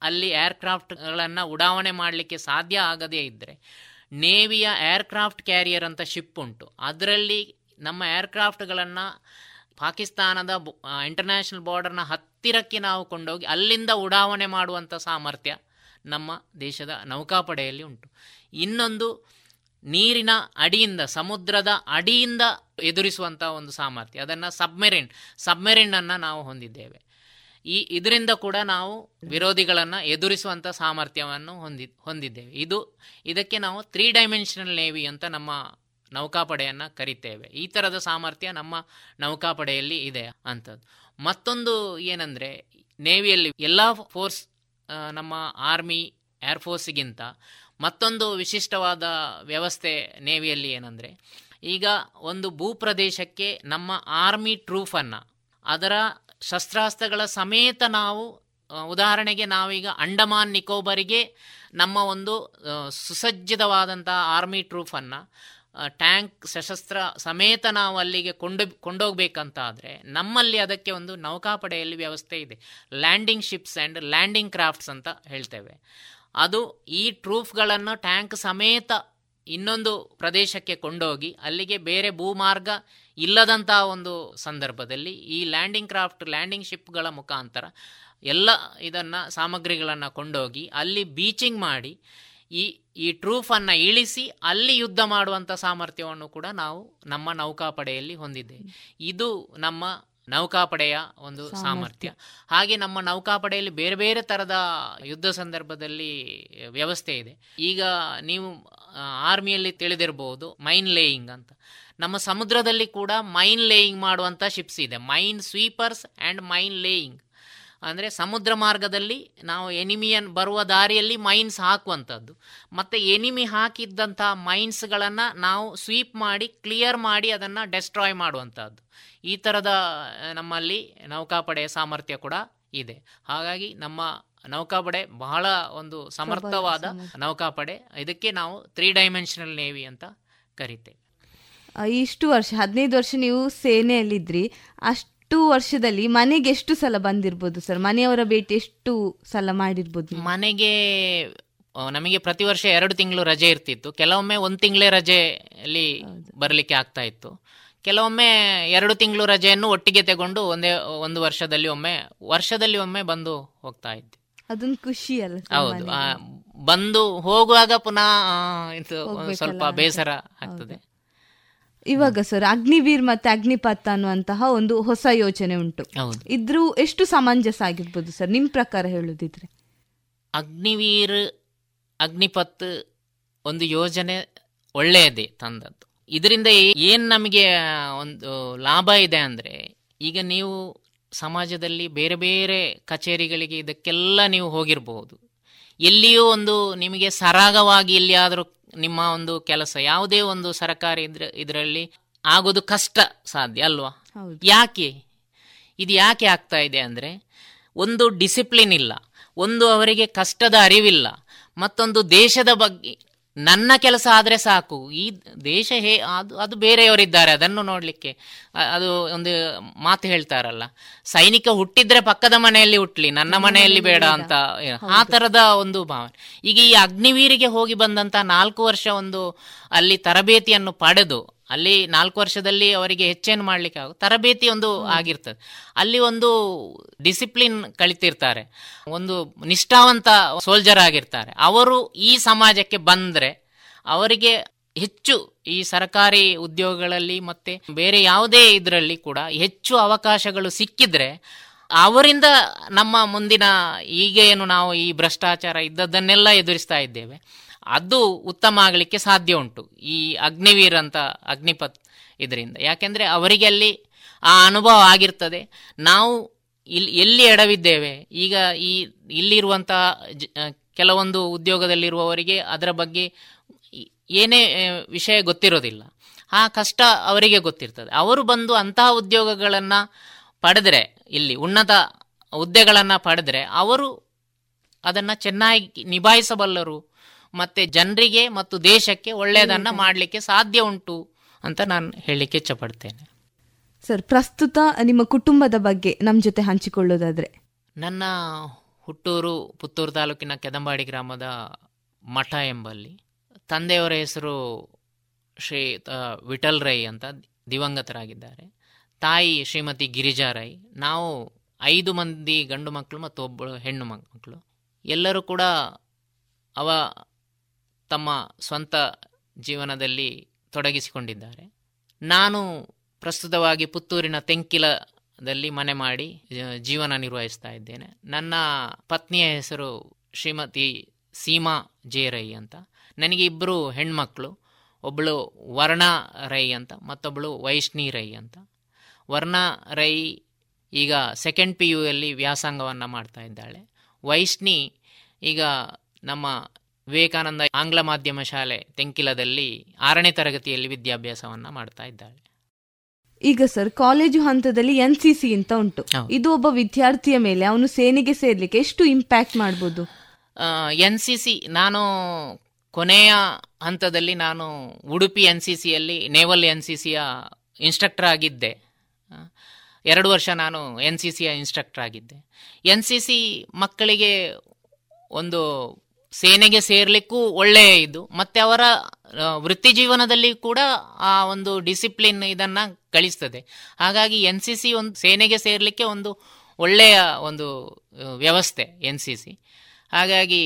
ಅಲ್ಲಿ ಏರ್ಕ್ರಾಫ್ಟ್ಗಳನ್ನು ಉಡಾವಣೆ ಮಾಡಲಿಕ್ಕೆ ಸಾಧ್ಯ ಆಗದೇ ಇದ್ದರೆ ನೇವಿಯ ಏರ್ಕ್ರಾಫ್ಟ್ ಕ್ಯಾರಿಯರ್ ಅಂತ ಶಿಪ್ ಉಂಟು. ಅದರಲ್ಲಿ ನಮ್ಮ ಏರ್ಕ್ರಾಫ್ಟ್ಗಳನ್ನು ಪಾಕಿಸ್ತಾನದ ಇಂಟರ್ನ್ಯಾಷನಲ್ ಬಾರ್ಡರ್ನ ಹತ್ತಿರಕ್ಕೆ ನಾವು ಕೊಂಡೋಗಿ ಅಲ್ಲಿಂದ ಉಡಾವಣೆ ಮಾಡುವಂಥ ಸಾಮರ್ಥ್ಯ ನಮ್ಮ ದೇಶದ ನೌಕಾಪಡೆಯಲ್ಲಿ ಉಂಟು. ಇನ್ನೊಂದು ನೀರಿನ ಅಡಿಯಿಂದ, ಸಮುದ್ರದ ಅಡಿಯಿಂದ ಎದುರಿಸುವಂಥ ಒಂದು ಸಾಮರ್ಥ್ಯ, ಅದನ್ನು ಸಬ್ಮೆರಿನ್, ಸಬ್ಮೆರಿನನ್ನು ನಾವು ಹೊಂದಿದ್ದೇವೆ. ಈ ಇದರಿಂದ ಕೂಡ ನಾವು ವಿರೋಧಿಗಳನ್ನು ಎದುರಿಸುವಂಥ ಸಾಮರ್ಥ್ಯವನ್ನು ಹೊಂದಿ, ಹೊಂದಿದ್ದೇವೆ. ಇದು, ಇದಕ್ಕೆ ನಾವು ತ್ರೀ ಡೈಮೆನ್ಷನಲ್ ನೇವಿ ಅಂತ ನಮ್ಮ ನೌಕಾಪಡೆಯನ್ನು ಕರಿತೇವೆ. ಈ ಥರದ ಸಾಮರ್ಥ್ಯ ನಮ್ಮ ನೌಕಾಪಡೆಯಲ್ಲಿ ಇದೆ ಅಂಥದ್ದು ಮತ್ತೊಂದು ಏನಂದರೆ, ನೇವಿಯಲ್ಲಿ ಎಲ್ಲ ಫೋರ್ಸ್ ನಮ್ಮ ಆರ್ಮಿ ಏರ್ಫೋರ್ಸ್ಗಿಂತ ಮತ್ತೊಂದು ವಿಶಿಷ್ಟವಾದ ವ್ಯವಸ್ಥೆ ನೇವಿಯಲ್ಲಿ ಏನಂದರೆ, ಈಗ ಒಂದು ಭೂಪ್ರದೇಶಕ್ಕೆ ನಮ್ಮ ಆರ್ಮಿ ಟ್ರೂಫನ್ನು ಅದರ ಶಸ್ತ್ರಾಸ್ತ್ರಗಳ ಸಮೇತ ನಾವು ಉದಾಹರಣೆಗೆ ನಾವೀಗ ಅಂಡಮಾನ್ ನಿಕೋಬರಿಗೆ ನಮ್ಮ ಒಂದು ಸುಸಜ್ಜಿತವಾದಂಥ ಆರ್ಮಿ ಟ್ರೂಫನ್ನು ಟ್ಯಾಂಕ್ ಸಶಸ್ತ್ರ ಸಮೇತ ನಾವು ಅಲ್ಲಿಗೆ ಕೊಂಡು, ಕೊಂಡೋಗಬೇಕಂತಾದರೆ ನಮ್ಮಲ್ಲಿ ಅದಕ್ಕೆ ಒಂದು ನೌಕಾಪಡೆಯಲ್ಲಿ ವ್ಯವಸ್ಥೆ ಇದೆ. Landing ships and landing crafts ಅಂತ ಹೇಳ್ತೇವೆ. ಅದು ಈ ಟ್ರೂಫ್ಗಳನ್ನು ಟ್ಯಾಂಕ್ ಸಮೇತ ಇನ್ನೊಂದು ಪ್ರದೇಶಕ್ಕೆ ಕೊಂಡೋಗಿ ಅಲ್ಲಿಗೆ ಬೇರೆ ಭೂಮಾರ್ಗ ಇಲ್ಲದಂಥ ಒಂದು ಸಂದರ್ಭದಲ್ಲಿ ಈ ಲ್ಯಾಂಡಿಂಗ್ ಕ್ರಾಫ್ಟ್ ಲ್ಯಾಂಡಿಂಗ್ ಶಿಪ್ಗಳ ಮುಖಾಂತರ ಎಲ್ಲ ಇದನ್ನು ಸಾಮಗ್ರಿಗಳನ್ನು ಕೊಂಡೋಗಿ ಅಲ್ಲಿ ಬೀಚಿಂಗ್ ಮಾಡಿ ಈ ಈ ಟ್ರೂಫನ್ನು ಇಳಿಸಿ ಅಲ್ಲಿ ಯುದ್ಧ ಮಾಡುವಂಥ ಸಾಮರ್ಥ್ಯವನ್ನು ಕೂಡ ನಾವು ನಮ್ಮ ನೌಕಾಪಡೆಯಲ್ಲಿ ಹೊಂದಿದ್ದೇವೆ. ಇದು ನಮ್ಮ ನೌಕಾಪಡೆಯ ಒಂದು ಸಾಮರ್ಥ್ಯ. ಹಾಗೆ ನಮ್ಮ ನೌಕಾಪಡೆಯಲ್ಲಿ ಬೇರೆ ಬೇರೆ ಥರದ ಯುದ್ಧ ಸಂದರ್ಭದಲ್ಲಿ ವ್ಯವಸ್ಥೆ ಇದೆ. ಈಗ ನೀವು ಆರ್ಮಿಯಲ್ಲಿ ತಿಳಿದಿರಬಹುದು ಮೈನ್ ಲೇಯಿಂಗ್ ಅಂತ. ನಮ್ಮ ಸಮುದ್ರದಲ್ಲಿ ಕೂಡ ಮೈನ್ ಲೇಯಿಂಗ್ ಮಾಡುವಂಥ ಶಿಪ್ಸ್ ಇದೆ. Mine sweepers and mine laying. ಅಂದರೆ ಸಮುದ್ರ ಮಾರ್ಗದಲ್ಲಿ ನಾವು ಎನಿಮಿಯನ್ ಬರುವ ದಾರಿಯಲ್ಲಿ ಮೈನ್ಸ್ ಹಾಕುವಂಥದ್ದು ಮತ್ತು ಎನಿಮಿ ಹಾಕಿದ್ದಂಥ ಮೈನ್ಸ್ಗಳನ್ನು ನಾವು ಸ್ವೀಪ್ ಮಾಡಿ ಕ್ಲಿಯರ್ ಮಾಡಿ ಅದನ್ನು ಡೆಸ್ಟ್ರಾಯ್ ಮಾಡುವಂಥದ್ದು ಈ ಥರದ ನಮ್ಮಲ್ಲಿ ನೌಕಾಪಡೆಯ ಸಾಮರ್ಥ್ಯ ಕೂಡ ಇದೆ. ಹಾಗಾಗಿ ನಮ್ಮ ನೌಕಾಪಡೆ ಬಹಳ ಒಂದು ಸಮರ್ಥವಾದ ನೌಕಾಪಡೆ. ಇದಕ್ಕೆ ನಾವು ತ್ರೀ ಡೈಮೆನ್ಷನಲ್ ನೇವಿ ಅಂತ ಕರಿತೇವೆ. ಇಷ್ಟು ವರ್ಷ ಹದಿನೈದು ವರ್ಷ ನೀವು ಸೇನೆಯಲ್ಲಿದ್ರಿ. ಅಷ್ಟು ವರ್ಷದಲ್ಲಿ ಮನೆಗೆ ಎಷ್ಟು ಸಲ ಬಂದಿರ್ಬೋದು ಸರ್? ಮನೆಯವರ ಭೇಟಿ ಎಷ್ಟು ಸಲ ಮಾಡಿರ್ಬೋದು? ಮನೆಗೆ ನಮಗೆ ಪ್ರತಿ ವರ್ಷ ಎರಡು ತಿಂಗಳು ರಜೆ ಇರ್ತಿತ್ತು. ಕೆಲವೊಮ್ಮೆ ಒಂದು ತಿಂಗಳೇ ರಜೆಯಲ್ಲಿ ಬರಲಿಕ್ಕೆ ಆಗ್ತಾ ಇತ್ತು. ಕೆಲವೊಮ್ಮೆ ಎರಡು ತಿಂಗಳು ರಜೆಯನ್ನು ಒಟ್ಟಿಗೆ ತಗೊಂಡು ಒಂದೇ ಒಂದು ವರ್ಷದಲ್ಲಿ ಒಮ್ಮೆ ವರ್ಷದಲ್ಲಿ ಒಮ್ಮೆ ಬಂದು ಹೋಗ್ತಾ ಇದ್ದೆ. ಅದೊಂದು ಖುಷಿ ಅಲ್ಲ ಹೌದು. ಬಂದು ಹೋಗುವಾಗ ಪುನಃ ಇದು ಸ್ವಲ್ಪ ಬೇಸರ ಆಗ್ತದೆ. ಇವಾಗ ಸರ್ ಅಗ್ನಿವೀರ್ ಮತ್ತೆ ಅಗ್ನಿಪಥ ಅನ್ನುವಂತಹ ಒಂದು ಹೊಸ ಯೋಜನೆ ಉಂಟು. ಇದ್ರು ಎಷ್ಟು ಸಮಂಜಸ ಆಗಿರ್ಬೋದು ಸರ್ ನಿಮ್ ಪ್ರಕಾರ ಹೇಳುದಿದ್ರೆ? ಅಗ್ನಿವೀರ್ ಅಗ್ನಿಪತ್ ಒಂದು ಯೋಜನೆ ಒಳ್ಳೆಯದೇ ತಂದದ್ದು. ಇದರಿಂದ ಏನ್ ನಮಗೆ ಒಂದು ಲಾಭ ಇದೆ ಅಂದ್ರೆ ಈಗ ನೀವು ಸಮಾಜದಲ್ಲಿ ಬೇರೆ ಬೇರೆ ಕಚೇರಿಗಳಿಗೆ ಇದಕ್ಕೆಲ್ಲ ನೀವು ಹೋಗಿರಬಹುದು. ಎಲ್ಲಿಯೂ ಒಂದು ನಿಮಗೆ ಸರಾಗವಾಗಿ ಎಲ್ಲಿಯಾದರೂ ನಿಮ್ಮ ಒಂದು ಕೆಲಸ ಯಾವುದೇ ಒಂದು ಸರಕಾರಿ ಇದ್ರ ಇದರಲ್ಲಿ ಆಗೋದು ಕಷ್ಟ ಸಾಧ್ಯ ಅಲ್ವಾ? ಯಾಕೆ? ಇದು ಯಾಕೆ ಆಗ್ತಾ ಇದೆ ಅಂದರೆ ಒಂದು ಡಿಸಿಪ್ಲಿನ್ ಇಲ್ಲ ಒಂದು ಅವರಿಗೆ ಕಷ್ಟದ ಅರಿವಿಲ್ಲ ಮತ್ತೊಂದು ದೇಶದ ಬಗ್ಗೆ ನನ್ನ ಕೆಲಸ ಆದರೆ ಸಾಕು. ಈ ದೇಶ ಹೇ ಅದು ಅದು ಬೇರೆಯವರಿದ್ದಾರೆ. ಅದನ್ನು ನೋಡಲಿಕ್ಕೆ ಅದು ಒಂದು ಮಾತು ಹೇಳ್ತಾರಲ್ಲ. ಸೈನಿಕ ಹುಟ್ಟಿದ್ರೆ ಪಕ್ಕದ ಮನೆಯಲ್ಲಿ ಹುಟ್ಲಿ ನನ್ನ ಮನೆಯಲ್ಲಿ ಬೇಡ ಅಂತ ಆ ತರದ ಒಂದು ಭಾವನೆ. ಈಗ ಈ ಅಗ್ನಿವೀರಿಗೆ ಹೋಗಿ ಬಂದಂತ ನಾಲ್ಕು ವರ್ಷ ಒಂದು ಅಲ್ಲಿ ತರಬೇತಿಯನ್ನು ಪಡೆದು ಅಲ್ಲಿ ನಾಲ್ಕು ವರ್ಷದಲ್ಲಿ ಅವರಿಗೆ ಹೆಚ್ಚೇನು ಮಾಡ್ಲಿಕ್ಕೆ ಆಗ ತರಬೇತಿ ಒಂದು ಆಗಿರ್ತದೆ. ಅಲ್ಲಿ ಒಂದು ಡಿಸಿಪ್ಲಿನ್ ಕಳಿತಿರ್ತಾರೆ. ಒಂದು ನಿಷ್ಠಾವಂತ ಸೋಲ್ಜರ್ ಆಗಿರ್ತಾರೆ. ಅವರು ಈ ಸಮಾಜಕ್ಕೆ ಬಂದ್ರೆ ಅವರಿಗೆ ಹೆಚ್ಚು ಈ ಸರ್ಕಾರಿ ಉದ್ಯೋಗಗಳಲ್ಲಿ ಮತ್ತೆ ಬೇರೆ ಯಾವುದೇ ಇದರಲ್ಲಿ ಕೂಡ ಹೆಚ್ಚು ಅವಕಾಶಗಳು ಸಿಕ್ಕಿದ್ರೆ ಅವರಿಂದ ನಮ್ಮ ಮುಂದಿನ ಈಗ ಏನು ನಾವು ಈ ಭ್ರಷ್ಟಾಚಾರ ಇದ್ದದ್ದನ್ನೆಲ್ಲ ಎದುರಿಸ್ತಾ ಇದ್ದೇವೆ. ಅದು ಉತ್ತಮ ಆಗಲಿಕ್ಕೆ ಸಾಧ್ಯ ಉಂಟು. ಈ ಅಗ್ನಿವೀರ್ ಅಂತ ಅಗ್ನಿಪತ್ ಇದರಿಂದ. ಯಾಕೆಂದ್ರೆ ಅವರಿಗೆ ಅಲ್ಲಿ ಆ ಅನುಭವ ಆಗಿರ್ತದೆ. ನಾವು ಇಲ್ಲಿ ಎಲ್ಲಿ ಎಡವಿದ್ದೇವೆ, ಈಗ ಈ ಇಲ್ಲಿರುವಂತಹ ಕೆಲವೊಂದು ಉದ್ಯೋಗದಲ್ಲಿರುವವರಿಗೆ ಅದರ ಬಗ್ಗೆ ಏನೇ ವಿಷಯ ಗೊತ್ತಿರೋದಿಲ್ಲ. ಆ ಕಷ್ಟ ಅವರಿಗೆ ಗೊತ್ತಿರ್ತದೆ. ಅವರು ಬಂದು ಅಂತಹ ಉದ್ಯೋಗಗಳನ್ನು ಪಡೆದರೆ, ಇಲ್ಲಿ ಉನ್ನತ ಹುದ್ದೆಗಳನ್ನು ಪಡೆದರೆ, ಅವರು ಅದನ್ನು ಚೆನ್ನಾಗಿ ನಿಭಾಯಿಸಬಲ್ಲರು ಮತ್ತೆ ಜನರಿಗೆ ಮತ್ತು ದೇಶಕ್ಕೆ ಒಳ್ಳೆಯದನ್ನ ಮಾಡಲಿಕ್ಕೆ ಸಾಧ್ಯ ಉಂಟು ಅಂತ ನಾನು ಹೇಳಲಿಕ್ಕೆ ಇಚ್ಛಪಡ್ತೇನೆ. ಸರ್ ಪ್ರಸ್ತುತ ನಿಮ್ಮ ಕುಟುಂಬದ ಬಗ್ಗೆ ನಮ್ಮ ಜೊತೆ ಹಂಚಿಕೊಳ್ಳೋದಾದ್ರೆ? ನನ್ನ ಹುಟ್ಟೂರು ಪುತ್ತೂರು ತಾಲೂಕಿನ ಕೆದಂಬಾಡಿ ಗ್ರಾಮದ ಮಠ ಎಂಬಲ್ಲಿ ತಂದೆಯವರ ಹೆಸರು ಶ್ರೀ ವಿಠಲ್ ರೈ ಅಂತ ದಿವಂಗತರಾಗಿದ್ದಾರೆ. ತಾಯಿ ಶ್ರೀಮತಿ ಗಿರಿಜಾ ರೈ. ನಾವು ಐದು ಮಂದಿ ಗಂಡು ಮಕ್ಕಳು ಮತ್ತು ಒಬ್ಬಳು ಹೆಣ್ಣು ಮಕ್ಕಳು ಎಲ್ಲರೂ ಕೂಡ ಅವ ತಮ್ಮ ಸ್ವಂತ ಜೀವನದಲ್ಲಿ ತೊಡಗಿಸಿಕೊಂಡಿದ್ದಾರೆ. ನಾನು ಪ್ರಸ್ತುತವಾಗಿ ಪುತ್ತೂರಿನ ತೆಂಕಿಲದಲ್ಲಿ ಮನೆ ಮಾಡಿ ಜೀವನ ನಿರ್ವಹಿಸ್ತಾ ಇದ್ದೇನೆ. ನನ್ನ ಪತ್ನಿಯ ಹೆಸರು ಶ್ರೀಮತಿ ಸೀಮಾ ಜೆ ರೈ ಅಂತ. ನನಗೆ ಇಬ್ಬರು ಹೆಣ್ಮಕ್ಕಳು ಒಬ್ಬಳು ವರ್ಣ ರೈ ಅಂತ ಮತ್ತೊಬ್ಬಳು ವೈಷ್ಣಿ ರೈ ಅಂತ. ವರ್ಣ ರೈ ಈಗ ಸೆಕೆಂಡ್ ಪಿ ಯು ಅಲ್ಲಿ ವ್ಯಾಸಂಗವನ್ನು ಮಾಡ್ತಾ ಇದ್ದಾಳೆ. ವೈಷ್ಣಿ ಈಗ ನಮ್ಮ ವಿವೇಕಾನಂದ ಆಂಗ್ಲ ಮಾಧ್ಯಮ ಶಾಲೆ ತೆಂಕಿಲದಲ್ಲಿ ಆರನೇ ತರಗತಿಯಲ್ಲಿ ವಿದ್ಯಾಭ್ಯಾಸವನ್ನ ಮಾಡ್ತಾ ಇದ್ದಾಳೆ. ಈಗ ಸರ್ ಕಾಲೇಜು ಹಂತದಲ್ಲಿ ಎನ್ ಸಿ ಸಿ ಅಂತ ಉಂಟು. ಇದು ಒಬ್ಬ ವಿದ್ಯಾರ್ಥಿಯ ಮೇಲೆ ಅವನು ಸೇನೆಗೆ ಸೇರ್ಲಿಕ್ಕೆ ಎಷ್ಟು ಇಂಪ್ಯಾಕ್ಟ್ ಮಾಡ್ಬೋದು? ಎನ್ ಸಿ ಸಿ ನಾನು ಕೊನೆಯ ಹಂತದಲ್ಲಿ ನಾನು ಉಡುಪಿ ಎನ್ ಸಿ ಸಿಯಲ್ಲಿ ನೇವಲ್ ಎನ್ ಸಿ ಸಿಯ ಇನ್ಸ್ಟ್ರಕ್ಟರ್ ಆಗಿದ್ದೆ. ಎರಡು ವರ್ಷ ನಾನು ಎನ್ ಸಿ ಸಿಯ ಇನ್ಸ್ಟ್ರಕ್ಟರ್ ಆಗಿದ್ದೆ. ಎನ್ ಸಿ ಸಿ ಮಕ್ಕಳಿಗೆ ಒಂದು ಸೇನೆಗೆ ಸೇರ್ಲಿಕ್ಕೂ ಒಳ್ಳೆಯ ಇದು. ಮತ್ತೆ ಅವರ ವೃತ್ತಿ ಜೀವನದಲ್ಲಿ ಕೂಡ ಆ ಒಂದು ಡಿಸಿಪ್ಲಿನ್ ಇದನ್ನ ಕಳಿಸ್ತದೆ. ಹಾಗಾಗಿ ಎನ್ ಸಿ ಸಿ ಒಂದು ಸೇನೆಗೆ ಸೇರ್ಲಿಕ್ಕೆ ಒಂದು ಒಳ್ಳೆಯ ಒಂದು ವ್ಯವಸ್ಥೆ ಎನ್ ಸಿ ಸಿ. ಹಾಗಾಗಿ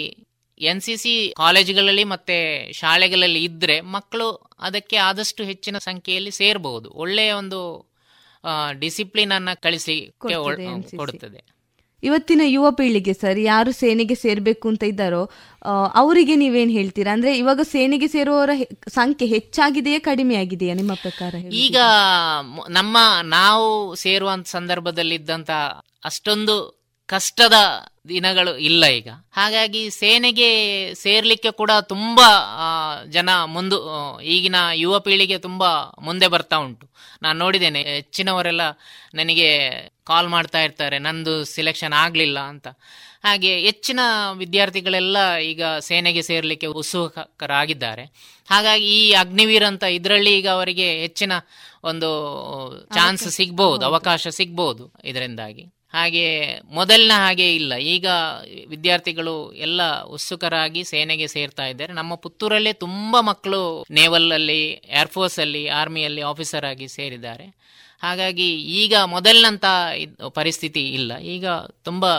ಎನ್ ಸಿ ಸಿ ಕಾಲೇಜುಗಳಲ್ಲಿ ಮತ್ತೆ ಶಾಲೆಗಳಲ್ಲಿ ಇದ್ರೆ ಮಕ್ಕಳು ಅದಕ್ಕೆ ಆದಷ್ಟು ಹೆಚ್ಚಿನ ಸಂಖ್ಯೆಯಲ್ಲಿ ಸೇರಬಹುದು ಒಳ್ಳೆಯ ಒಂದು ಡಿಸಿಪ್ಲಿನ್ ಅನ್ನ ಕಳಿಸಿ ಕೊಡುತ್ತದೆ ಇವತ್ತಿನ ಯುವ ಪೀಳಿಗೆ ಸರ್, ಯಾರು ಸೇನೆಗೆ ಸೇರ್ಬೇಕು ಅಂತ ಇದ್ದಾರೋ ಅವರಿಗೆ ನೀವೇನ್ ಹೇಳ್ತೀರಾ? ಅಂದ್ರೆ ಇವಾಗ ಸೇನೆಗೆ ಸೇರುವವರ ಸಂಖ್ಯೆ ಹೆಚ್ಚಾಗಿದೆಯೇ ಕಡಿಮೆ ಆಗಿದೆಯಾ ನಿಮ್ಮ ಪ್ರಕಾರ ಈಗ ನಮ್ಮ ನಾವು ಸೇರುವಂತ ಸಂದರ್ಭದಲ್ಲಿ ಇದ್ದಂತ ಅಷ್ಟೊಂದು ಕಷ್ಟದ ದಿನಗಳು ಇಲ್ಲ ಈಗ. ಹಾಗಾಗಿ ಸೇನೆಗೆ ಸೇರ್ಲಿಕ್ಕೆ ಕೂಡ ತುಂಬಾ ಜನ ಮುಂದು ಈಗಿನ ಯುವ ಪೀಳಿಗೆ ತುಂಬಾ ಮುಂದೆ ಬರ್ತಾ ಉಂಟು. ನಾನು ನೋಡಿದ್ದೇನೆ ಹೆಚ್ಚಿನವರೆಲ್ಲ ನನಗೆ ಕಾಲ್ ಮಾಡ್ತಾ ಇರ್ತಾರೆ ನಂದು ಸಿಲೆಕ್ಷನ್ ಆಗಲಿಲ್ಲ ಅಂತ. ಹಾಗೆ ಹೆಚ್ಚಿನ ವಿದ್ಯಾರ್ಥಿಗಳೆಲ್ಲ ಈಗ ಸೇನೆಗೆ ಸೇರ್ಲಿಕ್ಕೆ ಉತ್ಸುಕರಾಗಿದ್ದಾರೆ. ಹಾಗಾಗಿ ಈ ಅಗ್ನಿವೀರ್ ಅಂತ ಇದರಲ್ಲಿ ಈಗ ಅವರಿಗೆ ಹೆಚ್ಚಿನ ಒಂದು ಚಾನ್ಸ್ ಸಿಗ್ಬಹುದು ಅವಕಾಶ ಸಿಗ್ಬಹುದು ಇದರಿಂದಾಗಿ. ಹಾಗೆ ಮೊದಲಿನ ಹಾಗೆ ಇಲ್ಲ. ಈಗ ವಿದ್ಯಾರ್ಥಿಗಳು ಎಲ್ಲ ಉತ್ಸುಕರಾಗಿ ಸೇನೆಗೆ ಸೇರ್ತಾ ಇದ್ದಾರೆ. ನಮ್ಮ ಪುತ್ತೂರಲ್ಲೇ ತುಂಬಾ ಮಕ್ಕಳು ನೇವಲ್ ಅಲ್ಲಿ ಏರ್ಫೋರ್ಸ್ ಅಲ್ಲಿ ಆರ್ಮಿಯಲ್ಲಿ ಆಫೀಸರ್ ಆಗಿ ಸೇರಿದ್ದಾರೆ. ಹಾಗಾಗಿ ಈಗ ಮೊದಲಿನಂತ ಪರಿಸ್ಥಿತಿ ಇಲ್ಲ. ಈಗ ತುಂಬಾ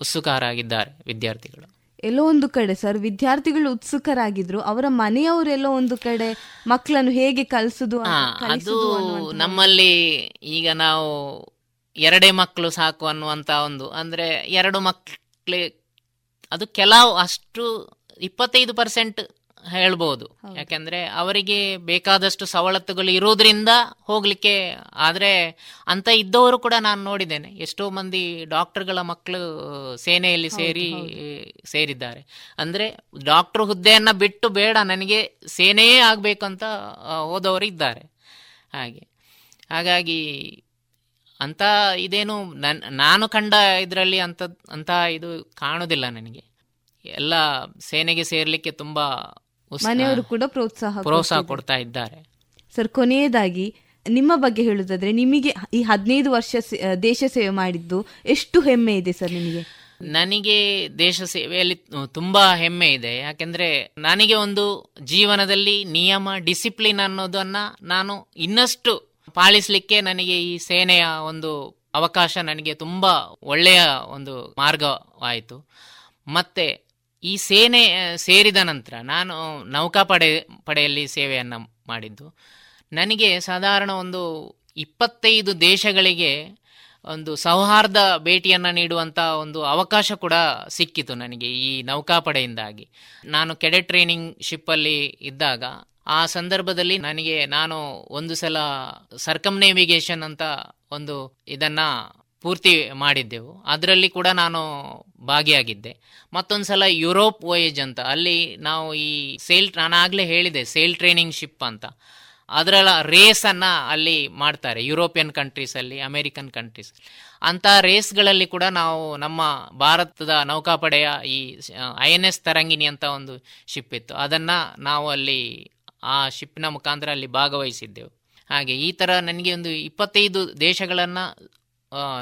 ಉತ್ಸುಕರಾಗಿದ್ದಾರೆ ವಿದ್ಯಾರ್ಥಿಗಳು. ಎಲ್ಲೋ ಒಂದು ಕಡೆ ಸರ್ ವಿದ್ಯಾರ್ಥಿಗಳು ಉತ್ಸುಕರಾಗಿದ್ರು ಅವರ ಮನೆಯವರೆಲ್ಲೋ ಒಂದು ಕಡೆ ಮಕ್ಕಳನ್ನು ಹೇಗೆ ಕಲಿಸುದು ಅದು ನಮ್ಮಲ್ಲಿ ಈಗ ನಾವು ಎರಡೇ ಮಕ್ಕಳು ಸಾಕು ಅನ್ನುವಂಥ ಒಂದು. ಅಂದರೆ ಎರಡು ಮಕ್ಕಳು ಅದು ಕೆಲವು ಅಷ್ಟು ಇಪ್ಪತ್ತೈದು ಪರ್ಸೆಂಟ್ ಹೇಳ್ಬೋದು. ಯಾಕೆಂದ್ರೆ ಅವರಿಗೆ ಬೇಕಾದಷ್ಟು ಸವಲತ್ತುಗಳು ಇರೋದ್ರಿಂದ ಹೋಗ್ಲಿಕ್ಕೆ ಆದ್ರೆ ಅಂತ ಇದ್ದವರು ಕೂಡ ನಾನು ನೋಡಿದ್ದೇನೆ. ಎಷ್ಟೋ ಮಂದಿ ಡಾಕ್ಟರ್ಗಳ ಮಕ್ಕಳು ಸೇನೆಯಲ್ಲಿ ಸೇರಿ ಸೇರಿದ್ದಾರೆ. ಅಂದ್ರೆ ಡಾಕ್ಟರ್ ಹುದ್ದೆಯನ್ನ ಬಿಟ್ಟು ಬೇಡ ನನಗೆ ಸೇನೆಯೇ ಆಗ್ಬೇಕು ಅಂತ ಹೋದವರು ಇದ್ದಾರೆ. ಹಾಗೆ. ಹಾಗಾಗಿ ಅಂತ ಇದೇನು ನನ್ ನಾನು ಕಂಡ ಇದರಲ್ಲಿ ಅಂತ ಅಂತ ಇದು ಕಾಣೋದಿಲ್ಲ ನನಗೆ. ಎಲ್ಲ ಸೇನೆಗೆ ಸೇರ್ಲಿಕ್ಕೆ ತುಂಬಾ ಮನೆಯವರು ಕೂಡ ಪ್ರೋತ್ಸಾಹ ಪ್ರೋತ್ಸಾಹ ಕೊಡ್ತಾ ಇದ್ದಾರೆ. ಸರ್ ಕೊನೆಯದಾಗಿ ನಿಮ್ಮ ಬಗ್ಗೆ ಹೇಳುದಾದ್ರೆ ನಿಮಗೆ ಈ ಹದಿನೈದು ವರ್ಷ ದೇಶ ಸೇವೆ ಮಾಡಿದ್ದು ಎಷ್ಟು ಹೆಮ್ಮೆ ಇದೆ ಸರ್ ನಿಮಗೆ? ನನಗೆ ದೇಶ ಸೇವೆಯಲ್ಲಿ ತುಂಬಾ ಹೆಮ್ಮೆ ಇದೆ. ಯಾಕೆಂದ್ರೆ ನನಗೆ ಒಂದು ಜೀವನದಲ್ಲಿ ನಿಯಮ ಡಿಸಿಪ್ಲಿನ್ ಅನ್ನೋದನ್ನ ನಾನು ಇನ್ನಷ್ಟು ಪಾಲಿಸಲಿಕ್ಕೆ ನನಗೆ ಈ ಸೇನೆಯ ಒಂದು ಅವಕಾಶ ನನಗೆ ತುಂಬಾ ಒಳ್ಳೆಯ ಒಂದು ಮಾರ್ಗವಾಯಿತು. ಮತ್ತೆ ಈ ಸೇನೆ, ಸೇರಿದ ನಂತರ ನಾನು ನೌಕಾಪಡೆ, ಪಡೆಯಲ್ಲಿ ಸೇವೆಯನ್ನು ಮಾಡಿದ್ದು. ನನಗೆ ಸಾಧಾರಣ ಒಂದು ಇಪ್ಪತ್ತೈದು ದೇಶಗಳಿಗೆ ಒಂದು ಸೌಹಾರ್ದ ಭೇಟಿಯನ್ನು ನೀಡುವಂಥ ಒಂದು ಅವಕಾಶ ಕೂಡ ಸಿಕ್ಕಿತು ನನಗೆ ಈ ನೌಕಾಪಡೆಯಿಂದಾಗಿ. ನಾನು ಕೆಡೆಟ್ ಟ್ರೈನಿಂಗ್ ಶಿಪ್ಪಲ್ಲಿ ಇದ್ದಾಗ ಆ ಸಂದರ್ಭದಲ್ಲಿ ನನಗೆ ನಾನು ಒಂದು ಸಲ ಸರ್ಕಮ್ ನೇವಿಗೇಷನ್ ಅಂತ ಒಂದು ಇದನ್ನ ಪೂರ್ತಿ ಮಾಡಿದ್ದೆವು. ಅದರಲ್ಲಿ ಕೂಡ ನಾನು ಭಾಗಿಯಾಗಿದ್ದೆ. ಮತ್ತೊಂದು ಸಲ ಯುರೋಪ್ ವೋಯೇಜ್ ಅಂತ. ಅಲ್ಲಿ ನಾವು ಈ ಸೇಲ್ ನಾನು ಆಗಲೇ ಹೇಳಿದೆ ಸೇಲ್ ಟ್ರೈನಿಂಗ್ ಶಿಪ್ ಅಂತ. ಅದರ ರೇಸನ್ನು ಅಲ್ಲಿ ಮಾಡ್ತಾರೆ ಯುರೋಪಿಯನ್ ಕಂಟ್ರೀಸಲ್ಲಿ ಅಮೇರಿಕನ್ ಕಂಟ್ರೀಸ್ ಅಂಥ ರೇಸ್ಗಳಲ್ಲಿ ಕೂಡ ನಾವು ನಮ್ಮ ಭಾರತದ ನೌಕಾಪಡೆಯ ಈ ಐ ಎನ್ ಎಸ್ ತರಂಗಿಣಿ ಅಂತ ಒಂದು ಶಿಪ್ ಇತ್ತು. ಅದನ್ನು ನಾವು ಅಲ್ಲಿ ಆ ಶಿಪ್ನ ಮುಖಾಂತರ ಅಲ್ಲಿ ಭಾಗವಹಿಸಿದ್ದೆವು. ಹಾಗೆ ಈ ಥರ ನನಗೆ ಒಂದು ಇಪ್ಪತ್ತೈದು ದೇಶಗಳನ್ನು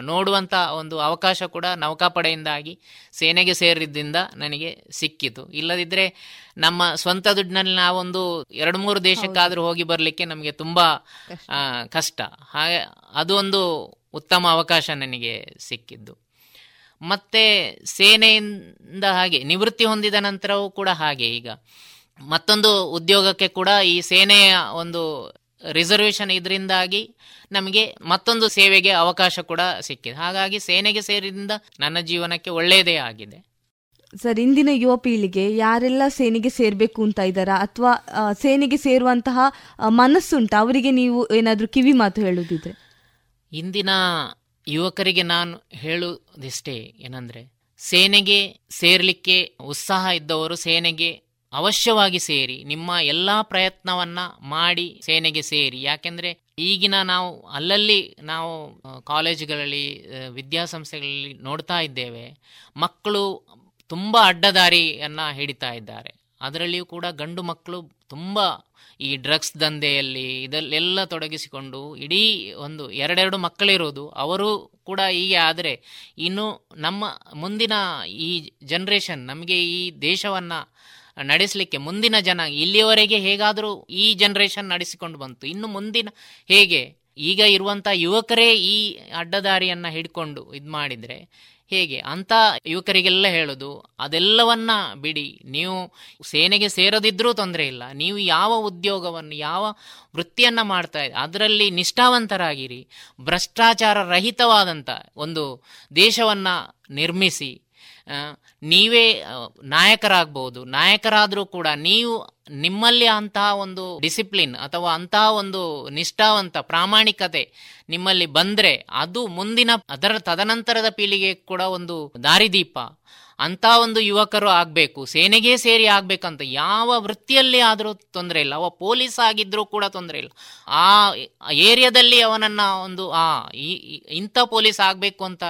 ನೋಡುವಂಥ ಒಂದು ಅವಕಾಶ ಕೂಡ ನೌಕಾಪಡೆಯಿಂದಾಗಿ ಸೇನೆಗೆ ಸೇರಿದ್ದಿಂದ ನನಗೆ ಸಿಕ್ಕಿತು. ಇಲ್ಲದಿದ್ದರೆ ನಮ್ಮ ಸ್ವಂತ ದುಡ್ಡಿನಲ್ಲಿ ನಾವೊಂದು ಎರಡು ಮೂರು ದೇಶಕ್ಕಾದರೂ ಹೋಗಿ ಬರಲಿಕ್ಕೆ ನಮಗೆ ತುಂಬ ಕಷ್ಟ. ಹಾಗೆ ಅದು ಒಂದು ಉತ್ತಮ ಅವಕಾಶ ನನಗೆ ಸಿಕ್ಕಿದ್ದು. ಮತ್ತೆ ಸೇನೆಯಿಂದ ಹಾಗೆ ನಿವೃತ್ತಿ ಹೊಂದಿದ ನಂತರವೂ ಕೂಡ ಹಾಗೆ ಈಗ. ಮತ್ತೊಂದು ಉದ್ಯೋಗಕ್ಕೆ ಕೂಡ ಈ ಸೇನೆಯ ಒಂದು ರಿಸರ್ವೇಷನ್ ಇದರಿಂದಾಗಿ ನಮಗೆ ಮತ್ತೊಂದು ಸೇವೆಗೆ ಅವಕಾಶ ಕೂಡ ಸಿಕ್ಕಿದೆ. ಹಾಗಾಗಿ ಸೇನೆಗೆ ಸೇರಿದಿಂದ ನನ್ನ ಜೀವನಕ್ಕೆ ಒಳ್ಳೆಯದೇ ಆಗಿದೆ. ಸರ್ ಇಂದಿನ ಯುವ ಪೀಳಿಗೆ ಯಾರೆಲ್ಲ ಸೇನೆಗೆ ಸೇರ್ಬೇಕು ಅಂತ ಇದ್ದಾರಾ? ಅಥವಾ ಸೇನೆಗೆ ಸೇರುವಂತಹ ಮನಸ್ಸುಂಟ? ಅವರಿಗೆ ನೀವು ಏನಾದರೂ ಕಿವಿ ಮಾತು ಹೇಳುದಿದ್ರೆ. ಇಂದಿನ ಯುವಕರಿಗೆ ನಾನು ಹೇಳುವುದಿಷ್ಟೇ ಏನಂದ್ರೆ ಸೇನೆಗೆ ಸೇರ್ಲಿಕ್ಕೆ ಉತ್ಸಾಹ ಇದ್ದವರು ಸೇನೆಗೆ ಅವಶ್ಯವಾಗಿ ಸೇರಿ, ನಿಮ್ಮ ಎಲ್ಲಾ ಪ್ರಯತ್ನವನ್ನ ಮಾಡಿ ಸೇನೆಗೆ ಸೇರಿ. ಯಾಕೆಂದ್ರೆ ಈಗಿನ ನಾವು ಅಲ್ಲಲ್ಲಿ ನಾವು ಕಾಲೇಜುಗಳಲ್ಲಿ ವಿದ್ಯಾಸಂಸ್ಥೆಗಳಲ್ಲಿ ನೋಡ್ತಾ ಇದ್ದೇವೆ, ಮಕ್ಕಳು ತುಂಬ ಅಡ್ಡದಾರಿಯನ್ನ ಹಿಡಿತಾ ಇದ್ದಾರೆ. ಅದರಲ್ಲಿಯೂ ಕೂಡ ಗಂಡು ಮಕ್ಕಳು ತುಂಬ ಈ ಡ್ರಗ್ಸ್ ದಂಧೆಯಲ್ಲಿ ಇದಲ್ಲೆಲ್ಲ ತೊಡಗಿಸಿಕೊಂಡು ಇಡೀ ಒಂದು ಎರಡೆರಡು ಮಕ್ಕಳಿರೋದು. ಅವರು ಕೂಡ ಹೀಗೆ ಆದರೆ ಇನ್ನು ನಮ್ಮ ಮುಂದಿನ ಈ ಜನ್ರೇಷನ್ ನಮಗೆ ಈ ದೇಶವನ್ನು ನಡೆಸಲಿಕ್ಕೆ ಮುಂದಿನ ಜನ ಇಲ್ಲಿಯವರೆಗೆ ಹೇಗಾದರೂ ಈ ಜನರೇಷನ್ ನಡೆಸಿಕೊಂಡು ಬಂತು. ಇನ್ನು ಮುಂದಿನ ಹೇಗೆ? ಈಗ ಇರುವಂತ ಯುವಕರೇ ಈ ಅಡ್ಡದಾರಿಯನ್ನ ಹಿಡ್ಕೊಂಡು ಇದು ಮಾಡಿದ್ರೆ ಹೇಗೆ? ಅಂತ ಯುವಕರಿಗೆಲ್ಲ ಹೇಳೋದು, ಅದೆಲ್ಲವನ್ನ ಬಿಡಿ. ನೀವು ಸೇನೆಗೆ ಸೇರದಿದ್ರೂ ತೊಂದರೆ ಇಲ್ಲ. ನೀವು ಯಾವ ಉದ್ಯೋಗವನ್ನು, ಯಾವ ವೃತ್ತಿಯನ್ನ ಮಾಡ್ತಾ ಇದ್ದ ಅದರಲ್ಲಿ ನಿಷ್ಠಾವಂತರಾಗಿರಿ. ಭ್ರಷ್ಟಾಚಾರ ರಹಿತವಾದಂಥ ಒಂದು ದೇಶವನ್ನ ನಿರ್ಮಿಸಿ ನೀವೇ ನಾಯಕರಾಗ್ಬೋದು. ನಾಯಕರಾದರೂ ಕೂಡ ನೀವು ನಿಮ್ಮಲ್ಲಿ ಅಂತಹ ಒಂದು ಡಿಸಿಪ್ಲಿನ್ ಅಥವಾ ಅಂತಹ ಒಂದು ನಿಷ್ಠಾವಂತ ಪ್ರಾಮಾಣಿಕತೆ ನಿಮ್ಮಲ್ಲಿ ಬಂದ್ರೆ ಅದು ಮುಂದಿನ, ಅದರ ತದನಂತರದ ಪೀಳಿಗೆ ಕೂಡ ಒಂದು ದಾರಿದೀಪ. ಅಂತ ಒಂದು ಯುವಕರು ಆಗಬೇಕು, ಸೇನೆಗೆ ಸೇರಿ ಆಗ್ಬೇಕಂತ ಯಾವ ವೃತ್ತಿಯಲ್ಲಿ ಆದರೂ ತೊಂದರೆ ಇಲ್ಲ ಅವ ಪೊಲೀಸ್ ಆಗಿದ್ರೂ ಕೂಡ ತೊಂದರೆ ಇಲ್ಲ. ಆ ಏರಿಯಾದಲ್ಲಿ ಅವನನ್ನ ಒಂದು, ಆ ಇಂಥ ಪೊಲೀಸ್ ಆಗಬೇಕು ಅಂತ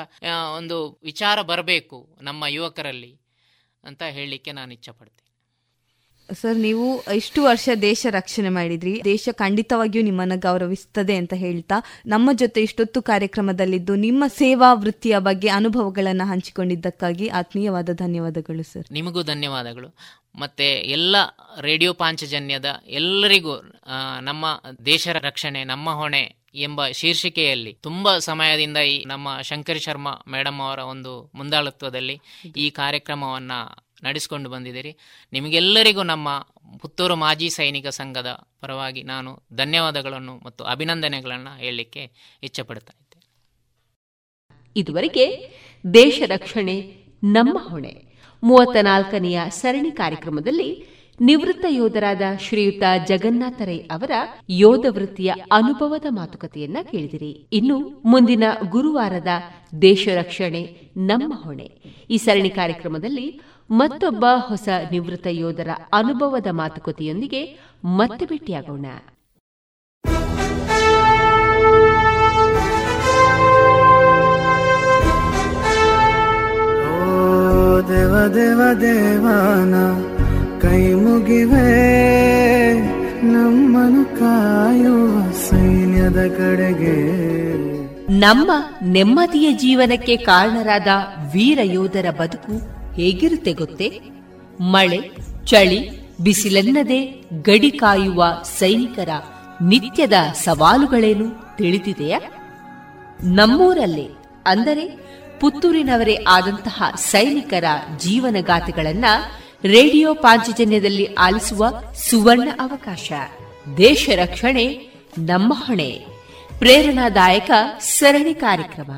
ಒಂದು ವಿಚಾರ ಬರಬೇಕು ನಮ್ಮ ಯುವಕರಲ್ಲಿ ಅಂತ ಹೇಳಲಿಕ್ಕೆ ನಾನು ಇಚ್ಛಪಡ್ತೇನೆ. ಸರ್, ನೀವು ಇಷ್ಟು ವರ್ಷ ದೇಶ ರಕ್ಷಣೆ ಮಾಡಿದ್ರಿ. ದೇಶ ಖಂಡಿತವಾಗಿಯೂ ನಿಮ್ಮನ್ನು ಗೌರವಿಸುತ್ತದೆ ಅಂತ ಹೇಳ್ತಾ, ನಮ್ಮ ಜೊತೆ ಇಷ್ಟೊತ್ತು ಕಾರ್ಯಕ್ರಮದಲ್ಲಿದ್ದು ನಿಮ್ಮ ಸೇವಾ ವೃತ್ತಿಯ ಬಗ್ಗೆ ಅನುಭವಗಳನ್ನು ಹಂಚಿಕೊಂಡಿದ್ದಕ್ಕಾಗಿ ಆತ್ಮೀಯವಾದ ಧನ್ಯವಾದಗಳು ಸರ್. ನಿಮಗೂ ಧನ್ಯವಾದಗಳು. ಮತ್ತೆ ಎಲ್ಲ ರೇಡಿಯೋ ಪಾಂಚಜನ್ಯದ ಎಲ್ಲರಿಗೂ ನಮ್ಮ ದೇಶ ರಕ್ಷಣೆ, ನಮ್ಮ ಹೊಣೆ ಎಂಬ ಶೀರ್ಷಿಕೆಯಲ್ಲಿ ತುಂಬಾ ಸಮಯದಿಂದ ಈ ನಮ್ಮ ಶಂಕರ್ ಶರ್ಮಾ ಮೇಡಮ್ ಅವರ ಒಂದು ಮುಂದಾಳತ್ವದಲ್ಲಿ ಈ ಕಾರ್ಯಕ್ರಮವನ್ನ ನಡೆಸಿಕೊಂಡು ಬಂದಿದ್ದೀರಿ. ನಿಮಗೆಲ್ಲರಿಗೂ ನಮ್ಮ ಪುತ್ತೂರು ಮಾಜಿ ಸೈನಿಕ ಸಂಘದ ಪರವಾಗಿ ನಾನು ಧನ್ಯವಾದಗಳನ್ನು ಮತ್ತು ಅಭಿನಂದನೆಗಳನ್ನು ಹೇಳಲಿಕ್ಕೆ ಇಚ್ಛಪಡ್ತಾ ಇದುವರೆಗೆ ದೇಶ ರಕ್ಷಣೆ, ನಮ್ಮ ಹೊಣೆ. ಮೂವತ್ತ ನಾಲ್ಕನೆಯ ಸರಣಿ ಕಾರ್ಯಕ್ರಮದಲ್ಲಿ ನಿವೃತ್ತ ಯೋಧರಾದ ಶ್ರೀಯುತ ಜಗನ್ನಾಥ ರೈ ಅವರ ಯೋಧ ವೃತ್ತಿಯ ಅನುಭವದ ಮಾತುಕತೆಯನ್ನ ಕೇಳಿದಿರಿ. ಇನ್ನು ಮುಂದಿನ ಗುರುವಾರದ ದೇಶ ರಕ್ಷಣೆ, ನಮ್ಮ ಹೊಣೆ. ಈ ಸರಣಿ ಕಾರ್ಯಕ್ರಮದಲ್ಲಿ ಮತ್ತೊಬ್ಬ ಹೊಸ ನಿವೃತ್ತ ಯೋಧರ ಅನುಭವದ ಮಾತುಕತೆಯೊಂದಿಗೆ ಮತ್ತೆ ಭೇಟಿಯಾಗೋಣ. ದೇವ ದೇವ ದೇವಾನ ಕೈ ಮುಗಿವೆ ನಮ್ಮನು ಕಾಯುವ ಸೈನ್ಯದ ಕಡೆಗೆ. ನಮ್ಮ ನೆಮ್ಮದಿಯ ಜೀವನಕ್ಕೆ ಕಾರಣರಾದ ವೀರ ಯೋಧರ ಬದುಕು ಹೇಗಿರುತ್ತೆ ಗೊತ್ತೇ? ಮಳೆ, ಚಳಿ, ಬಿಸಿಲೆನ್ನದೆ ಗಡಿ ಕಾಯುವ ಸೈನಿಕರ ನಿತ್ಯದ ಸವಾಲುಗಳೇನು ತಿಳಿದಿದೆಯಾ? ನಮ್ಮೂರಲ್ಲೇ, ಅಂದರೆ ಪುತ್ತೂರಿನವರೇ ಆದಂತಹ ಸೈನಿಕರ ಜೀವನಗಾಥೆಗಳನ್ನ ರೇಡಿಯೋ ಪಾಂಚಜನ್ಯದಲ್ಲಿ ಆಲಿಸುವ ಸುವರ್ಣ ಅವಕಾಶ. ದೇಶ ರಕ್ಷಣೆ, ನಮ್ಮ ಹೊಣೆ. ಪ್ರೇರಣಾದಾಯಕ ಸರಣಿ ಕಾರ್ಯಕ್ರಮ.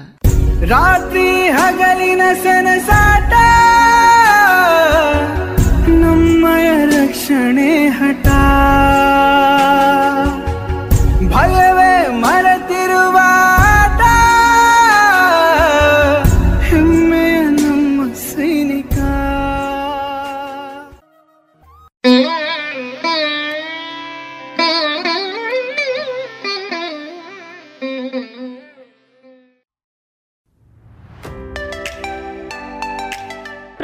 ರಾತ್ರಿ ಹಗಲಿನ ಸನಸಾಟ ನಮ್ಮಯ ರಕ್ಷಣೆ ಹಠ ಭಯವೇ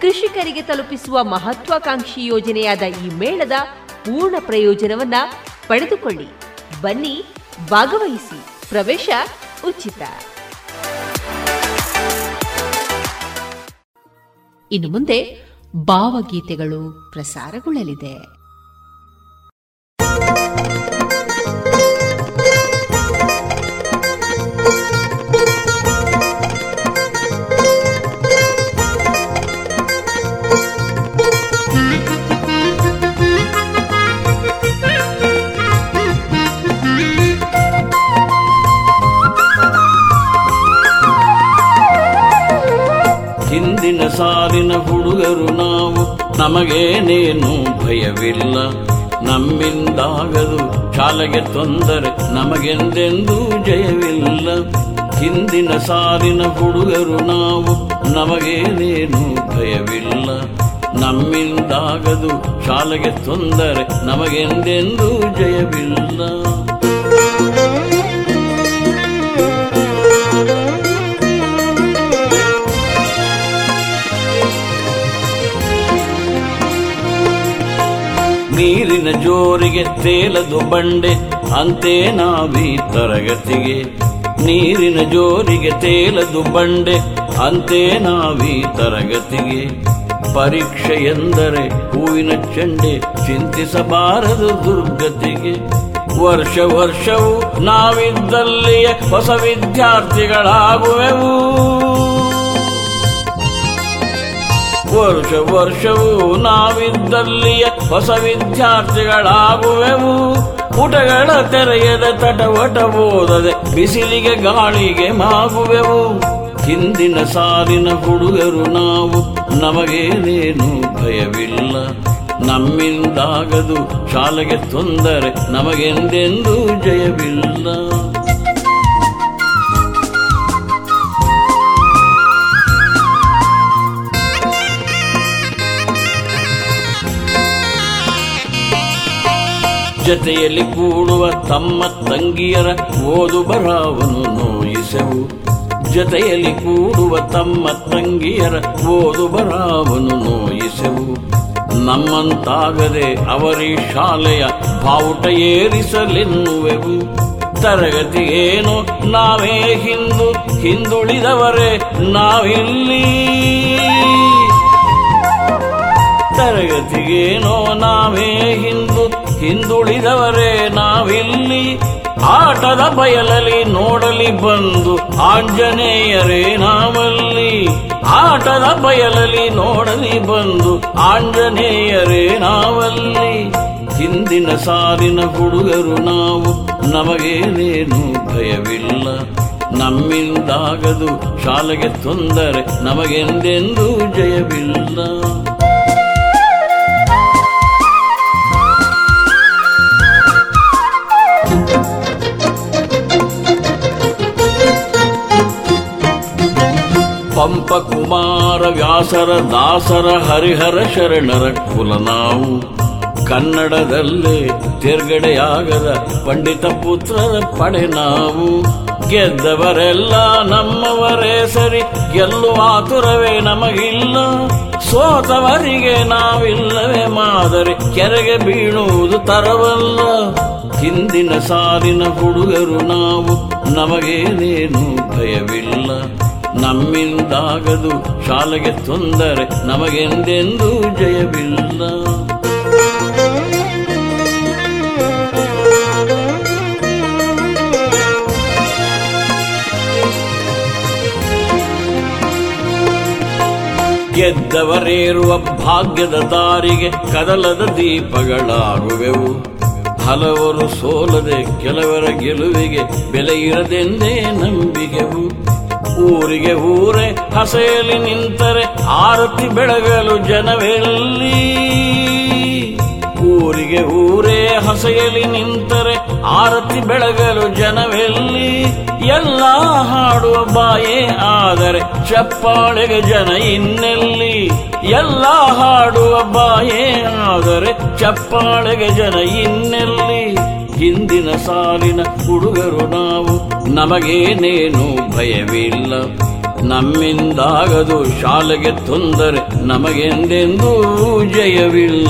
ಕೃಷಿಕರಿಗೆ ತಲುಪಿಸುವ ಮಹತ್ವಾಕಾಂಕ್ಷಿ ಯೋಜನೆಯಾದ ಈ ಮೇಳದ ಪೂರ್ಣ ಪ್ರಯೋಜನವನ್ನ ಪಡೆದುಕೊಳ್ಳಿ. ಬನ್ನಿ, ಭಾಗವಹಿಸಿ. ಪ್ರವೇಶ ಉಚಿತ. ಇನ್ನು ಮುಂದೆ ಭಾವಗೀತೆಗಳು ಪ್ರಸಾರಗೊಳ್ಳಲಿದೆ. ಹಿಂದಿನ ಸಾಲಿನ ಹುಡುಗರು ನಾವು. ನಮಗೇನೇನು ಭಯವಿಲ್ಲ. ನಮ್ಮಿಂದಾಗದು ಶಾಲೆಗೆ ತೊಂದರೆ, ನಮಗೆಂದೆಂದೂ ಜಯವಿಲ್ಲ. ಹಿಂದಿನ ಸಾಲಿನ ಹುಡುಗರು ನಾವು, ನಮಗೇನೇನು ಭಯವಿಲ್ಲ. ನಮ್ಮಿಂದಾಗದು ಶಾಲೆಗೆ ತೊಂದರೆ, ನಮಗೆಂದೆಂದೂ ಜಯವಿಲ್ಲ. ಜೋರಿಗೆ ತೇಲದು ಬಂಡೆ, ಅಂತೆ ನಾವೀ ತರಗತಿಗೆ. ನೀರಿನ ಜೋರಿಗೆ ತೇಲದು ಬಂಡೆ, ಅಂತೆ ನಾವೀ ತರಗತಿಗೆ. ಪರೀಕ್ಷೆ ಎಂದರೆ ಹೂವಿನ ಚಂಡೆ, ಚಿಂತಿಸಬಾರದು ದುರ್ಗತಿಗೆ. ವರ್ಷ ವರ್ಷವೂ ನಾವಿದ್ದಲ್ಲಿಯೇ ಹೊಸ ವಿದ್ಯಾರ್ಥಿಗಳಾಗುವೆವು. ವರ್ಷ ವರ್ಷವೂ ನಾವಿದ್ದಲ್ಲಿಯ ಹೊಸ ವಿದ್ಯಾರ್ಥಿಗಳಾಗುವೆವು. ಪುಟಗಳ ತೆರೆಯದ ತಟವಟ ಓದದೆ ಬಿಸಿಲಿಗೆ ಗಾಳಿಗೆ ಮಾಗುವೆವು. ಹಿಂದಿನ ಸಾಲಿನ ಹುಡುಗರು ನಾವು, ನಮಗೇನೇನು ಭಯವಿಲ್ಲ. ನಮ್ಮಿಂದಾಗದು ಶಾಲೆಗೆ ತೊಂದರೆ ನಮಗೆಂದೆಂದೂ ಜಯವಿಲ್ಲ. ಜತೆಯಲ್ಲಿ ಕೂಡುವ ತಮ್ಮ ತಂಗಿಯರ ಓದು ಬರಹವನ್ನು ನೋಯಿಸೆವು. ಜತೆಯಲ್ಲಿ ಕೂಡುವ ತಮ್ಮ ತಂಗಿಯರ ಓದು ಬರಹವನ್ನು ನೋಯಿಸೆವು. ನಮ್ಮಂತಾಗದೆ ಅವರಿ ಶಾಲೆಯ ಬಾವುಟ ಏರಿಸಲೆನ್ನುವೆವು. ತರಗತಿಗೇನು ನಾವೇ ಹಿಂದು ಹಿಂದುಳಿದವರೇ ನಾವಿಲ್ಲಿ. ತರಗತಿಗೇನೋ ನಾವೇ ಹಿಂದು ಹಿಂದುಳಿದವರೇ ನಾವಿಲ್ಲಿ ಆಟದ ಬಯಲಲ್ಲಿ ನೋಡಲಿ ಬಂದು ಆಂಜನೇಯರೇ ನಾವಲ್ಲಿ ಆಟದ ಬಯಲಲ್ಲಿ ನೋಡಲಿ ಬಂದು ಆಂಜನೇಯರೇ ನಾವಲ್ಲಿ ಹಿಂದಿನ ಸಾಲಿನ ಹುಡುಗರು ನಾವು ನಮಗೇನೇನು ಭಯವಿಲ್ಲ. ನಮ್ಮಿಂದಾಗದು ಶಾಲೆಗೆ ತೊಂದರೆ ನಮಗೆಂದೆಂದೂ ಜಯವಿಲ್ಲ. ಪಂಪ ಕುಮಾರ ವ್ಯಾಸರ ದಾಸರ ಹರಿಹರ ಶರಣರ ಕುಲ ನಾವು. ಕನ್ನಡದಲ್ಲೇ ತಿರ್ಗಡೆಯಾಗದ ಪಂಡಿತ ಪುತ್ರರ ಪಡೆ ನಾವು. ಗೆದ್ದವರೆಲ್ಲ ನಮ್ಮವರೇ ಸರಿ ಗೆಲ್ಲುವ ಆತುರವೇ ನಮಗಿಲ್ಲ. ಸೋತವರಿಗೆ ನಾವಿಲ್ಲವೇ ಮಾದರಿ, ಕೆರೆಗೆ ಬೀಳುವುದು ತರವಲ್ಲ. ಹಿಂದಿನ ಸಾಲಿನ ಹುಡುಗರು ನಾವು, ನಮಗೇನೇನು ಭಯವಿಲ್ಲ. ನಮ್ಮಿಂದಾಗದು ಶಾಲೆಗೆ ತೊಂದರೆ ನಮಗೆಂದೆಂದೂ ಜಯವಿಲ್ಲ. ಗೆದ್ದವರೇರುವ ಭಾಗ್ಯದ ದಾರಿಗೆ ಕದಲದ ದೀಪಗಳಾಗುವೆವು. ಹಲವರು ಸೋಲದೆ ಕೆಲವರ ಗೆಲುವಿಗೆ ಬೆಲೆ ಇರದೆಂದೇ ನಂಬಿಕೆವು. ಊರಿಗೆ ಊರೇ ಹಸೆಯಲ್ಲಿ ನಿಂತರೆ ಆರತಿ ಬೆಳಗಲು ಜನವೆಲ್ಲಿ? ಊರಿಗೆ ಊರೇ ಹಸೆಯಲ್ಲಿ ನಿಂತರೆ ಆರತಿ ಬೆಳಗಲು ಜನವೆಲ್ಲಿ? ಎಲ್ಲ ಹಾಡುವ ಬಾಯೇ ಆದರೆ ಚಪ್ಪಾಳೆಗೆ ಜನ ಇನ್ನೆಲ್ಲಿ? ಎಲ್ಲ ಹಾಡುವ ಬಾಯೇ ಆದರೆ ಚಪ್ಪಾಳೆಗೆ ಜನ ಇನ್ನೆಲ್ಲಿ? ಹಿಂದಿನ ಸಾಲಿನ ಹುಡುಗರು ನಾವು. ನಮಗೇನೇನು ಭಯವಿಲ್ಲ. ನಮ್ಮಿಂದಾಗದು ಶಾಲೆಗೆ ತೊಂದರೆ ನಮಗೆಂದೆಂದೂ ಜಯವಿಲ್ಲ.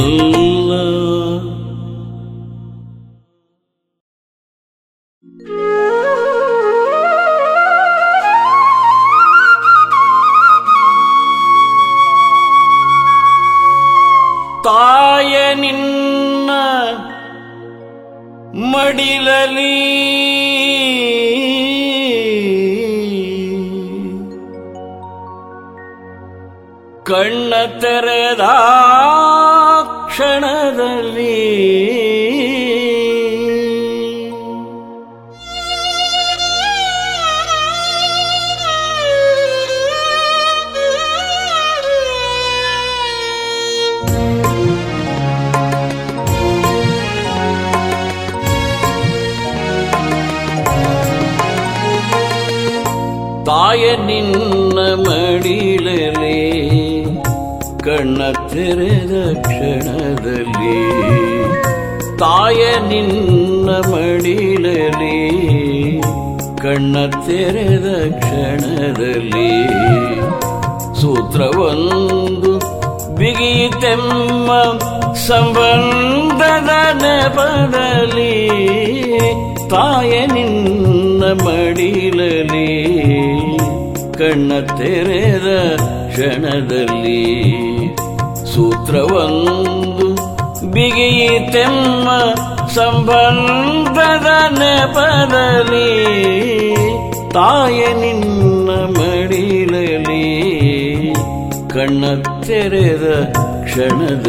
ಕ್ಷಣದಲ್ಲಿ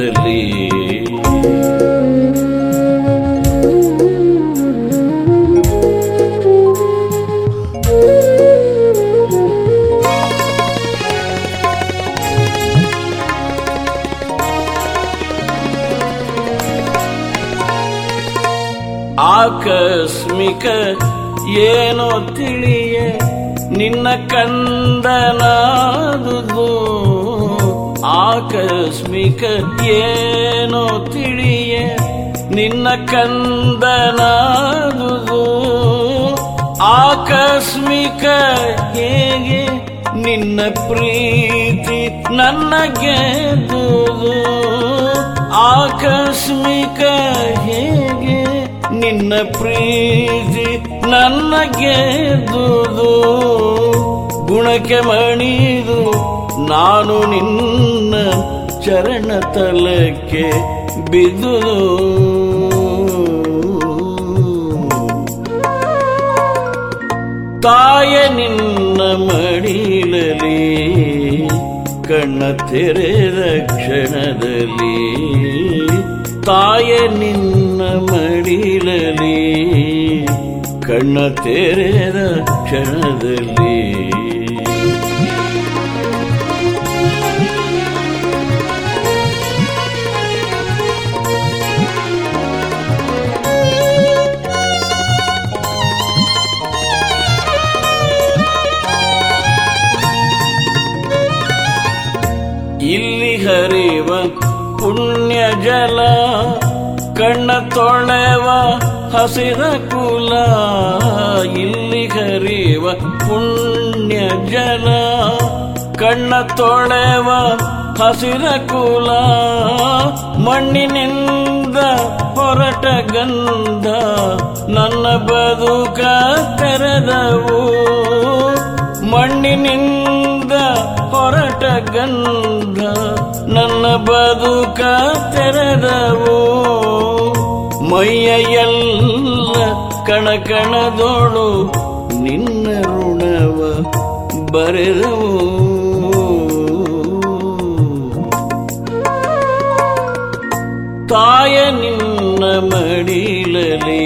ಕಂದನಾದುದು ಆಕಸ್ಮಿಕ ಹೇಗೆ ನಿನ್ನ ಪ್ರೀತಿ ನನ್ನ ಗೆದ್ದುದು ಆಕಸ್ಮಿಕ ಹೇಗೆ ನಿನ್ನ ಪ್ರೀತಿ ನನ್ನ ಗೆದ್ದುದು ಗುಣಕ್ಕೆ ಮಣಿದು ನಾನು ನಿನ್ನ ಚರಣ ತಲಕ್ಕೆ ಬಿದ್ದುದು ತಾಯ ನಿನ್ನ ಮಡಿಲಲಿ ಕಣ್ಣ ತೆರೆದ ಕ್ಷಣದಲ್ಲಿ. ತಾಯ ನಿನ್ನ ಮಡಿಲಲಿ ಕಣ್ಣ ತೆರೆದ ಕ್ಷಣದಲ್ಲಿ. ಜಲ ಕಣ್ಣ ತೊಳೆವ ಹಸಿರ ಕುಲ, ಇಲ್ಲಿ ಹರಿವ ಪುಣ್ಯ ಜಲ. ಕಣ್ಣ ತೊಳೆವ ಹಸಿರ ಕುಲ, ಮಣ್ಣಿನಿಂದ ಹೊರಟ ಗಂಧ. ನನ್ನ ಬದುಕ ತೆರೆದವು, ಮಣ್ಣಿನಿಂದ ಹೊರಟ ಗಂಧ. ನನ್ನ ಬದುಕ ತೆರೆದವು. ಮೈಯ ಎಲ್ಲ ಕಣಕಣದೋಳು ನಿನ್ನ ಋಣವ ಬರೆದವು. ತಾಯ ನಿನ್ನ ಮಡಿಲಲಿ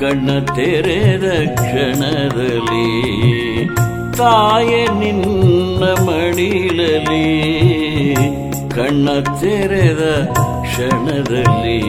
ಕಣ್ಣ ತೆರೆದ ಕ್ಷಣದಲ್ಲಿ ತಾಯ ನಿನ್ನ ಮಡಿಲಲಿ ಕಣ್ಣ ತೆರೆದ ಕ್ಷಣದಲ್ಲಿ.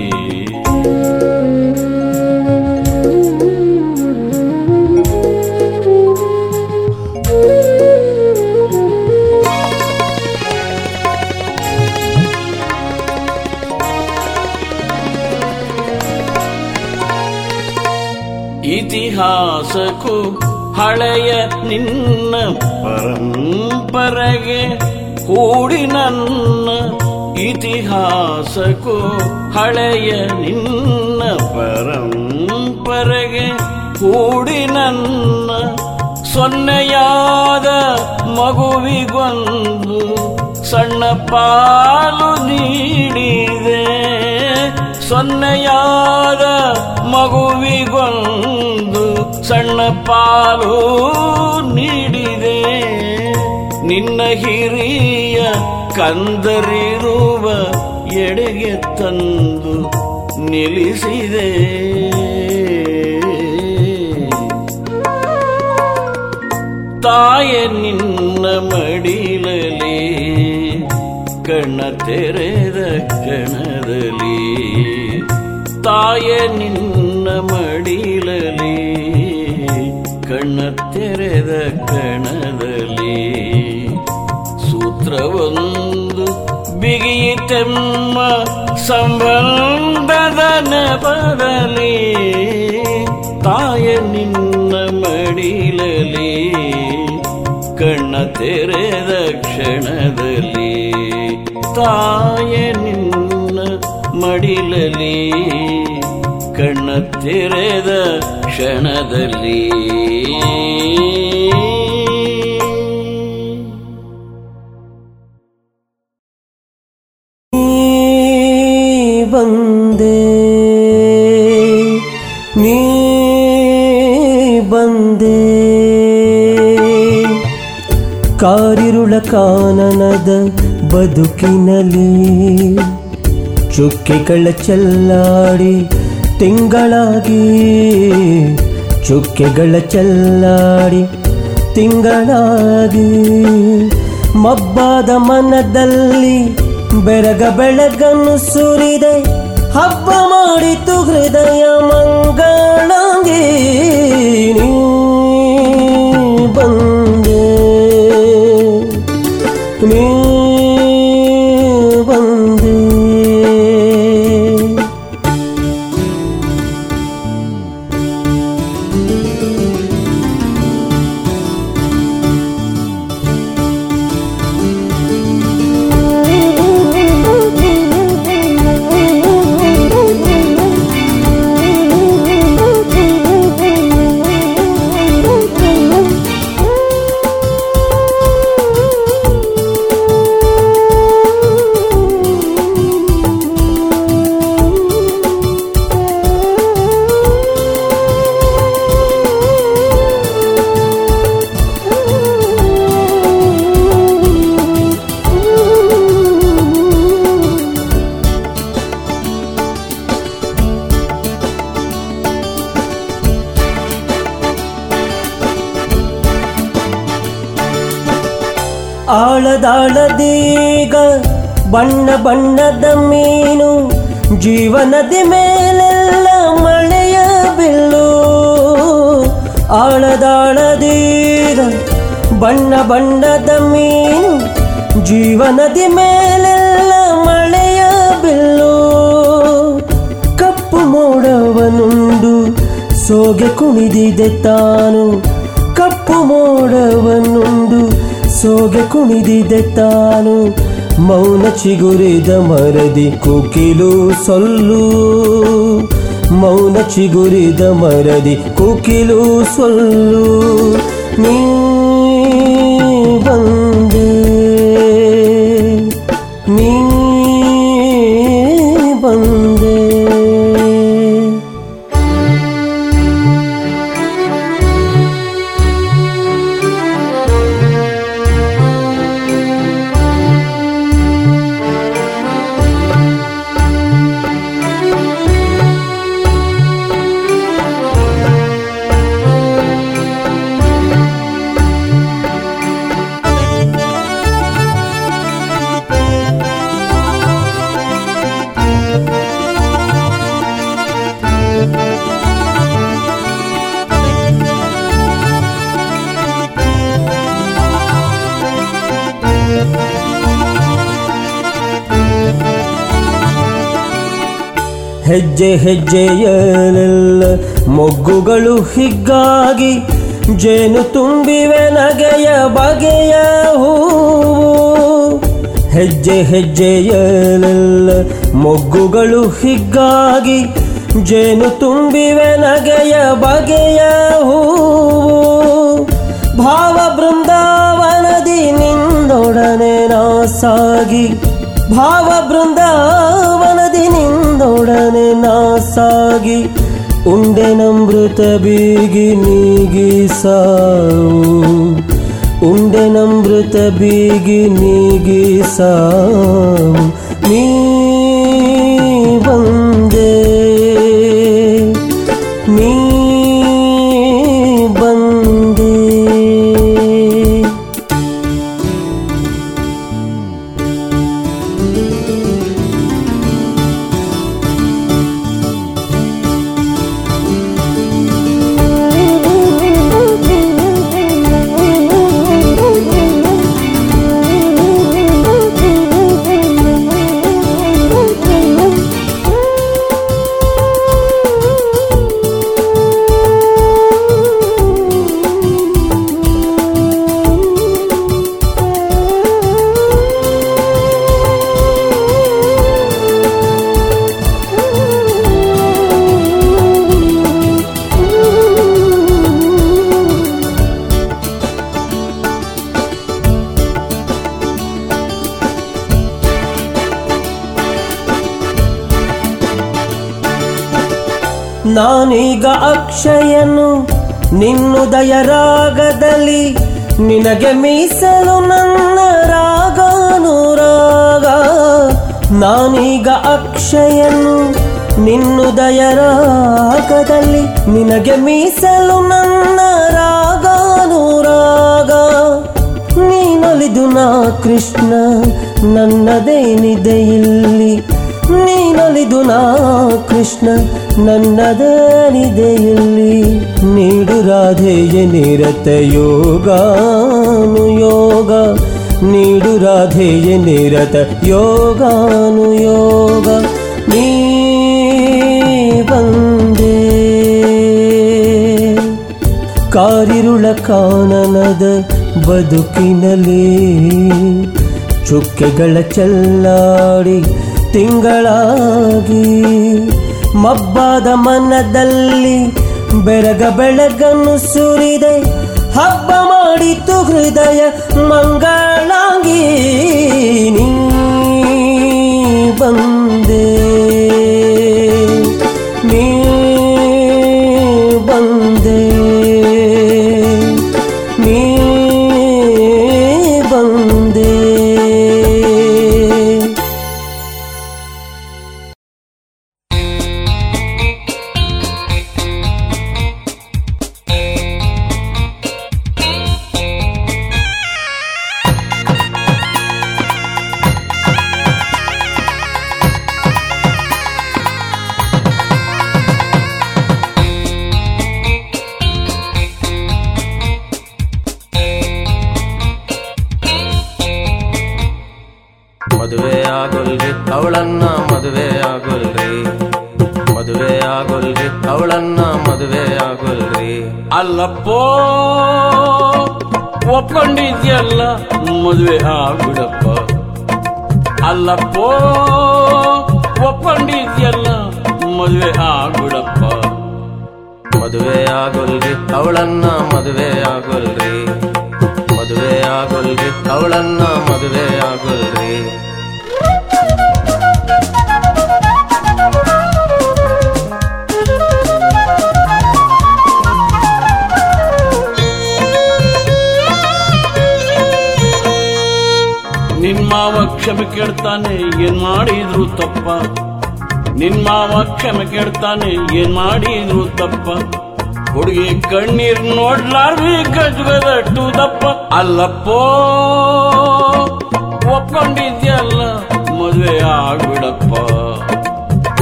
ಇತಿಹಾಸಕ್ಕೂ ಹಳೆಯ ನಿನ್ನ ಪರಂಪರೆಗೆ ಕೂಡಿ ನನ್ನ ಇತಿಹಾಸಕ್ಕೂ ಹಳೆಯ ನಿನ್ನ ಪರಂಪರೆಗೆ ಕೂಡಿ ನನ್ನ ಸೊನ್ನೆಯಾದ ಮಗುವಿಗೊಂದು ಸಣ್ಣ ಪಾಲು ನೀಡಿದೆ. ಸೊನ್ನೆಯಾದ ಮಗುವಿಗೊಂದು ಸಣ್ಣ ಪಾಲು ನೀಡಿದೆ. ನಿನ್ನ ಹಿರಿಯ ಕಂದರಿರುವ ಎಡೆಗೆ ತಂದು ನಿಲ್ಲಿಸಿದೆ. ತಾಯ ನಿನ್ನ ಮಡಿಲಲಿ ಕಣ್ಣ ತೆರೆದ ಕಣದಲ್ಲಿ ತಾಯ ನಿನ್ನ ಮಡಿಲಲಿ ಕಣ್ಣ ತೆರೆದ ಕಣದಲ್ಲಿ ಸೂತ್ರವೊಂದು ಬಿಗಿಯಿತೆಮ್ಮ ಸಂಬಂಧದ ನೆಪದಲ್ಲಿ ತಾಯ ನಿನ್ನ ಮಡಿಲಲಿ ಕಣ್ಣ ತೆರೆದ ಕ್ಷಣದಲ್ಲಿ ತಾಯ ನಿನ್ನ ಮಡಿಲಲಿ ಕಣ್ಣ ತೆರೆದ ಕ್ಷಣದಲ್ಲಿ. ಬಂದೆ ನೀ ಬಂದೆ. ಕಾರಿರುಳ ಕಾನನದ ಬದುಕಿನಲ್ಲಿ ಚುಕ್ಕೆಗಳ ಚೆಲ್ಲಾಡಿ ತಿಂಗಳಾಗಿ ಚುಕ್ಕೆಗಳ ಚೆಲ್ಲಾಡಿ ತಿಂಗಳಾಗಿ ಮಬ್ಬಾದ ಮನದಲ್ಲಿ ಬೆರಗ ಬೆಳಗನ್ನು ಸುರಿದೆ ಹಬ್ಬ ಮಾಡಿತು ಹೃದಯ ಮಂಗಳಾಗಿ. ಆಳದಾಳದೀಗ ಬಣ್ಣ ಬಣ್ಣದ ಮೀನು ಜೀವನದಿ ಮೇಲೆಲ್ಲ ಮಳೆಯ ಬಿಲ್ಲು. ಆಳದಾಳದೀಗ ಬಣ್ಣ ಬಣ್ಣದ ಮೀನು ಜೀವನದಿ ಮೇಲೆಲ್ಲ ಮಳೆಯ ಬಿಲ್ಲು. ಕಪ್ಪು ಮೋಡವನುಂಡು ಸೋಗೆ ಕುಣಿದಿದೆ ತಾನು. ಕಪ್ಪು ಮೋಡವನುಂಡು ಸೋಗೆ ಕುಣಿದಿದೆ ತಾನು ಮೌನ ಚಿಗುರಿದ ಮರದಿ ಕುಕಿಲು ಸೊಲ್ಲು. ಮೌನ ಚಿಗುರಿದ ಮರದಿ ಕುಕಿಲು ಸೊಲ್ಲು. ನೀ ಹೆಜ್ಜೆ ಹೆಜ್ಜೆಯಲ್ಲೆಲ್ಲ ಮೊಗ್ಗುಗಳು ಹಿಗ್ಗಾಗಿ ಜೇನು ತುಂಬಿವೆ ನಗೆಯ ಬಗೆಯ ಹೂವು. ಹೆಜ್ಜೆ ಹೆಜ್ಜೆಯಲ್ಲೆಲ್ಲ ಮೊಗ್ಗುಗಳು ಹಿಗ್ಗಾಗಿ ಜೇನು ತುಂಬಿವೆ ನಗೆಯ ಬಗೆಯ ಹೂವು. ಭಾವ ಬೃಂದಾವನದಿ ನಿಂದೊಡನೆ ನಾಸಾಗಿ ಭಾವ ಬೃಂದಾವನದಿ ನಿಂದೊಡನೆ ನಾ ಸಾಗಿ ಉಂಡೆನಮೃತ ಬೀಗಿ ನೀಗಿ ಸಾವು. ಉಂಡೆನಮೃತ ಬೀಗಿ ನೀಗಿ ಸಾವು. ನೀ ನಿನ್ನುದಯ ರಾಗದಲ್ಲಿ ನಿನಗೆ ಮೀಸಲು ನನ್ನ ರಾಗಾನುರಾಗ. ನೀನೊಲಿದು ನಾ ಕೃಷ್ಣ, ನನ್ನದೇನಿದೆ ಇಲ್ಲಿ. ನೀನೊಲಿದು ನಾ ಕೃಷ್ಣ, ನನ್ನದೇನಿದೆ ಇಲ್ಲಿ. ನೀಡು ರಾಧೆಯ ನಿರತ ಯೋಗಾನು ಯೋಗ ನೀಡು ರಾಧೆಯ ನಿರತ ಯೋಗಾನು ಯೋಗ ನೀ ಬಂದೆ ಕಾರಿರುಳ ಕಾನನದ ಬದುಕಿನಲ್ಲಿ ಚುಕ್ಕೆಗಳ ಚೆಲ್ಲಾಡಿ ತಿಂಗಳಾಗಿ ಮಬ್ಬಾದ ಮನದಲ್ಲಿ ಬೆರಗ ಬೆಳಗನ್ನು ಸುರಿದೆ. ಹಬ್ಬ ಮಾಡಿತು ಹೃದಯ ಮಂಗಳಾಗಿ ನೀ ಮದುವೆ ಆಗುಡಪ್ಪ ಅಲ್ಲಪ್ಪೋ ಒಪ್ಪಂಡಿದ್ಯಲ್ಲ ಮದುವೆ ಆಗುಡಪ್ಪ ಮದುವೆ ಆಗೋಲ್ರಿ, ಅವಳನ್ನ ಮದುವೆ ಆಗೋಲ್ರಿ. ಮದುವೆ ಆಗೋಲ್ರಿ, ಅವಳನ್ನ ಮದುವೆ ಆಗೋಲ್ರಿ. ಕ್ಷಮೆ ಕೇಳ್ತಾನೆ, ಏನ್ ಮಾಡಿದ್ರು ತಪ್ಪ? ನಿನ್ ಮಾವ ಕ್ಷಮೆ ಕೇಳ್ತಾನೆ, ಏನ್ ಮಾಡಿದ್ರು ತಪ್ಪ? ಹುಡುಗಿ ಕಣ್ಣೀರ್ ನೋಡ್ಲಾರ್ವಿ ಗಜಗದಟ್ಟು ದಪ್ಪ. ಅಲ್ಲಪ್ಪೋ, ಒಪ್ಕೊಂಡಿದ್ಯಲ್ಲ, ಮದುವೆ ಆಗ್ಬಿಡಪ್ಪ.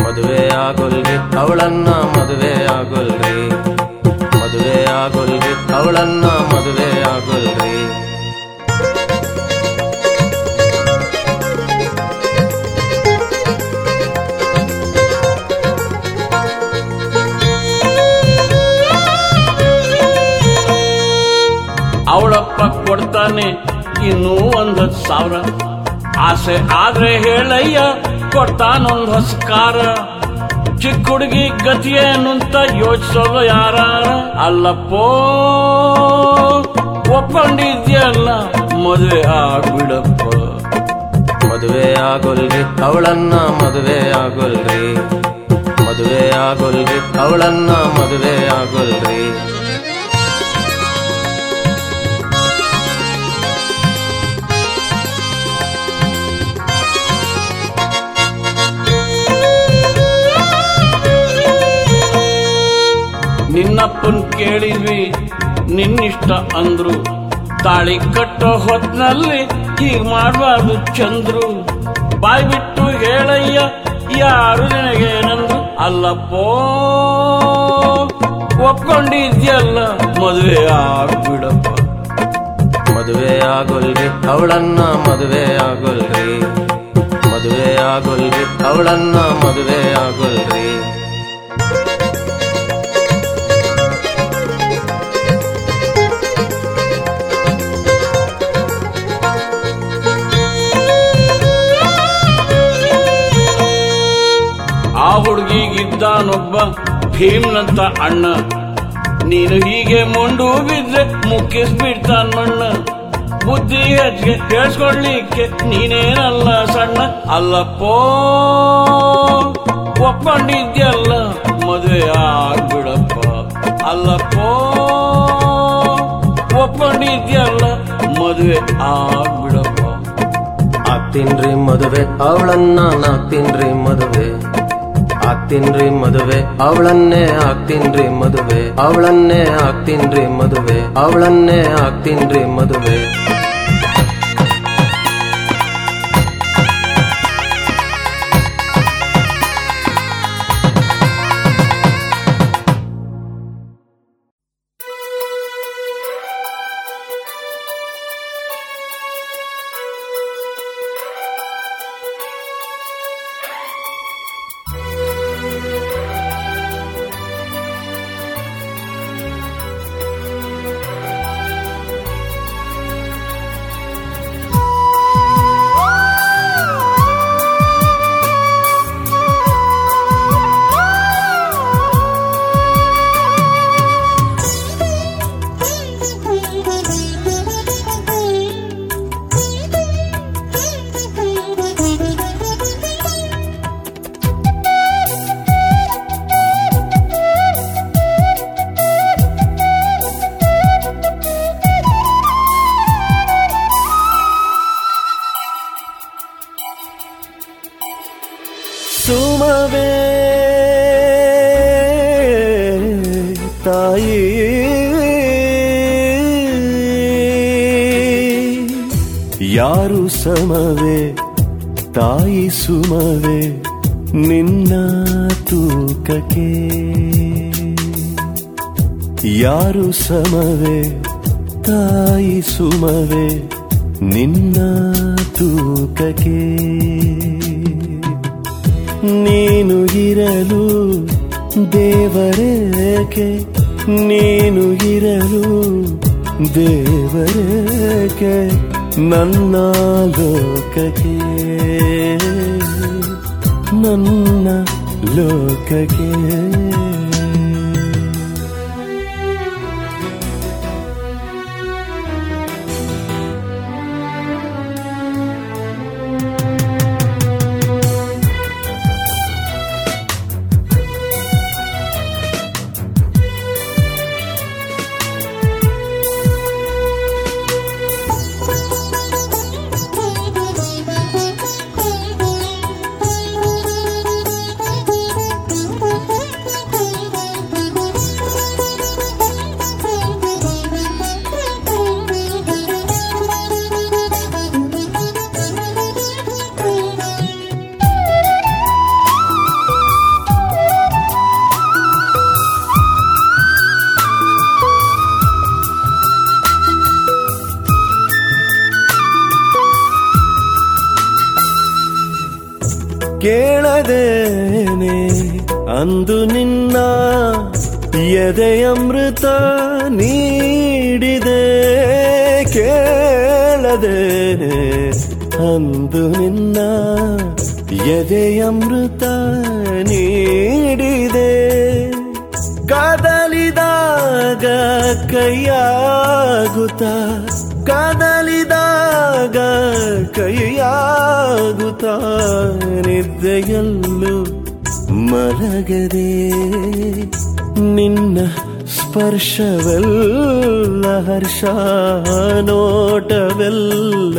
ಮದುವೆ ಆಗೋಲ್ರಿ ಅವಳನ್ನ ಮದುವೆ ಆಗೋಲ್ರಿ. ಮದುವೆ ಆಗೋಲ್ರಿ ಅವಳನ್ನ ಇನ್ನೂ ಒಂದ್ ಹತ್ತು ಸಾವಿರ. ಆಸೆ ಆದ್ರೆ ಹೇಳಯ್ಯ, ಕೊಡ್ತಾನೊಂದ್ ಹಸ್ಕಾರ. ಚಿಕ್ಕ ಹುಡುಗಿ ಗತಿಯೇನು ಅಂತ ಯೋಚಿಸೋದು ಯಾರ? ಅಲ್ಲಪ್ಪೋ, ಒಪ್ಕೊಂಡಿದ್ಯಲ್ಲ, ಮದುವೆ ಆಗ್ಬಿಡಪ್ಪ. ಮದುವೆ ಆಗೋಲ್ರಿ ಅವಳನ್ನ ಮದುವೆ ಆಗೋಲ್ರಿ. ಮದುವೆ ಆಗೋಲ್ರಿ ಅವಳನ್ನ ಮದುವೆ ಆಗೋಲ್ರಿ. ನಿನ್ನಪ್ಪನ್ ಕೇಳಿದ್ವಿ. ನಿನ್ನಿಷ್ಟ ಅಂದ್ರು. ತಾಳಿ ಕಟ್ಟೋ ಹೊತ್ನಲ್ಲಿ ಹೀಗ್ ಮಾಡಬಾರ್ದು ಚಂದ್ರು. ಬಾಯ್ ಬಿಟ್ಟು ಹೇಳಯ್ಯ, ಯಾರು ನಿನಗೇನಂದ್ರು? ಅಲ್ಲಪ್ಪೋ, ಒಪ್ಕೊಂಡಿದ್ಯಲ್ಲ. ಮದುವೆ ಆಗ್ಬಿಡಪ್ಪ ಮದುವೆ ಆಗೋಲ್ರಿ ಅವಳನ್ನ ಮದುವೆ ಆಗೋಲ್ರಿ. ಮದುವೆ ಆಗೋಲ್ರಿ ಅವಳನ್ನ ಮದುವೆ ಆಗೋಲ್ರಿ. ಹುಡುಗಿಗಿದ್ದಾನೊಬ್ಬ ಭೀಮ್ನಂತ ಅಣ್ಣ. ನೀನು ಹೀಗೆ ಮುಂಡು ಬಿದ್ರೆ ಮುಕ್ಕಿಸ್ಬಿಡ್ತಾನ್ ಮಣ್ಣ. ಬುದ್ಧಿ ಹೆಚ್ಚಿಗೆ ಕೇಳಿಸ್ಕೊಳ್ಲಿಕ್ಕೆ ನೀನೇನಲ್ಲ ಸಣ್ಣ. ಅಲ್ಲಪ್ಪೋ, ಒಪ್ಕೊಂಡಿದ್ಯಲ್ಲ, ಮದುವೆ ಆಗ್ಬಿಡಪ್ಪ. ಅಲ್ಲಪ್ಪೋ, ಒಪ್ಕೊಂಡಿದ್ಯಲ್ಲ, ಮದುವೆ ಆಗ್ಬಿಡಪ್ಪ. ಆಗ್ತೀನ್ರಿ ಮದುವೆ, ಅವಳನ್ನ ನಾಗ್ತೀನ್ರಿ ಮದುವೆ. ಆಗ್ತೀನ್ರಿ ಮದುವೆ ಅವಳನ್ನೇ ಆಗ್ತೀನ್ರಿ ಮದುವೆ ಅವಳನ್ನೇ ಆಗ್ತೀನ್ರಿ ಮದುವೆ ಅವಳನ್ನೇ ಆಗ್ತೀನ್ರಿ ಮದುವೆ ಕೇಳದೇನೆ ಅಂದು ನಿನ್ನ ಎದೆಯಮೃತ ನೀಡಿದೆ. ಕದಲಿದಾಗ ಕೈಯಾಗುತ್ತ ಕದಲಿದಾಗ ಕೈಯಾಗುತ್ತ ನಿದ್ದೆಯಲ್ಲೂ ಮಲಗದೆ ನಿನ್ನ ಸ್ಪರ್ಶವೆಲ್ಲ ಹರ್ಷ ನೋಟವೆಲ್ಲ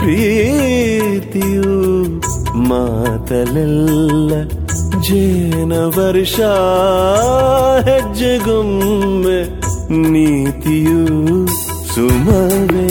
ಪ್ರೀತಿಯು ಮಾತಲೆಲ್ಲ ಜೇನ ವರ್ಷ ಹೆಜ್ಜೆಗೊಮ್ಮೆ ನೀತಿಯು ಸುಮವೇ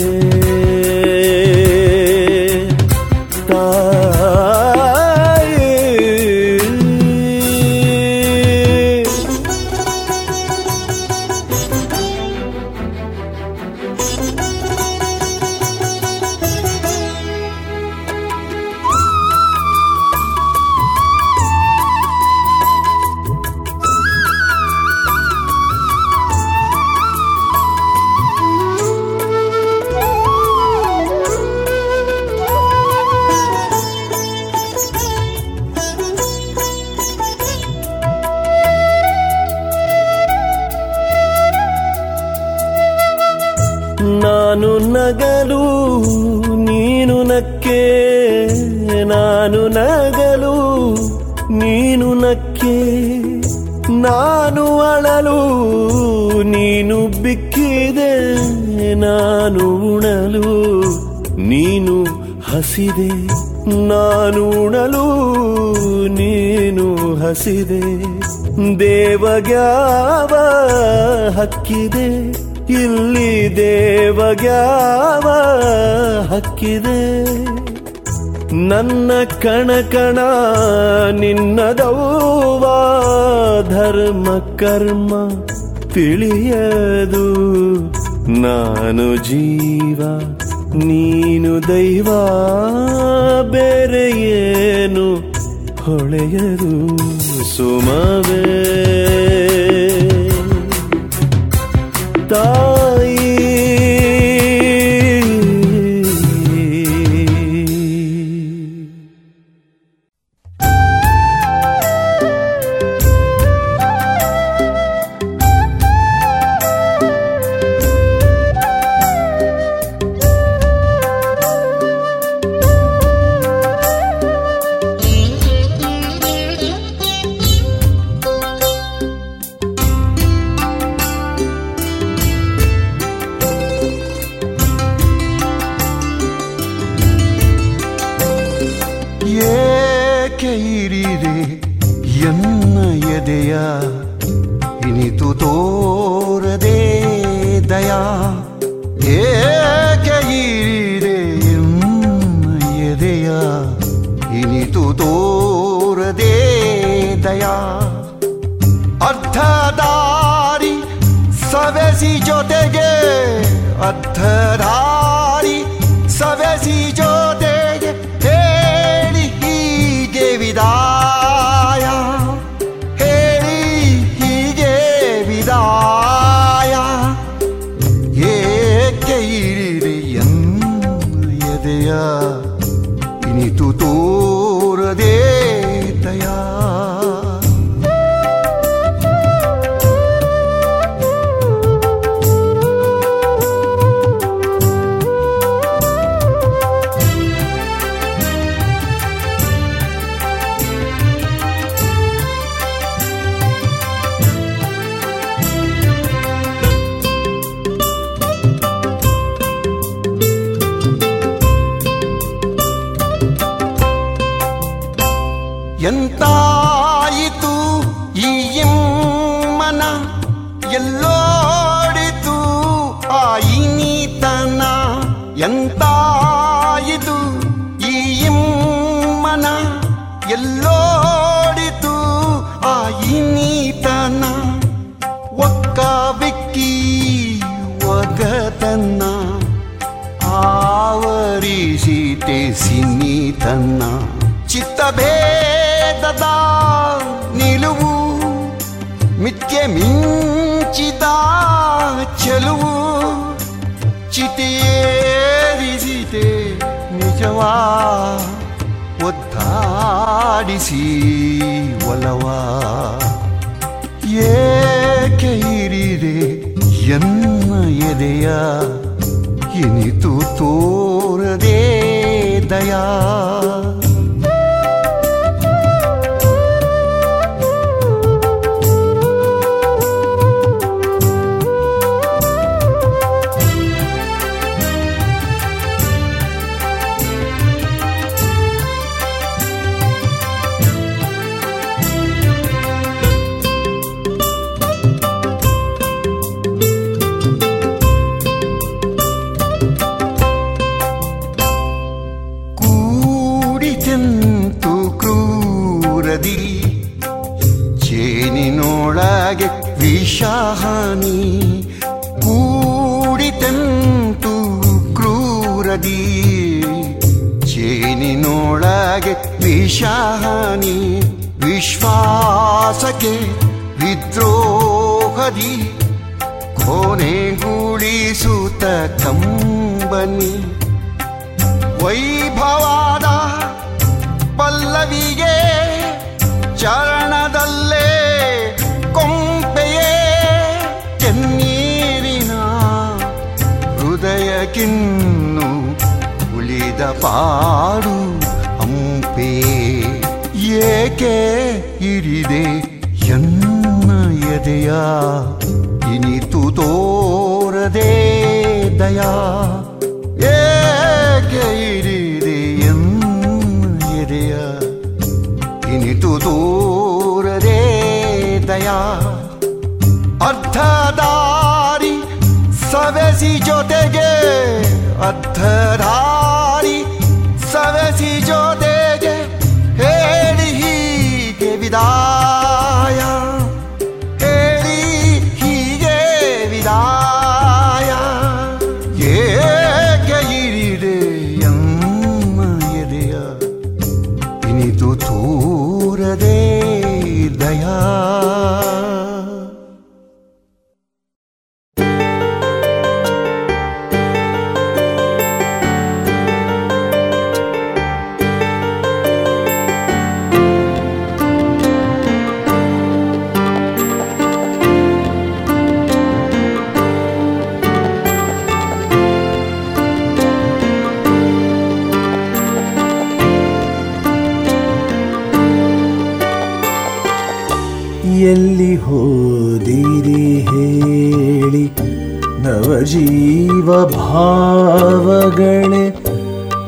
ಹಸಿದೆ, ನಾನು ಉಣಲು, ನೀನು ಹಸಿದೆ. ದೇವಗ್ಯಾವ ಹಕ್ಕಿದೆ, ಇಲ್ಲಿ ದೇವಗ್ಯಾವ ಹಕ್ಕಿದೆ. ನನ್ನ ಕಣ ಕಣ ನಿನ್ನದೌವ ಧರ್ಮ, ಕರ್ಮ ತಿಳಿಯದು, ನಾನು ಜೀವ. ನೀನು ದೈವ ಬೇರೆ ಏನು ಹೊಳೆಯದು ಸುಮವೇ.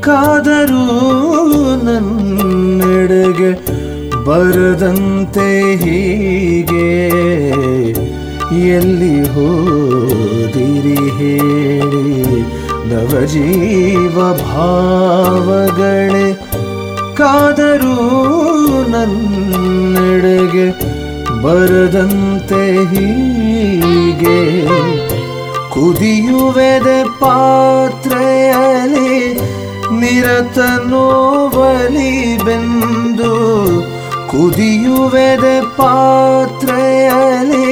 ಕಾದರೂ ನನ್ನೆಡೆಗೆ ಬರದಂತೆ ಹೀಗೆ ಎಲ್ಲಿ ಹೋದಿರಿ ಹೇಳಿ ನವಜೀವ ಭಾವಗಳೇ. ಕಾದರೂ ನನ್ನೆಡೆಗೆ ಬರದಂತೆ ಹೀಗೆ ಕುದಿಯುವೆದೆ ಪಾತ್ರೆಯಲ್ಲಿ ನಿರತನೋ ಬಲಿ ಬೆಂದು ಕುದಿಯುವೆದೆ ಪಾತ್ರೆಯಲ್ಲಿ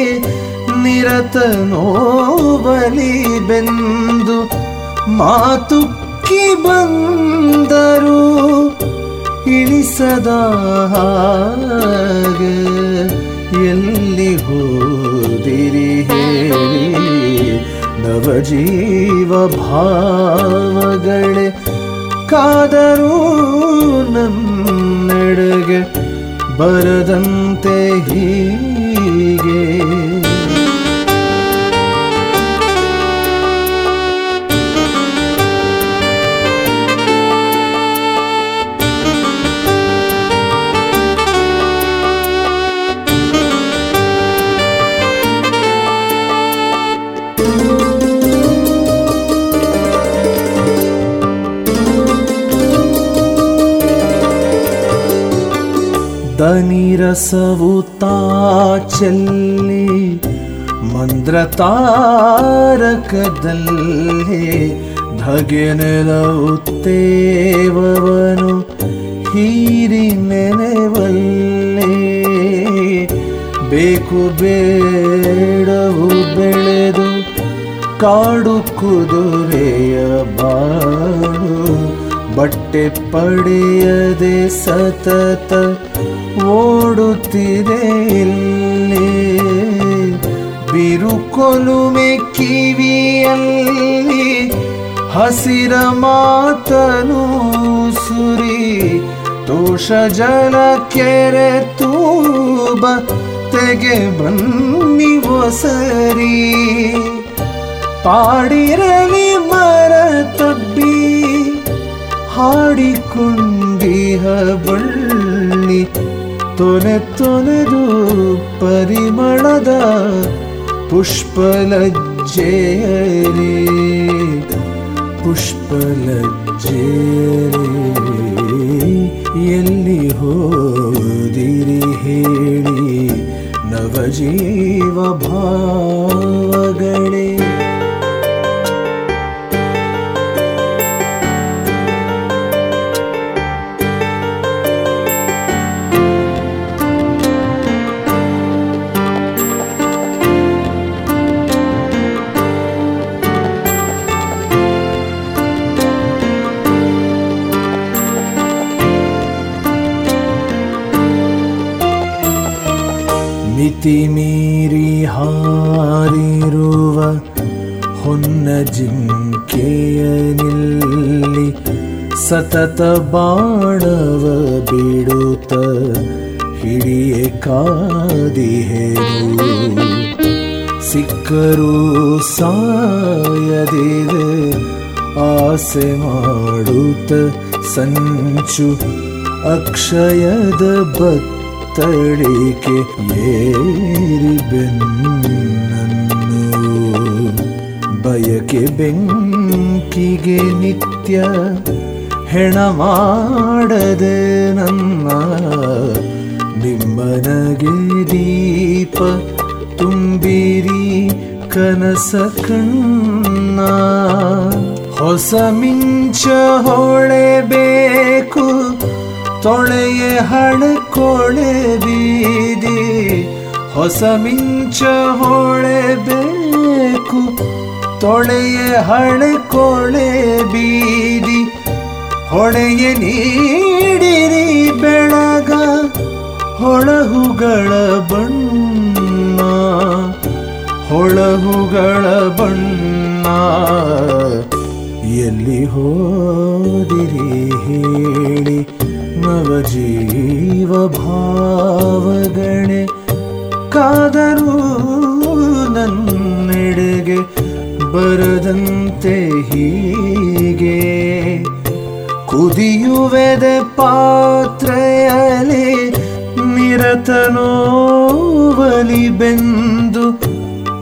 ನಿರತನೋ ಬಲಿ ಬೆಂದು ಮಾತುಕ್ಕಿ ಬಂದರು ಇಳಿಸದ ಹಾಗೆ ಎಲ್ಲಿ ಹೋದಿರಿ ಹೇಳಿ ನವಜೀವ ಭಾವಗಳೇ ಕಾದರೂ ನನ್ನೆಡೆಗೆ ಬರದಂತೆ ಹೀಗೆ. ಹನಿರಸವು ತಾಚಲ್ಲಿ ಮಂದ್ರ ತಾರಕದಲ್ಲಿ ಧಗೆ ನೆಲವು ತೇವವನು ಹೀರಿ ನೆನೆವಲ್ಲೇ. ಬೇಕು ಬೇಡವು ಬೆಳೆದು ಕಾಡು ಕುದುರೆಯ ಬಾಳು, ಬಟ್ಟೆ ಪಡೆಯದೆ ಸತತ ಓಡುತ್ತಿದೆ ಇಲ್ಲಿ. ಬಿರುಕೊಲುಮೆ ಕಿವಿಯಲ್ಲಿ ಹಸಿರ ಮಾತನು ಸುರಿ. ತೋಷ ಜಲ ಕೆರೆ ತೂಬ ತೆಗೆ ಬನ್ನಿ ಒಸರಿ ಪಾಡಿರಲಿ ಮರ ತಬ್ಬಿ ಹಾಡಿಕೊಂಡಿಹ ಬಳ್ಳಿ. ತೊನೆ ತೊನೆದು ಪರಿಮಳದ ಪುಷ್ಪಲಜ್ಜೇರಿ ಪುಷ್ಪಲಜ್ಜೇರಿ ಎಲ್ಲಿ ಹೋದಿರಿ ಹೇಳಿ ನವಜೀವ ಭಾವಗಳೇ. ಮಿತಿ ಮೀರಿ ಹಾರಿರುವ ಹೊನ್ನ ಜಿಂಕೆಯ ನಿಲ್ಲಿ ಸತತ ಬಾಣವ ಬಿಡುತ್ತ ಹಿಡಿಯೆ ಕಾದಿಹೆನು ಸಿಕ್ಕರೂ ಸಾಯದಿದೆ, ಆಸೆ ಮಾಡುತ್ತ ಸಂಚು ಅಕ್ಷಯದ ಬತ್ತಳಿಕೆ ಏರಿ ಬೆನ್ನನ್ನು ಬಯಕೆ ಬೆಂಕಿಗೆ ನಿತ್ಯ ಹೆಣ ಮಾಡದೆ ನನ್ನ ನಿಮ್ಮನಗೆ ದೀಪ ತುಂಬಿರಿ ಕನಸ ಕಣ್ಣ. ಹೊಸ ಮಿಂಚ ಹೊಳೆಬೇಕು ತೊಳೆಯ ಹಣಕೊಳೆ ಬೀದಿ, ಹೊಸ ಮಿಂಚ ಹೊಳೆಬೇಕು ತೊಳೆಯ ಹಣಕೊಳೆ ಬೀದಿ ಹೊಳೆಯ ನೀಡಿರಿ ಬೆಳಗ, ಹೊಳಹುಗಳ ಬಣ್ಣ ಹೊಳಹುಗಳ ಬಣ್ಣ. ಎಲ್ಲಿ ಹೋದಿರಿ ಹೇಳಿ. ನವಜೀವ ಭಾವಗಣೆ ಕಾದರೂ ನನ್ನೆಡೆಗೆ ಬರದಂತೆ ಹೀಗೆ. ಕುದಿಯುವೆದೆ ಪಾತ್ರೆಯಲ್ಲಿ ನಿರತನೋವಲಿ ಬೆಂದು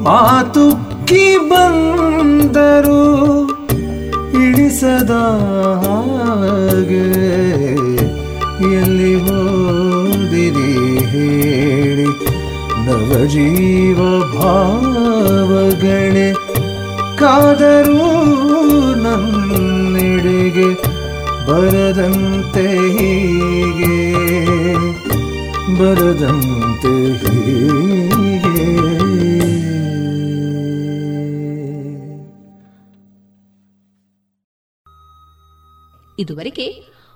ಮಾತುಕ್ಕಿ ಬಂದರು ಇಳಿಸದ ಎಲ್ಲಿ ಹೋದಿರಿ ಹೇಳಿ. ನವಜೀವ ಭಾವಗಣೆ ಕಾದರೂ ನನ್ನೆಡೆಗೆ ಬರದಂತೆ ಹೀಗೆ. ಬರದಂತೆ ಹೀಗೆ. ಇದುವರೆಗೆ